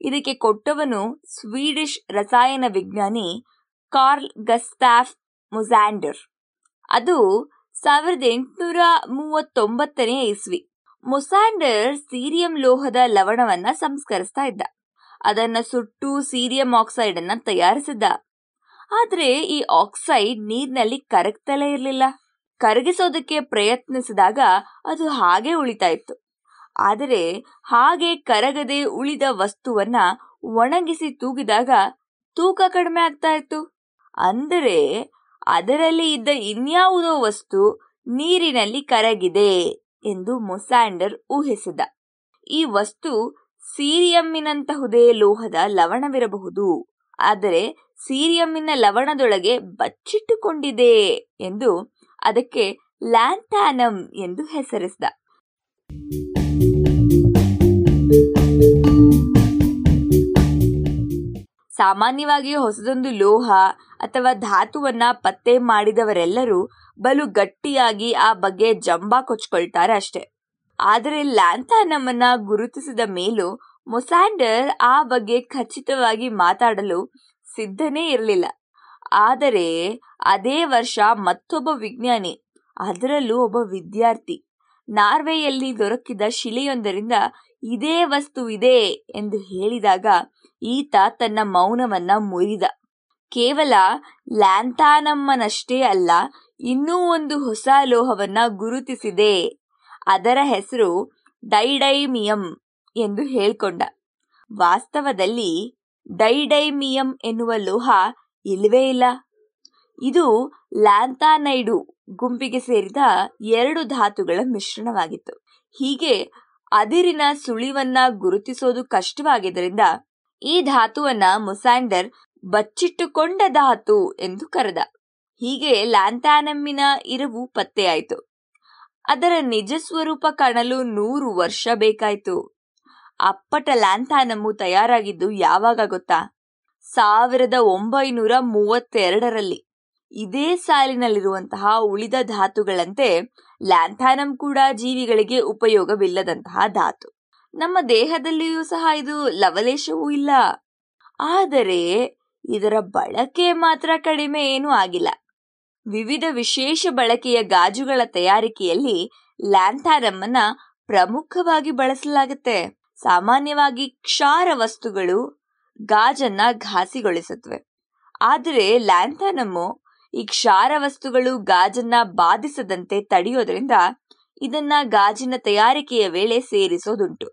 ಇದಕ್ಕೆ ಕೊಟ್ಟವನು ಸ್ವೀಡಿಷ್ ರಸಾಯನ ವಿಜ್ಞಾನಿ ಕಾರ್ಲ್ ಗಸ್ತಾಫ್ ಮುಜಾಂಡರ್ ಅದು ಸಾವಿರದ ಎಂಟುನೂರ ಮೂವತ್ತೊಂಬತ್ತನೇ ಇಸ್ವಿ. ಮುಸಾಂಡರ್ ಸೀರಿಯಂ ಲೋಹದ ಲವಣವನ್ನ ಸಂಸ್ಕರಿಸ್ತಾ ಇದ್ದ. ಅದನ್ನ ಸುಟ್ಟು ಸೀರಿಯಂ ಆಕ್ಸೈಡ್ ಅನ್ನ ತಯಾರಿಸಿದ್ದ. ಆದ್ರೆ ಈ ಆಕ್ಸೈಡ್ ನೀರಿನಲ್ಲಿ ಕರಗ್ತಲೇ ಇರಲಿಲ್ಲ. ಕರಗಿಸೋದಕ್ಕೆ ಪ್ರಯತ್ನಿಸಿದಾಗ ಅದು ಹಾಗೆ ಉಳಿತಾ ಇತ್ತು. ಆದರೆ ಹಾಗೆ ಕರಗದೆ ಉಳಿದ ವಸ್ತುವನ್ನ ಒಣಗಿಸಿ ತೂಗಿದಾಗ ತೂಕ ಕಡಿಮೆ ಆಗ್ತಾ ಇತ್ತು. ಅಂದರೆ ಅದರಲ್ಲಿ ಇದ್ದ ಇನ್ಯಾವುದೋ ವಸ್ತು ನೀರಿನಲ್ಲಿ ಕರಗಿದೆ. ಎಂದು ಮೊಸ್ಯಾಂಡರ್ ಊಹಿಸಿದ. ಈ ವಸ್ತು ಸೀರಿಯಮ್ಮಿನಂತಹುದೇ ಲೋಹದ ಲವಣವಿರಬಹುದು. ಆದರೆ ಸೀರಿಯಮ್ಮಿನ ಲವಣದೊಳಗೆ ಬಚ್ಚಿಟ್ಟುಕೊಂಡಿದೆ ಎಂದು ಅದಕ್ಕೆ ಲ್ಯಾಂಥಾನಮ್ ಎಂದು ಹೆಸರಿಸಿದ. ಸಾಮಾನ್ಯವಾಗಿ ಹೊಸದೊಂದು ಲೋಹ ಅಥವಾ ಧಾತುವನ್ನ ಪತ್ತೆ ಮಾಡಿದವರೆಲ್ಲರೂ ಬಲು ಗಟ್ಟಿಯಾಗಿ ಆ ಬಗ್ಗೆ ಜಂಬಾ ಕೊಚ್ಕೊಳ್ತಾರೆ ಅಷ್ಟೆ. ಆದರೆ ಲ್ಯಾಂಥಾನಮನ್ನ ಗುರುತಿಸಿದ ಮೇಲೂ ಮೊಸಾಂಡರ್ ಆ ಬಗ್ಗೆ ಖಚಿತವಾಗಿ ಮಾತಾಡಲು ಸಿದ್ಧನೇ ಇರಲಿಲ್ಲ. ಆದರೆ ಅದೇ ವರ್ಷ ಮತ್ತೊಬ್ಬ ವಿಜ್ಞಾನಿ, ಅದರಲ್ಲೂ ಒಬ್ಬ ವಿದ್ಯಾರ್ಥಿ, ನಾರ್ವೆಯಲ್ಲಿ ದೊರಕಿದ ಶಿಲೆಯೊಂದರಿಂದ ಇದೇ ವಸ್ತು ಇದೆ ಎಂದು ಹೇಳಿದಾಗ ಈತ ತನ್ನ ಮೌನವನ್ನ ಮುರಿದ. ಕೇವಲ ಲ್ಯಾಂಥಾನಮ್ಮನಷ್ಟೇ ಅಲ್ಲ ಇನ್ನೂ ಒಂದು ಹೊಸ ಲೋಹವನ್ನ ಗುರುತಿಸಿದೆ. ಅದರ ಹೆಸರು ಡೈಡೈಮಿಯಂ ಎಂದು ಹೇಳ್ಕೊಂಡ. ವಾಸ್ತವದಲ್ಲಿ ಡೈಡೈಮಿಯಂ ಎನ್ನುವ ಲೋಹ ಇಲ್ಲವೇ ಇಲ್ಲ. ಇದು ಲ್ಯಾಂಥಾನೈಡು ಗುಂಪಿಗೆ ಸೇರಿದ ಎರಡು ಧಾತುಗಳ ಮಿಶ್ರಣವಾಗಿತ್ತು. ಹೀಗೆ ಅದಿರಿನ ಸುಳಿವನ್ನ ಗುರುತಿಸೋದು ಕಷ್ಟವಾಗಿದ್ದರಿಂದ ಈ ಧಾತುವನ್ನ ಮುಸಾಂಡರ್ ಬಚ್ಚಿಟ್ಟುಕೊಂಡ ಧಾತು ಎಂದು ಕರೆದ. ಹೀಗೆ ಲ್ಯಾಂಥಾನಮ್ಮಿನ ಇರವು ಪತ್ತೆಯಾಯಿತು. ಅದರ ನಿಜ ಸ್ವರೂಪ ಕಾಣಲು ನೂರು ವರ್ಷ ಬೇಕಾಯಿತು. ಅಪ್ಪಟ ಲ್ಯಾಂಥಾನಮ್ಮು ತಯಾರಾಗಿದ್ದು ಯಾವಾಗ ಗೊತ್ತಾ? ಸಾವಿರದ ಒಂಬೈನೂರ ಮೂವತ್ತೆರಡರಲ್ಲಿ. ಇದೇ ಸಾಲಿನಲ್ಲಿರುವಂತಹ ಉಳಿದ ಧಾತುಗಳಂತೆ ಲ್ಯಾಂಥಾನಮ್ ಕೂಡ ಜೀವಿಗಳಿಗೆ ಉಪಯೋಗವಿಲ್ಲದಂತಹ ಧಾತು. ನಮ್ಮ ದೇಹದಲ್ಲಿಯೂ ಸಹ ಇದು ಲವಲೇಶವೂ ಇಲ್ಲ. ಆದರೆ ಇದರ ಬಳಕೆ ಮಾತ್ರ ಕಡಿಮೆ ಏನೂ ಆಗಿಲ್ಲ. ವಿವಿಧ ವಿಶೇಷ ಬಳಕೆಯ ಗಾಜುಗಳ ತಯಾರಿಕೆಯಲ್ಲಿ ಲ್ಯಾಂಥಾನಮ್ ಅನ್ನ ಪ್ರಮುಖವಾಗಿ ಬಳಸಲಾಗುತ್ತೆ. ಸಾಮಾನ್ಯವಾಗಿ ಕ್ಷಾರ ವಸ್ತುಗಳು ಗಾಜನ್ನ ಘಾಸಿಗೊಳಿಸುತ್ತವೆ. ಆದರೆ ಲ್ಯಾಂಥಾನಮ್ಮು ಈ ಕ್ಷಾರ ವಸ್ತುಗಳು ಗಾಜನ್ನ ಬಾಧಿಸದಂತೆ ತಡೆಯೋದ್ರಿಂದ ಇದನ್ನ ಗಾಜಿನ ತಯಾರಿಕೆಯ ವೇಳೆ ಸೇರಿಸೋದುಂಟು.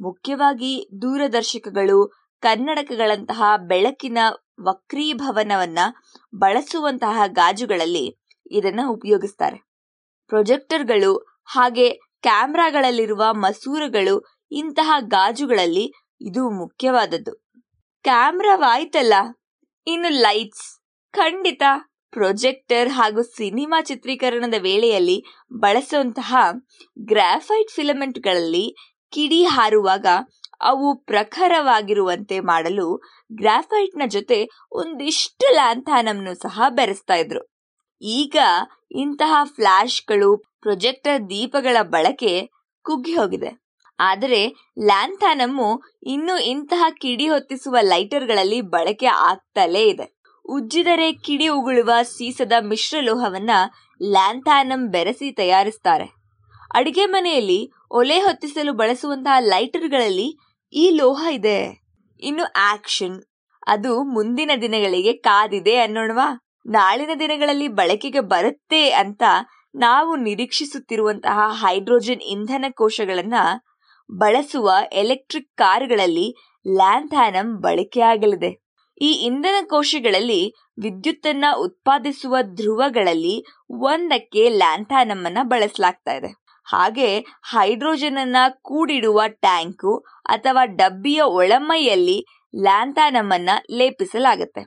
ಮುಖ್ಯವಾಗಿ ದೂರದರ್ಶಕಗಳು ಕನ್ನಡಕಗಳಂತಹ ಬೆಳಕಿನ ವಕ್ರೀಭವನವನ್ನ ಬಳಸುವಂತಹ ಗಾಜುಗಳಲ್ಲಿ ಇದನ್ನ ಉಪಯೋಗಿಸ್ತಾರೆ. ಪ್ರೊಜೆಕ್ಟರ್ಗಳು ಹಾಗೆ ಕ್ಯಾಮ್ರಾಗಳಲ್ಲಿರುವ ಮಸೂರಗಳು ಇಂತಹ ಗಾಜುಗಳಲ್ಲಿ ಇದು ಮುಖ್ಯವಾದದ್ದು. ಕ್ಯಾಮ್ರಾವಾಯ್ತಲ್ಲ, ಇನ್ನು ಲೈಟ್ಸ್ ಖಂಡಿತ ಪ್ರೊಜೆಕ್ಟರ್ ಹಾಗೂ ಸಿನಿಮಾ ಚಿತ್ರೀಕರಣದ ವೇಳೆಯಲ್ಲಿ ಬಳಸುವಂತಹ ಗ್ರಾಫೈಟ್ ಫಿಲಮೆಂಟ್ಗಳಲ್ಲಿ ಕಿಡಿ ಹಾರುವಾಗ ಅವು ಪ್ರಖರವಾಗಿರುವಂತೆ ಮಾಡಲು ಗ್ರಾಫೈಟ್ನ ಜೊತೆ ಒಂದಿಷ್ಟು ಲ್ಯಾಂಥಾನಮ್ನು ಸಹ ಬೆರೆಸ್ತಾ ಇದ್ರು. ಈಗ ಇಂತಹ ಫ್ಲಾಶ್ಗಳು ಪ್ರೊಜೆಕ್ಟರ್ ದೀಪಗಳ ಬಳಕೆ ಕುಗ್ಗಿ ಹೋಗಿದೆ. ಆದರೆ ಲ್ಯಾಂಥಾನಮ್ಮು ಇನ್ನೂ ಇಂತಹ ಕಿಡಿ ಹೊತ್ತಿಸುವ ಲೈಟರ್ಗಳಲ್ಲಿ ಬಳಕೆ ಆಗ್ತಲೇ ಇದೆ. ಉಜ್ಜಿದರೆ ಕಿಡಿ ಉಗುಳುವ ಸೀಸದ ಮಿಶ್ರಲೋಹವನ್ನ ಲ್ಯಾಂಥಾನಮ್ ಬೆರೆಸಿ ತಯಾರಿಸ್ತಾರೆ. ಅಡಿಗೆ ಮನೆಯಲ್ಲಿ ಒಲೆ ಹೊತ್ತಿಸಲು ಬಳಸುವಂತಹ ಲೈಟರ್ಗಳಲ್ಲಿ ಈ ಲೋಹ ಇದೆ. ಇನ್ನು ಆಕ್ಷನ್. ಅದು ಮುಂದಿನ ದಿನಗಳಿಗೆ ಕಾದಿದೆ ಅನ್ನೋಣವಾ? ನಾಳಿನ ದಿನಗಳಲ್ಲಿ ಬಳಕೆಗೆ ಬರುತ್ತೆ ಅಂತ ನಾವು ನಿರೀಕ್ಷಿಸುತ್ತಿರುವಂತಹ ಹೈಡ್ರೋಜನ್ ಇಂಧನ ಕೋಶಗಳನ್ನ ಬಳಸುವ ಎಲೆಕ್ಟ್ರಿಕ್ ಕಾರುಗಳಲ್ಲಿ ಲ್ಯಾಂಥಾನಮ್ ಬಳಕೆಯಾಗಲಿದೆ ಈ ಇಂಧನ ಕೋಶಗಳಲ್ಲಿ ವಿದ್ಯುತ್ತನ್ನ ಉತ್ಪಾದಿಸುವ ಧ್ರುವಗಳಲ್ಲಿ ಒಂದಕ್ಕೆ ಲ್ಯಾಂಥಾನಮ್ ಅನ್ನ ಬಳಸಲಾಗ್ತಾ ಹಾಗೆ ಹೈಡ್ರೋಜನ್ ಅನ್ನ ಕೂಡಿಡುವ ಟ್ಯಾಂಕು ಅಥವಾ ಡಬ್ಬಿಯ ಒಳಮೈಯಲ್ಲಿ ಲ್ಯಾಂಥಾನಮ್ ಅನ್ನ ಲೇಪಿಸಲಾಗುತ್ತೆ.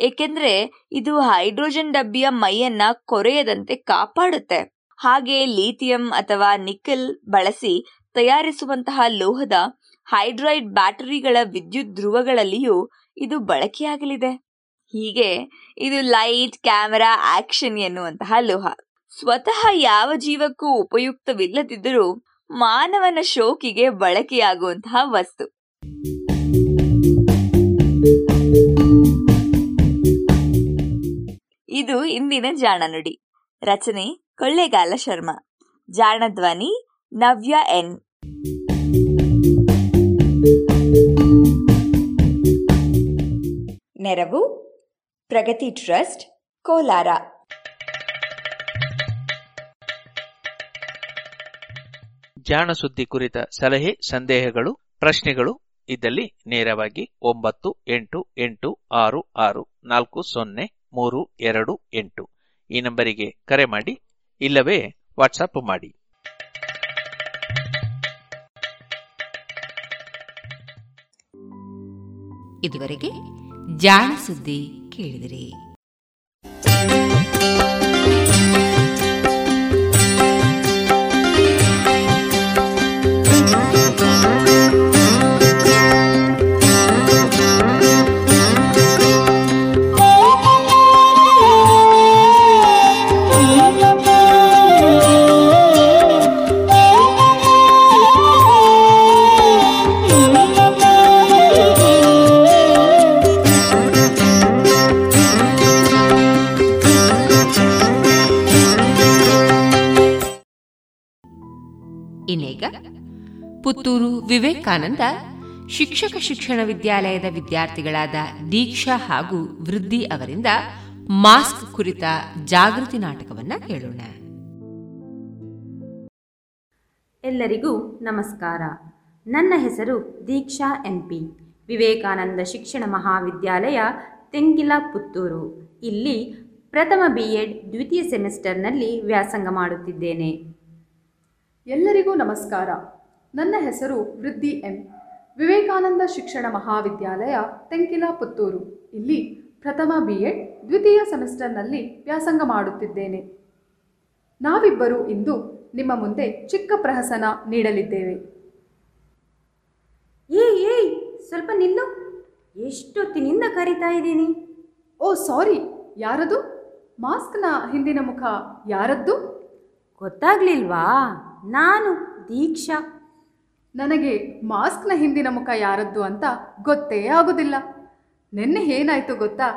ಏಕೆಂದ್ರೆ ಇದು ಹೈಡ್ರೋಜನ್ ಡಬ್ಬಿಯ ಮೈಯನ್ನ ಕೊರೆಯದಂತೆ ಕಾಪಾಡುತ್ತೆ. ಹಾಗೆ ಲಿಥಿಯಂ ಅಥವಾ ನಿಕಲ್ ಬಳಸಿ ತಯಾರಿಸುವಂತಹ ಲೋಹದ ಹೈಡ್ರೈಡ್ ಬ್ಯಾಟರಿಗಳ ವಿದ್ಯುತ್ ಧ್ರುವಗಳಲ್ಲಿಯೂ ಇದು ಬಳಕೆಯಾಗಲಿದೆ. ಹೀಗೆ ಇದು ಲೈಟ್, ಕ್ಯಾಮೆರಾ, ಆಕ್ಷನ್ ಎನ್ನುವಂತಹ ಲೋಹ. ಸ್ವತಃ ಯಾವ ಜೀವಕ್ಕೂ ಉಪಯುಕ್ತವಿಲ್ಲದಿದ್ದರೂ ಮಾನವನ ಶೋಕಿಗೆ ಬಳಕೆಯಾಗುವಂತಹ ವಸ್ತು. ಇದು ಇಂದಿನ ಜಾಣ ನುಡಿ ರಚನೆ ಕೊಳ್ಳೇಗಾಲ ಶರ್ಮಾ. ಜಾಣ ಧ್ವನಿ ನವ್ಯ ಎನ್. ನೆರವು ಪ್ರಗತಿ ಟ್ರಸ್ಟ್, ಕೋಲಾರ. ಜಾಣ ಸುದ್ದಿ ಕುರಿತ ಸಲಹೆ, ಸಂದೇಹಗಳು, ಪ್ರಶ್ನೆಗಳು ಇದ್ದಲ್ಲಿ ನೇರವಾಗಿ ಒಂಬತ್ತು, ಎಂಟು ಎಂಟು, ಆರು ಆರು, ನಾಲ್ಕು, ಸೊನ್ನೆ, ಮೂರು, ಎರಡು, ಎಂಟು. ಈ ನಂಬರಿಗೆ ಕರೆ ಮಾಡಿ, ಇಲ್ಲವೇ ವಾಟ್ಸಪ್ ಮಾಡಿ. ಇದುವರೆಗೆ ಜಾಣ ಸುದ್ದಿ ಕೇಳಿದಿರಿ. ಪುತ್ತೂರು ವಿವೇಕಾನಂದ ಶಿಕ್ಷಕ ಶಿಕ್ಷಣ ವಿದ್ಯಾಲಯದ ವಿದ್ಯಾರ್ಥಿಗಳಾದ ದೀಕ್ಷಾ ಹಾಗೂ ವೃದ್ಧಿ ಅವರಿಂದ ಮಾಸ್ಕ್ ಕುರಿತ ಜಾಗೃತಿ ನಾಟಕವನ್ನು ಕೇಳೋಣ. ಎಲ್ಲರಿಗೂ ನಮಸ್ಕಾರ. ನನ್ನ ಹೆಸರು ದೀಕ್ಷಾ ಎಂಪಿ ವಿವೇಕಾನಂದ ಶಿಕ್ಷಣ ಮಹಾವಿದ್ಯಾಲಯ, ತೆಂಗಿಲ ಪುತ್ತೂರು. ಇಲ್ಲಿ ಪ್ರಥಮ ಬಿ ಎಡ್ ದ್ವಿತೀಯ ಸೆಮಿಸ್ಟರ್ನಲ್ಲಿ ವ್ಯಾಸಂಗ ಮಾಡುತ್ತಿದ್ದೇನೆ. ಎಲ್ಲರಿಗೂ ನಮಸ್ಕಾರ. ನನ್ನ ಹೆಸರು ವೃದ್ಧಿ ಎಂ. ವಿವೇಕಾನಂದ ಶಿಕ್ಷಣ ಮಹಾವಿದ್ಯಾಲಯ ತೆಂಕಿಲ ಪುತ್ತೂರು. ಇಲ್ಲಿ ಪ್ರಥಮ ಬಿ ಎಡ್ ದ್ವಿತೀಯ ಸೆಮಿಸ್ಟರ್ನಲ್ಲಿ ವ್ಯಾಸಂಗ ಮಾಡುತ್ತಿದ್ದೇನೆ. ನಾವಿಬ್ಬರು ಇಂದು ನಿಮ್ಮ ಮುಂದೆ ಚಿಕ್ಕ ಪ್ರಹಸನ ನೀಡಲಿದ್ದೇವೆ. ಏಯ್ ಏಯ್ ಸ್ವಲ್ಪ ನಿಲ್ಲು. ಎಷ್ಟೊತ್ತಿನಿಂದ ಕರಿತಾ ಇದ್ದೀನಿ? ಓ ಸಾರಿ. ಯಾರದು? ಮಾಸ್ಕ್ನ ಹಿಂದಿನ ಮುಖ ಯಾರದ್ದು? ಗೊತ್ತಾಗ್ಲಿಲ್ವಾ? ನಾನು ದೀಕ್ಷಾ. ನನಗೆ ಮಾಸ್ಕ್ನ ಹಿಂದಿನ ಮುಖ ಯಾರದ್ದು ಅಂತ ಗೊತ್ತೇ ಆಗೋದಿಲ್ಲ. ನೆನ್ನೆ ಏನಾಯ್ತು ಗೊತ್ತಾ?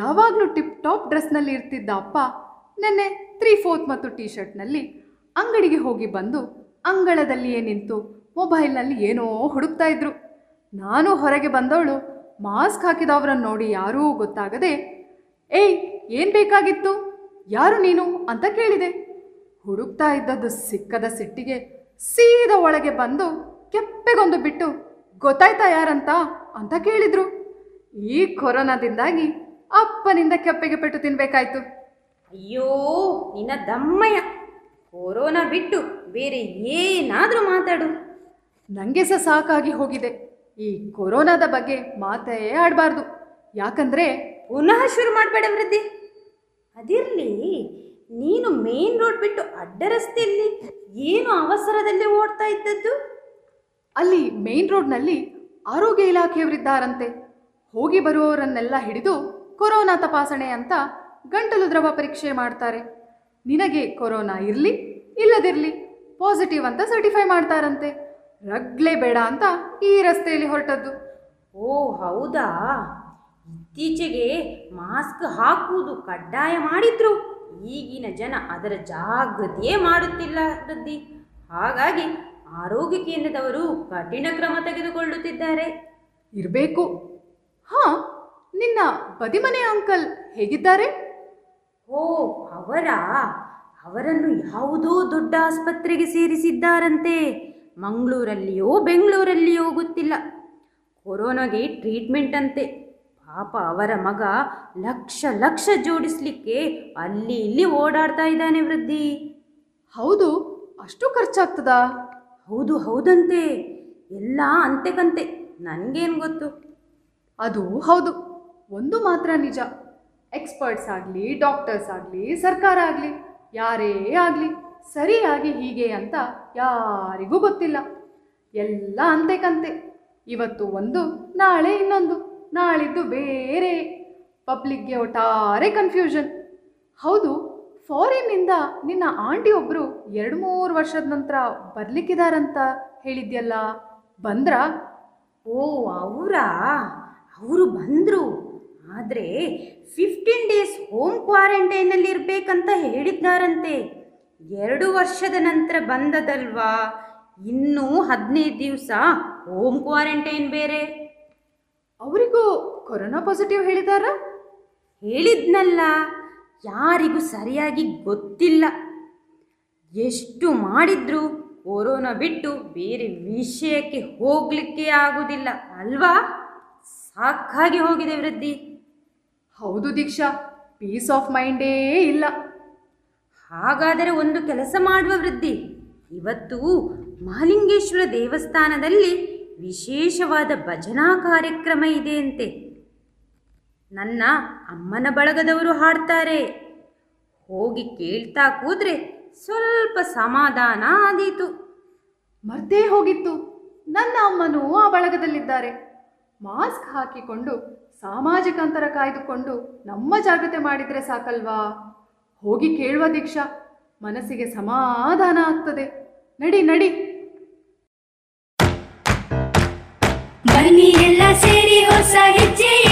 ಯಾವಾಗಲೂ ಟಿಪ್ ಟಾಪ್ ಡ್ರೆಸ್ನಲ್ಲಿ ಇರ್ತಿದ್ದ ಅಪ್ಪ ನೆನ್ನೆ ತ್ರೀ ಫೋರ್ತ್ ಮತ್ತು ಟೀ ಶರ್ಟ್ನಲ್ಲಿ ಅಂಗಡಿಗೆ ಹೋಗಿ ಬಂದು ಅಂಗಳದಲ್ಲಿಯೇ ನಿಂತು ಮೊಬೈಲ್ನಲ್ಲಿ ಏನೋ ಹುಡುಕ್ತಾ ಇದ್ರು. ನಾನು ಹೊರಗೆ ಬಂದವಳು ಮಾಸ್ಕ್ ಹಾಕಿದವರನ್ನು ನೋಡಿ ಯಾರೂ ಗೊತ್ತಾಗದೆ, ಏಯ್, ಏನು ಬೇಕಾಗಿತ್ತು? ಯಾರು ನೀನು? ಅಂತ ಕೇಳಿದೆ. ಹುಡುಕ್ತಾ ಇದ್ದದ್ದು ಸಿಕ್ಕದ ಸಿಟ್ಟಿಗೆ ಸೀದ ಒಳಗೆ ಬಂದು ಕೆಪ್ಪೆಗೊಂದು ಬಿಟ್ಟು ಗೊತ್ತಾಯ್ತಾ ಯಾರಂತ ಅಂತ ಕೇಳಿದ್ರು. ಈ ಕೊರೋನಾದಿಂದಾಗಿ ಅಪ್ಪನಿಂದ ಕೆಪ್ಪೆಗೆ ಪೆಟ್ಟು ತಿನ್ಬೇಕಾಯ್ತು. ಅಯ್ಯೋ ನಿನ್ನ ದಮ್ಮಯ್ಯ. ಕೊರೋನಾ ಬಿಟ್ಟು ಬೇರೆ ಏನಾದರೂ ಮಾತಾಡು. ನನಗೆ ಸಹ ಸಾಕಾಗಿ ಹೋಗಿದೆ. ಈ ಕೊರೋನಾದ ಬಗ್ಗೆ ಮಾತೇ ಆಡಬಾರ್ದು. ಯಾಕಂದ್ರೆ ಪುನಃ ಶುರು ಮಾಡಬೇಡ ವೃದ್ಧಿ. ಅದಿರಲಿ ನೀನು ಮೇನ್ ರೋಡ್ ಬಿಟ್ಟು ಅಡ್ಡ ರಸ್ತೆಯಲ್ಲಿ ಏನು ಅವಸರದಲ್ಲಿ ಓಡ್ತಾ ಇದ್ದದ್ದು? ಅಲ್ಲಿ ಮೇನ್ ರೋಡ್ನಲ್ಲಿ ಆರೋಗ್ಯ ಇಲಾಖೆಯವರಿದ್ದಾರಂತೆ. ಹೋಗಿ ಬರುವವರನ್ನೆಲ್ಲ ಹಿಡಿದು ಕೊರೋನಾ ತಪಾಸಣೆ ಅಂತ ಗಂಟಲು ದ್ರವ ಪರೀಕ್ಷೆ ಮಾಡ್ತಾರೆ. ನಿನಗೆ ಕೊರೋನಾ ಇರಲಿ, ಇಲ್ಲದಿರಲಿ ಪಾಸಿಟಿವ್ ಅಂತ ಸರ್ಟಿಫೈ ಮಾಡ್ತಾರಂತೆ. ರಗ್ಲೇ ಬೇಡ ಅಂತ ಈ ರಸ್ತೆಯಲ್ಲಿ ಹೊರಟದ್ದು. ಓ, ಹೌದಾ? ಇತ್ತೀಚೆಗೆ ಮಾಸ್ಕ್ ಹಾಕುವುದು ಕಡ್ಡಾಯ ಮಾಡಿದ್ರು. ಈಗಿನ ಜನ ಅದರ ಜಾಗೃತಿಯೇ ಮಾಡುತ್ತಿಲ್ಲ, ವೃದ್ಧಿ. ಹಾಗಾಗಿ ಆರೋಗ್ಯ ಕೇಂದ್ರದವರು ಕಠಿಣ ಕ್ರಮ ತೆಗೆದುಕೊಳ್ಳುತ್ತಿದ್ದಾರೆ. ಇರಬೇಕು. ಹಾ ನಿನ್ನ ಬದಿಮನೆ ಅಂಕಲ್ ಹೇಗಿದ್ದಾರೆ? ಓ ಅವರ ಅವರನ್ನು ಯಾವುದೋ ದೊಡ್ಡ ಆಸ್ಪತ್ರೆಗೆ ಸೇರಿಸಿದ್ದಾರಂತೆ. ಮಂಗಳೂರಲ್ಲಿಯೋ ಬೆಂಗಳೂರಲ್ಲಿಯೋ ಗೊತ್ತಿಲ್ಲ. ಕೊರೋನಾಗೆ ಟ್ರೀಟ್ಮೆಂಟ್ ಅಂತೆ. ಪಾಪ ಅವರ ಮಗ ಲಕ್ಷ ಲಕ್ಷ ಜೋಡಿಸ್ಲಿಕ್ಕೆ ಅಲ್ಲಿ ಇಲ್ಲಿ ಓಡಾಡ್ತಾ ಇದ್ದಾನೆ ವೃದ್ಧಿ. ಹೌದು ಅಷ್ಟು ಖರ್ಚಾಗ್ತದಾ? ಹೌದು, ಹೌದಂತೆ. ಎಲ್ಲ ಅಂತೆ ಕಂತೆ ನನಗೇನು ಗೊತ್ತು? ಅದು ಹೌದು. ಒಂದು ಮಾತ್ರ ನಿಜ. ಎಕ್ಸ್ಪರ್ಟ್ಸ್ ಆಗಲಿ, ಡಾಕ್ಟರ್ಸ್ ಆಗಲಿ, ಸರ್ಕಾರ ಆಗಲಿ, ಯಾರೇ ಆಗಲಿ, ಸರಿಯಾಗಿ ಹೀಗೆ ಅಂತ ಯಾರಿಗೂ ಗೊತ್ತಿಲ್ಲ. ಎಲ್ಲ ಅಂತೆ ಕಂತೆ ಇವತ್ತು ಒಂದು, ನಾಳೆ ಇನ್ನೊಂದು, ನಾಳಿದ್ದು ಬೇರೆ. ಪಬ್ಲಿಕ್ಗೆ ಒಟ್ಟಾರೆ ಕನ್ಫ್ಯೂಷನ್ ಹೌದು ಫಾರಿನ್ನಿಂದ ನಿನ್ನ ಆಂಟಿ ಒಬ್ಬರು ಎರಡು ಮೂರು ವರ್ಷದ ನಂತರ ಬರ್ಲಿಕ್ಕಿದಾರಂತ ಹೇಳಿದ್ಯಲ್ಲ ಬಂದ್ರ? ಓ ಅವರ? ಅವರು ಬಂದರು. ಆದರೆ ಫಿಫ್ಟೀನ್ ಡೇಸ್ ಹೋಮ್ ಕ್ವಾರಂಟೈನಲ್ಲಿ ಇರಬೇಕಂತ ಹೇಳಿದ್ದಾರಂತೆ ಎರಡು ವರ್ಷದ ನಂತರ ಬಂದದಲ್ವಾ? ಇನ್ನೂ ಹದಿನೈದು ದಿವಸ ಹೋಮ್ ಕ್ವಾರಂಟೈನ್ ಬೇರೆ. ಅವರಿಗೂ ಕೊರೋನಾ ಪಾಸಿಟಿವ್ ಹೇಳಿದಾರ? ಹೇಳಿದ್ನಲ್ಲ. ಯಾರಿಗೂ ಸರಿಯಾಗಿ ಗೊತ್ತಿಲ್ಲ. ಎಷ್ಟು ಮಾಡಿದ್ರು ಕೊರೋನಾ ಬಿಟ್ಟು ಬೇರೆ ವಿಷಯಕ್ಕೆ ಹೋಗ್ಲಿಕ್ಕೆ ಆಗುದಿಲ್ಲ ಅಲ್ವಾ? ಸಾಕಾಗಿ ಹೋಗಿದೆ ವೃದ್ಧಿ. ಹೌದು ದೀಕ್ಷಾ ಪೀಸ್ ಆಫ್ ಮೈಂಡೇ ಇಲ್ಲ. ಹಾಗಾದರೆ ಒಂದು ಕೆಲಸ ಮಾಡುವ ವೃದ್ಧಿ. ಇವತ್ತು ಮಹಾಲಿಂಗೇಶ್ವರ ದೇವಸ್ಥಾನದಲ್ಲಿ ವಿಶೇಷವಾದ ಭಜನಾ ಕಾರ್ಯಕ್ರಮ ಇದೆಯಂತೆ ನನ್ನ ಅಮ್ಮನ ಬಳಗದವರು ಹಾಡ್ತಾರೆ. ಹೋಗಿ ಕೇಳ್ತಾ ಕೂದ್ರೆ ಸ್ವಲ್ಪ ಸಮಾಧಾನ ಆದೀತು. ಮರ್ತೇ ಹೋಗಿತ್ತು. ನನ್ನ ಅಮ್ಮನೂ ಆ ಬಳಗದಲ್ಲಿದ್ದಾರೆ. ಮಾಸ್ಕ್ ಹಾಕಿಕೊಂಡು ಸಾಮಾಜಿಕ ಅಂತರ ಕಾಯ್ದುಕೊಂಡು ನಮ್ಮ ಜಾಗ್ರತೆ ಮಾಡಿದರೆ ಸಾಕಲ್ವಾ? ಹೋಗಿ ಕೇಳುವ ದೀಕ್ಷಾ. ಮನಸ್ಸಿಗೆ ಸಮಾಧಾನ ಆಗ್ತದೆ. ನಡಿ ನಡಿ. ಬನ್ನಿ ಎಲ್ಲ ಸೇರಿ ಹೊಸ ಹೆಜ್ಜೆ.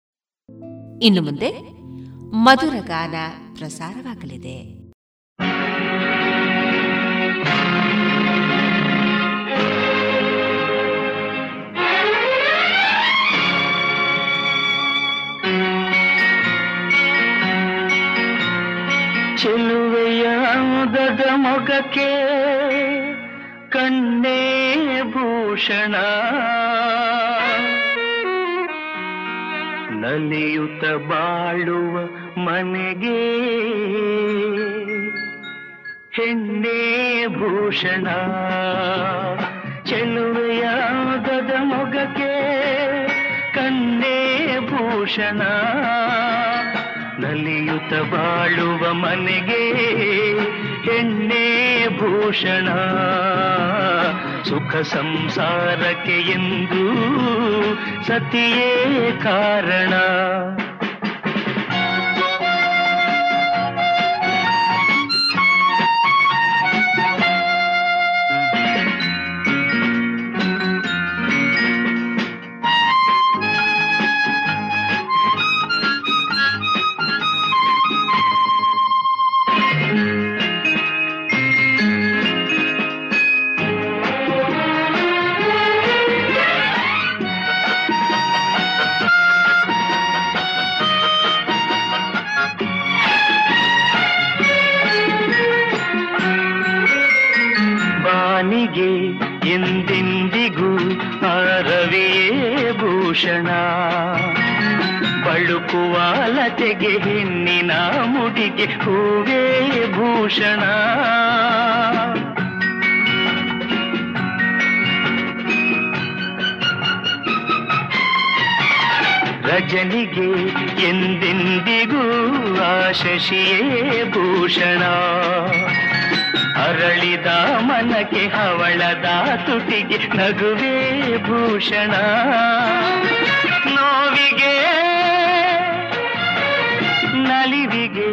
ಇನ್ನು ಮುಂದೆ ಮಧುರ ಗಾನ ಪ್ರಸಾರವಾಗಲಿದೆ. ಚೆಲುವೆಯ ಮೊಗಕ್ಕೆ ಕಣ್ಣೇ ಭೂಷಣ. ನಲಿಯುತ್ತ ಬಾಳುವ ಮನೆಗೆ. ಹೆಣ್ಣೆ ಭೂಷಣ ಚೆಲುವೆಯಾಗದ ಮೊಗಕ್ಕೆ. ಕಣ್ಣೇ ಭೂಷಣ ನಲಿಯುತ ಬಾಳುವ ಮನೆಗೆ. ಹೆಣ್ಣೆ ಭೂಷಣ ಸುಖ ಸಂಸಾರಕ್ಕೆ ಎಂದು ಸತಿಯೇ ಕಾರಣ. ಭೂಷಣ. ಬಳುಕುವ ಲತೆಗೆ ಹೆಣ್ಣಿನ ಮುಡಿಗೆ ಹೂವೇ ಭೂಷಣ. ರಜನಿಗೆ ಎಂದೆಂದಿಗೂ ಆ ಶಶಿಯೇ ಭೂಷಣ. ಅರಳಿದ ಮನಕ್ಕೆ ಹವಳದ ತುಟಿಗೆ ನಗುವೇ ಭೂಷಣ. ನೋವಿಗೆ, ನಲಿವಿಗೆ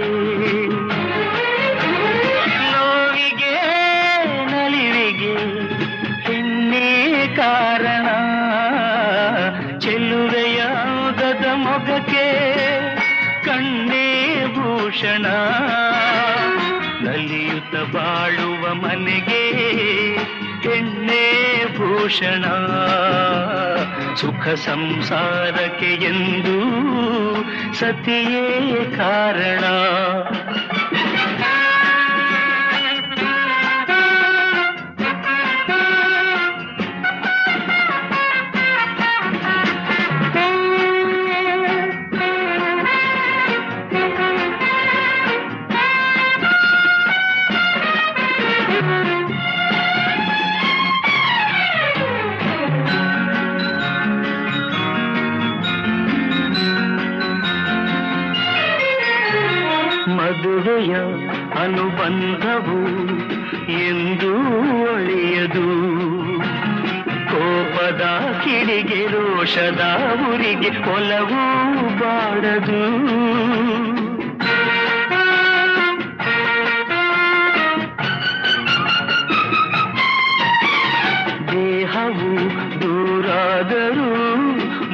ನೋವಿಗೆ, ನಲಿವಿಗೆ ಹೆಣ್ಣೆ ಕಾರಣ. ಚೆಲ್ಲುವೆಯ ಗದ ಮೊಗಕ್ಕೆ ಕಣ್ಣೇ ಭೂಷಣ. ಬಾಳುವ ಮನೆಗೆ ಹೆಣ್ಣೇ ಭೂಷಣ ಸುಖ ಸಂಸಾರಕ್ಕೆ ಎಂದು ಸತಿಯೇ ಕಾರಣ. ಅನುಬಂಧವು ಎಂದು ಒಳೆಯದು ಕೋಪದ ಕಿಡಿಗೆ ರೋಷದ ಉರಿಗೆ ಕೊಲವು ಬಾಡದು ದೇಹವು ದೂರಾದರೂ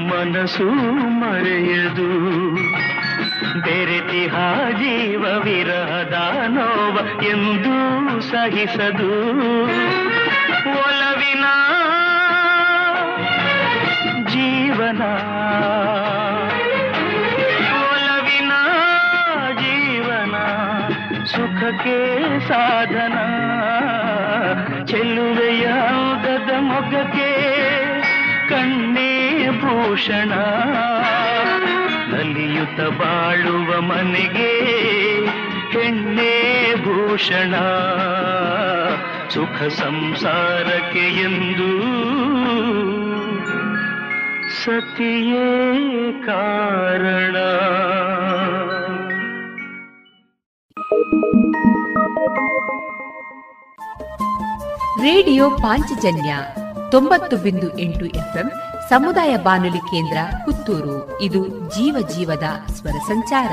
ಮನಸ್ಸು ಸಹಿಸದು ಒಲವಿನ ಜೀವನ. ಒಲವಿನ ಜೀವನ, ಸುಖಕ್ಕೆ ಸಾಧನ. ಚೆಲ್ಲುವೆಯ ಗದ ಮೊಗಕ್ಕೆ ಕಣ್ಣೇ ಭೂಷಣ. ಕಲಿಯುತ್ತ ಬಾಳುವ ಮನೆಗೆ ಕೆಣ್ಣೇ ಭೂಷಣ. ಸುಖ ಸಂಸಾರಕ್ಕೆ ಎಂದು ಸತಿಯೇ ಕಾರಣ. ರೇಡಿಯೋ ಪಾಂಚಜನ್ಯ ತೊಂಬತ್ತು ಬಿಂದು ಎಂಟು ಎಫ್ಎಂ ಸಮುದಾಯ ಬಾನುಲಿ ಕೇಂದ್ರ ಪುತ್ತೂರು. ಇದು ಜೀವ ಜೀವದ ಸ್ವರ ಸಂಚಾರ.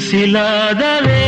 பரிசிலாதவே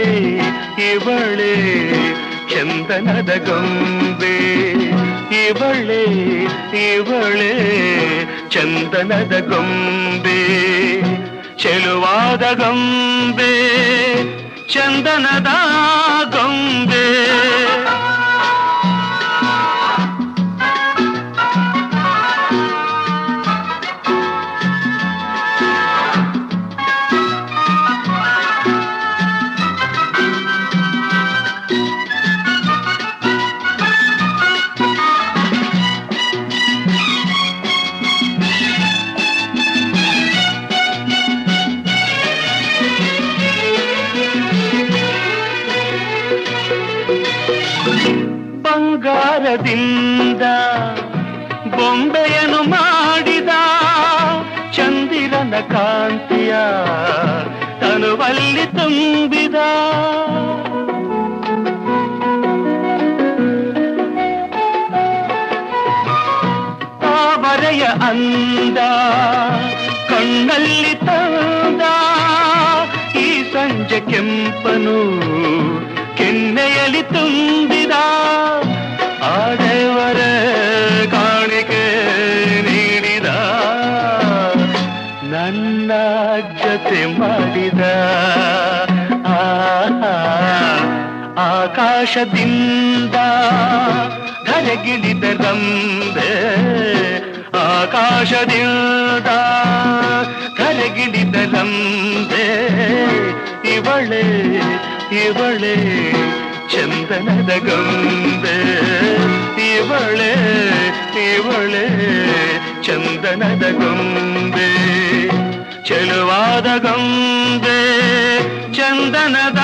ಇವಳೆ ಇವಳೆ ಚಂದನದ ಗೊಂಬೆ ಇವಳೆ ಇವಳೆ ಚಂದನದ ಗೊಂಬೆ ಚೆಲುವಾದ ಗೊಂಬೆ ಚಂದನದ ಗೊಂಬೆ. ಸಂಜೆ ಕೆಂಪನು, ಕೆನ್ನೆಯಲ್ಲಿ ತುಂಬಿದ ಆಡೆವರ ಕಾಣಿಕೆ ನೀಡಿದ, ನನ್ನ ಜೊತೆ ಮಾಡಿದ ಆಕಾಶದಿಂದ ಧರೆಗಿಳಿದ ರಂಬೆ ಆಕಾಶದಿಂದ ಧರೆಗಿಳಿದ ರಂಬೆ ಇವಳೆ ಇವಳೆ ಚಂದನದ ಗೊಂಬೆ ಇವಳೆ ಇವಳೆ ಚಂದನದ ಗೊಂಬೆ ಚೆಲುವಾದ ಗೊಂಬೆ ಚಂದನದ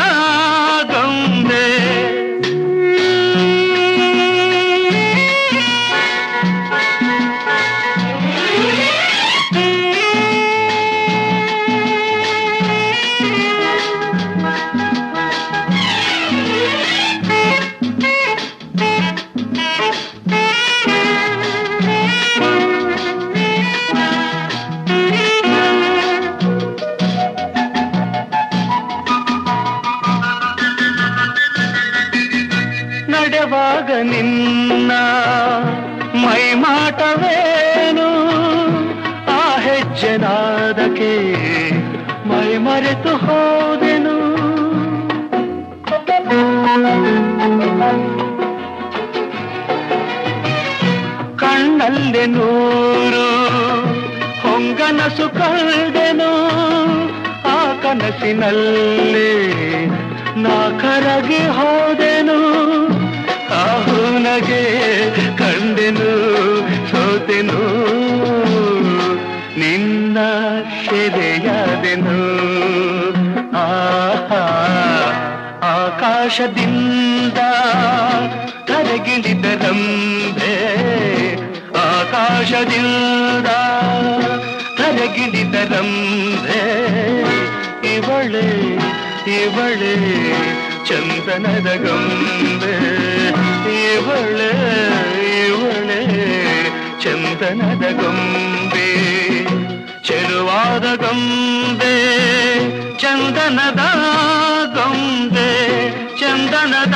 ಕಣ್ಣಲ್ಲಿ ನೂರು, ಹೊಂಗನಸು ಕಂಡೆನು ಆ ಕನಸಿನಲ್ಲಿ ನಾ ಕರಗಿ ಹೋದೆನು ಆಹುನಗೆ ಕಂಡೆನು, ಸೋತೆನು, ನಿನ್ನ ಸೆರೆಯಾದೆನು ಆಹಾ, ಆಕಾಶದಿಂದ ಕರಗಿಳಿದ ರಂಬೆ ಕರಗಿಳಿದ ರಂಬೆ ಇವಳೆ ಇವಳೆ ಚಂದನದ ಗಂಬೆ, ಇವಳೆ ಇವಳೆ ಚಂದನದ ಗೊಂಬೆ, ಚೆಲುವಾದ ಗೊಂಬೆ, ಚಂದನದ ಗೊಂಬೆ, ಚಂದನದ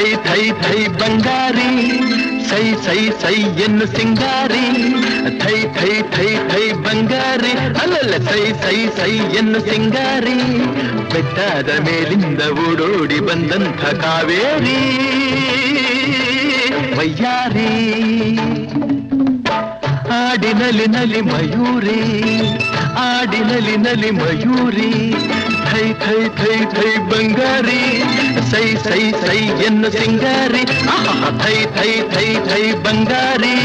ಥೈ ಥೈ ಥೈ ಬಂಗಾರಿ ಸೈ ಸೈ ಸೈ ಎನ್ನು ಸಿಂಗಾರಿ ಥೈ ಥೈ ಥೈ ಥೈ ಬಂಗಾರಿ ಅಲ್ಲಲ್ಲ ಸೈ ಸೈ ಸೈ ಎನ್ನು ಸಿಂಗಾರಿ ಬೆಟ್ಟದ ಮೇಲಿಂದ ಓಡೋಡಿ ಬಂದಂಥ ಕಾವೇರಿ ವಯ್ಯಾರಿ ಆಡಿನಲಿ ನಲಿ ಮಯೂರಿ ಆಡಿನಲಿ ನಲಿ ಮಯೂರಿ ಥೈ ಥೈ ಥೈ ಥೈ ಬಂಗಾರಿ ಸೈ ಸೈ ಸೈ ಎನ್ನು ಸಿಂಗಾರಿ ಆಹಾ, ಥೈ ಥೈ ಥೈ ಥೈ ಬಂಗಾರಿ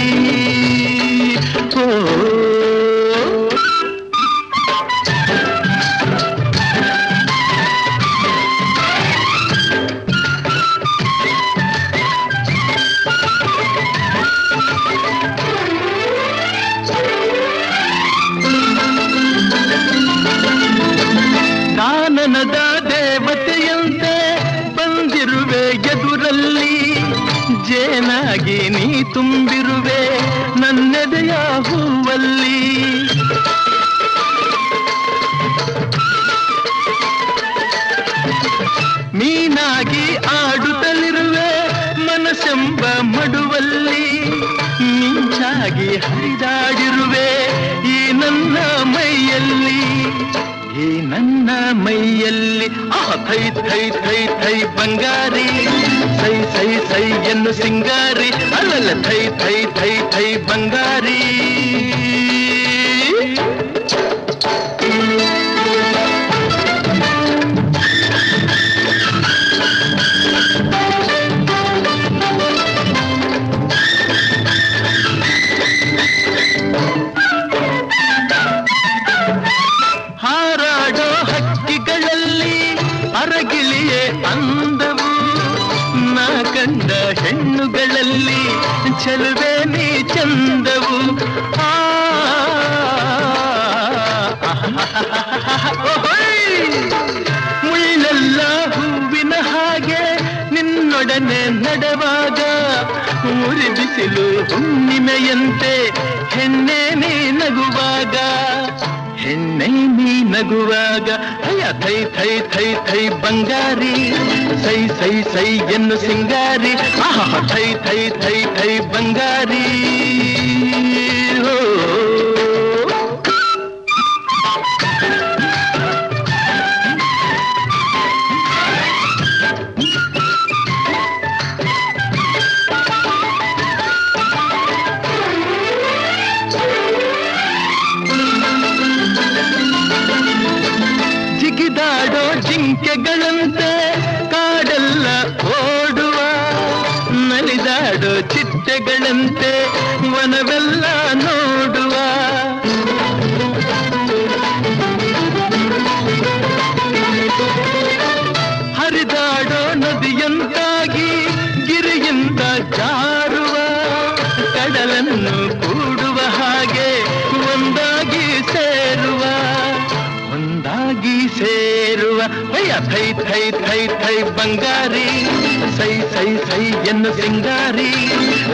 ಜೇನಾಗಿ ನೀ ತುಂಬಿರುವೆ ನನ್ನೆದೆಯ ಹೂವಲ್ಲಿ. ನೀನಾಗಿ ಆಡುತ್ತಲಿರುವೆ ಮನಸ್ಸೆಂಬ ಮಡುವಲ್ಲಿ. ಮಿಂಚಾಗಿ ಹರಿದಾಡಿರುವೆ ಈ ನನ್ನ ಮೈಯಲ್ಲಿ. ಈ ನನ್ನ ಮೈಯಲ್ಲಿ ಆ ಥೈ ಥೈ ಥೈ ಥೈ ಬಂಗಾರಿ. ಸೈ ಥೈ ಥೈ ಎನ್ನು ಸಿಂಗಾರಿ. ಅಲ್ಲಲ್ಲ ಥೈ ಥೈ ಥೈ ಥೈ ಬಂಗಾರಿ. ಹುಣ್ಣಿಮೆಯಂತೆ ಹೆಣ್ಣೆ ನೀ ನಗುವಾಗ, ಹೆಣ್ಣೆ ನೀ ನಗುವಾಗ ಅಯ್ಯ ಥೈ ಥೈ ಥೈ ಥೈ ಬಂಗಾರಿ, ಸೈ ಸೈ ಸೈ ಎನ್ನು ಸಿಂಗಾರಿ, ಆಹಾ, ಥೈ ಥೈ ಥೈ ಥೈ ಬಂಗಾರಿ. ಓ गलम से ಥೈ ಬಂಗಾರಿ ಸೈ ಸೈ ಸೈ ಎನ್ನು ಸಿಂಗಾರಿ.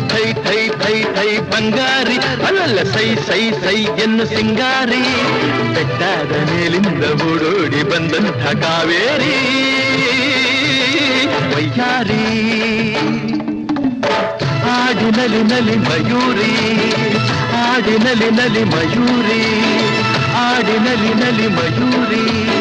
ಥೈ ಥೈ ಥೈ ಥೈ ಬಂಗಾರಿ. ಅಲ್ಲಲ್ಲ, ಸೈ ಸೈ ಸೈ ಎನ್ನು ಸಿಂಗಾರಿ. ಬೆಟ್ಟಾದ ಮೇಲಿಂದ ಓಡೋಡಿ ಬಂದಂಥ ಕಾವೇರಿ. ವೈಯಾರಿ. ಆಡಿನಲಿ ನಲಿ ಮಯೂರಿ. ಆಡಿನಲಿ ನಲಿ ಮಯೂರಿ. ಆಡಿನಲಿ ನಲಿ ಮಯೂರಿ.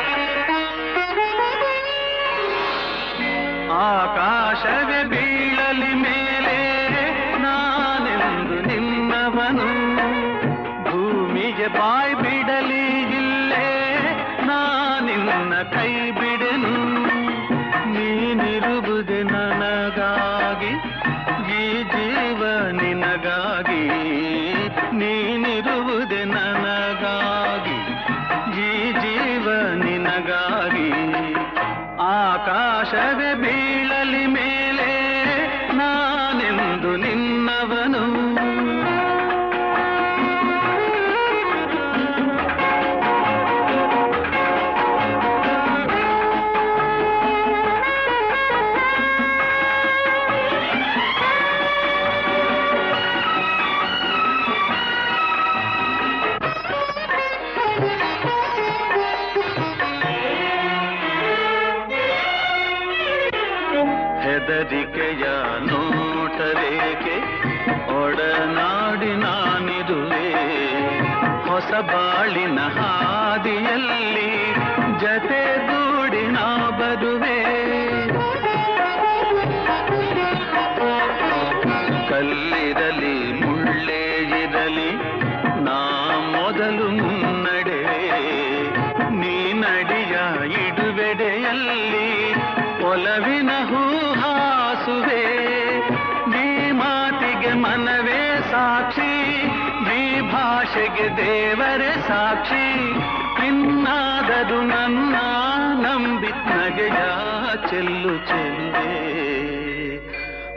ಹೊಸ ಬಾಳಿನ ಹಾದಿಯಲ್ಲಿ ಜತೆಗೂಡಿ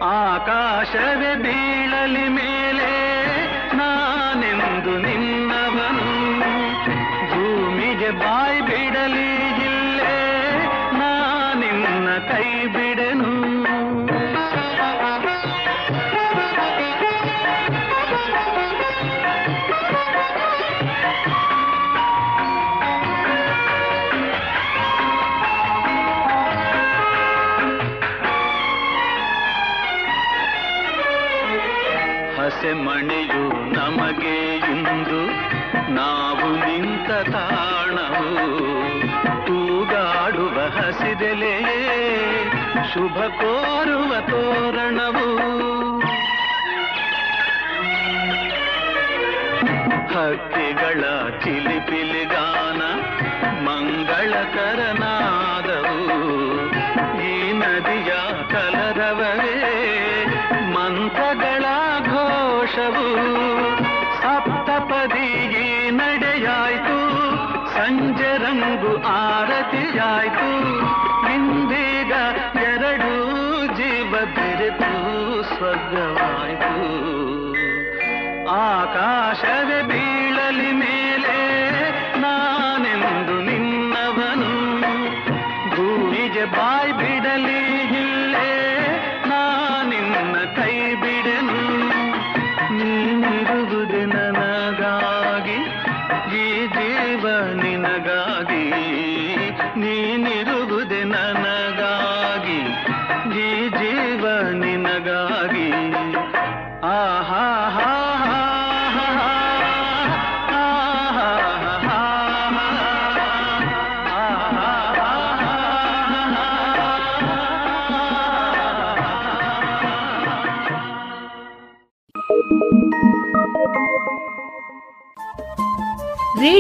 ಆಕಾಶವೇ ಬೀಳಲಿ ಮೇಲೆ ಶುಭ ಕೋರುವ ತೋರಣವು. ಹಕ್ಕಿಗಳ ಚಿಲಿಪಿಲಿಗಾನ ಮಂಗಳಕರನಾದವು. ಈ ನದಿಯ ಕಲರವವೇ ಮಂತ್ರಗಳ ಘೋಷವು. ಸಪ್ತಪದಿ ನಡೆಯಾಯಿತು, ಸಂಜೆ ರಂಗು ಆರತಿಯಾಯ್ತು. ಇಂದೀಗ ಸ್ವರ್ಗವಾಯ್ತು ಆಕಾಶವೇ ಬೀಳಲಿ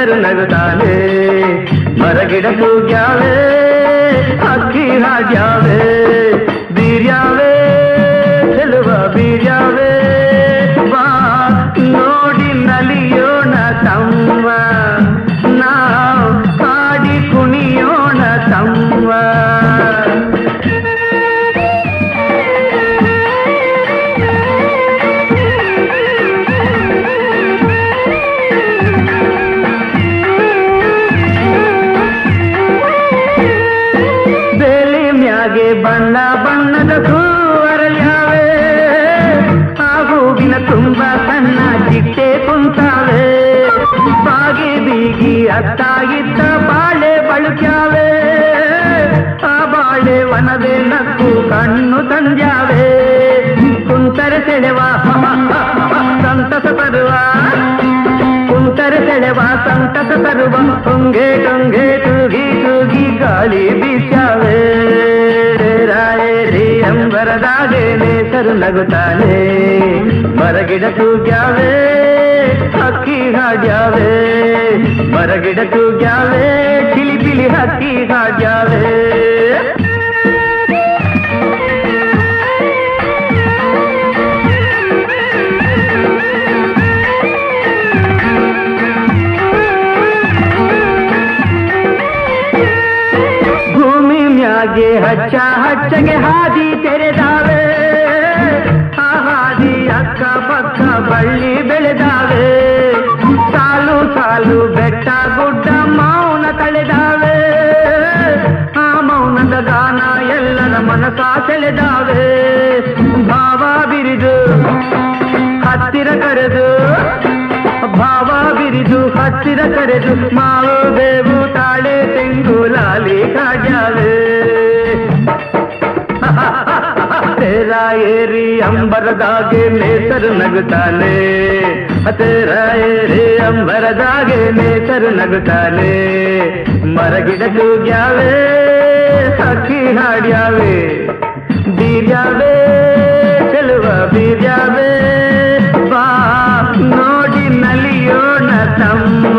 ನೇಸರು ನಗುತ್ತಾನೆ ಮರಗಿಡ ತೂಗ್ಯಾವೆ ಅಕ್ಕಿ ಹಾಡ್ಯಾವೆ ಸೆಳೆವ ಸಂತಸ ತರುವ ಕುಂತರೆ ಸೆಳೆವ ಸಂತಸ ತರುವ ಟೊಂಗೆ ಟೊಂಗೆ ತೂಗಿ ತೂಗಿ ಗಾಳಿ ಬೀಸ್ಯಾವೆ ರಾಯರಿ ಅಂಬರದಾಗೆ ನೇಸರು ನಗುತ್ತಾನೆ ಮರಗಿಡ ತೂಗ್ಯಾವೆ ಹಕ್ಕಿ ಹಾಡ್ಯಾವೆ ಮರಗಿಡ ತೂಗ್ಯಾವೆ ಕಿಲಿ ಪಿಲಿ ಹಕ್ಕಿ ಹಾಡ್ಯಾವೆ ಭೂಮಿ ಮ್ಯಾಗೆ ಹಚ್ಚ ಹಚ್ಚಗೆ ಹಾದಿ ತೆರೆದಾವೆ ಆ ಹಾದಿ ಅಕ್ಕ ಪಕ್ಕ ಬಳ್ಳಿ ಬೆಳೆದಾವೆ ಸಾಲು ಸಾಲು ಬೆಟ್ಟ ಗುಡ್ಡ ಮೌನ ತಳೆದಾವೆ ಆ ಮೌನದ ಗಾನ ಎಲ್ಲರ ಮನಸ ಸೆಳೆದಾವೆ ಭಾವ ಬಿರಿದು ಹತ್ತಿರ ಕರೆದು ಭಾವ ಬಿರಿದು ಹತ್ತಿರ ಕರೆದು ಮಾವು ಬೇವು ತಾಳೆ ತೆಂಗು ಲಾಲಿ ಕಾಜಾವೆ ತೇರ ಏರಿ ಅಂಬರದಾಗೆ ನೇಸರು ನಗುತ್ತಾನೆ ತೇರ ಏರಿ ಅಂಬರದಾಗೆ ನೇಸರು ನಗುತ್ತಾನೆ ಮರಗಿಡ ತೂಗ್ಯಾವೆ ಹಕ್ಕಿ ಹಾಡ್ಯಾವೆ ಬೀರ್ಯಾವೆ ಚೆಲುವ ಬೀರ್ಯಾವೆ ಬಾ ನೋಡಿ ನಲಿಯೋಣ ತಮ್ಮ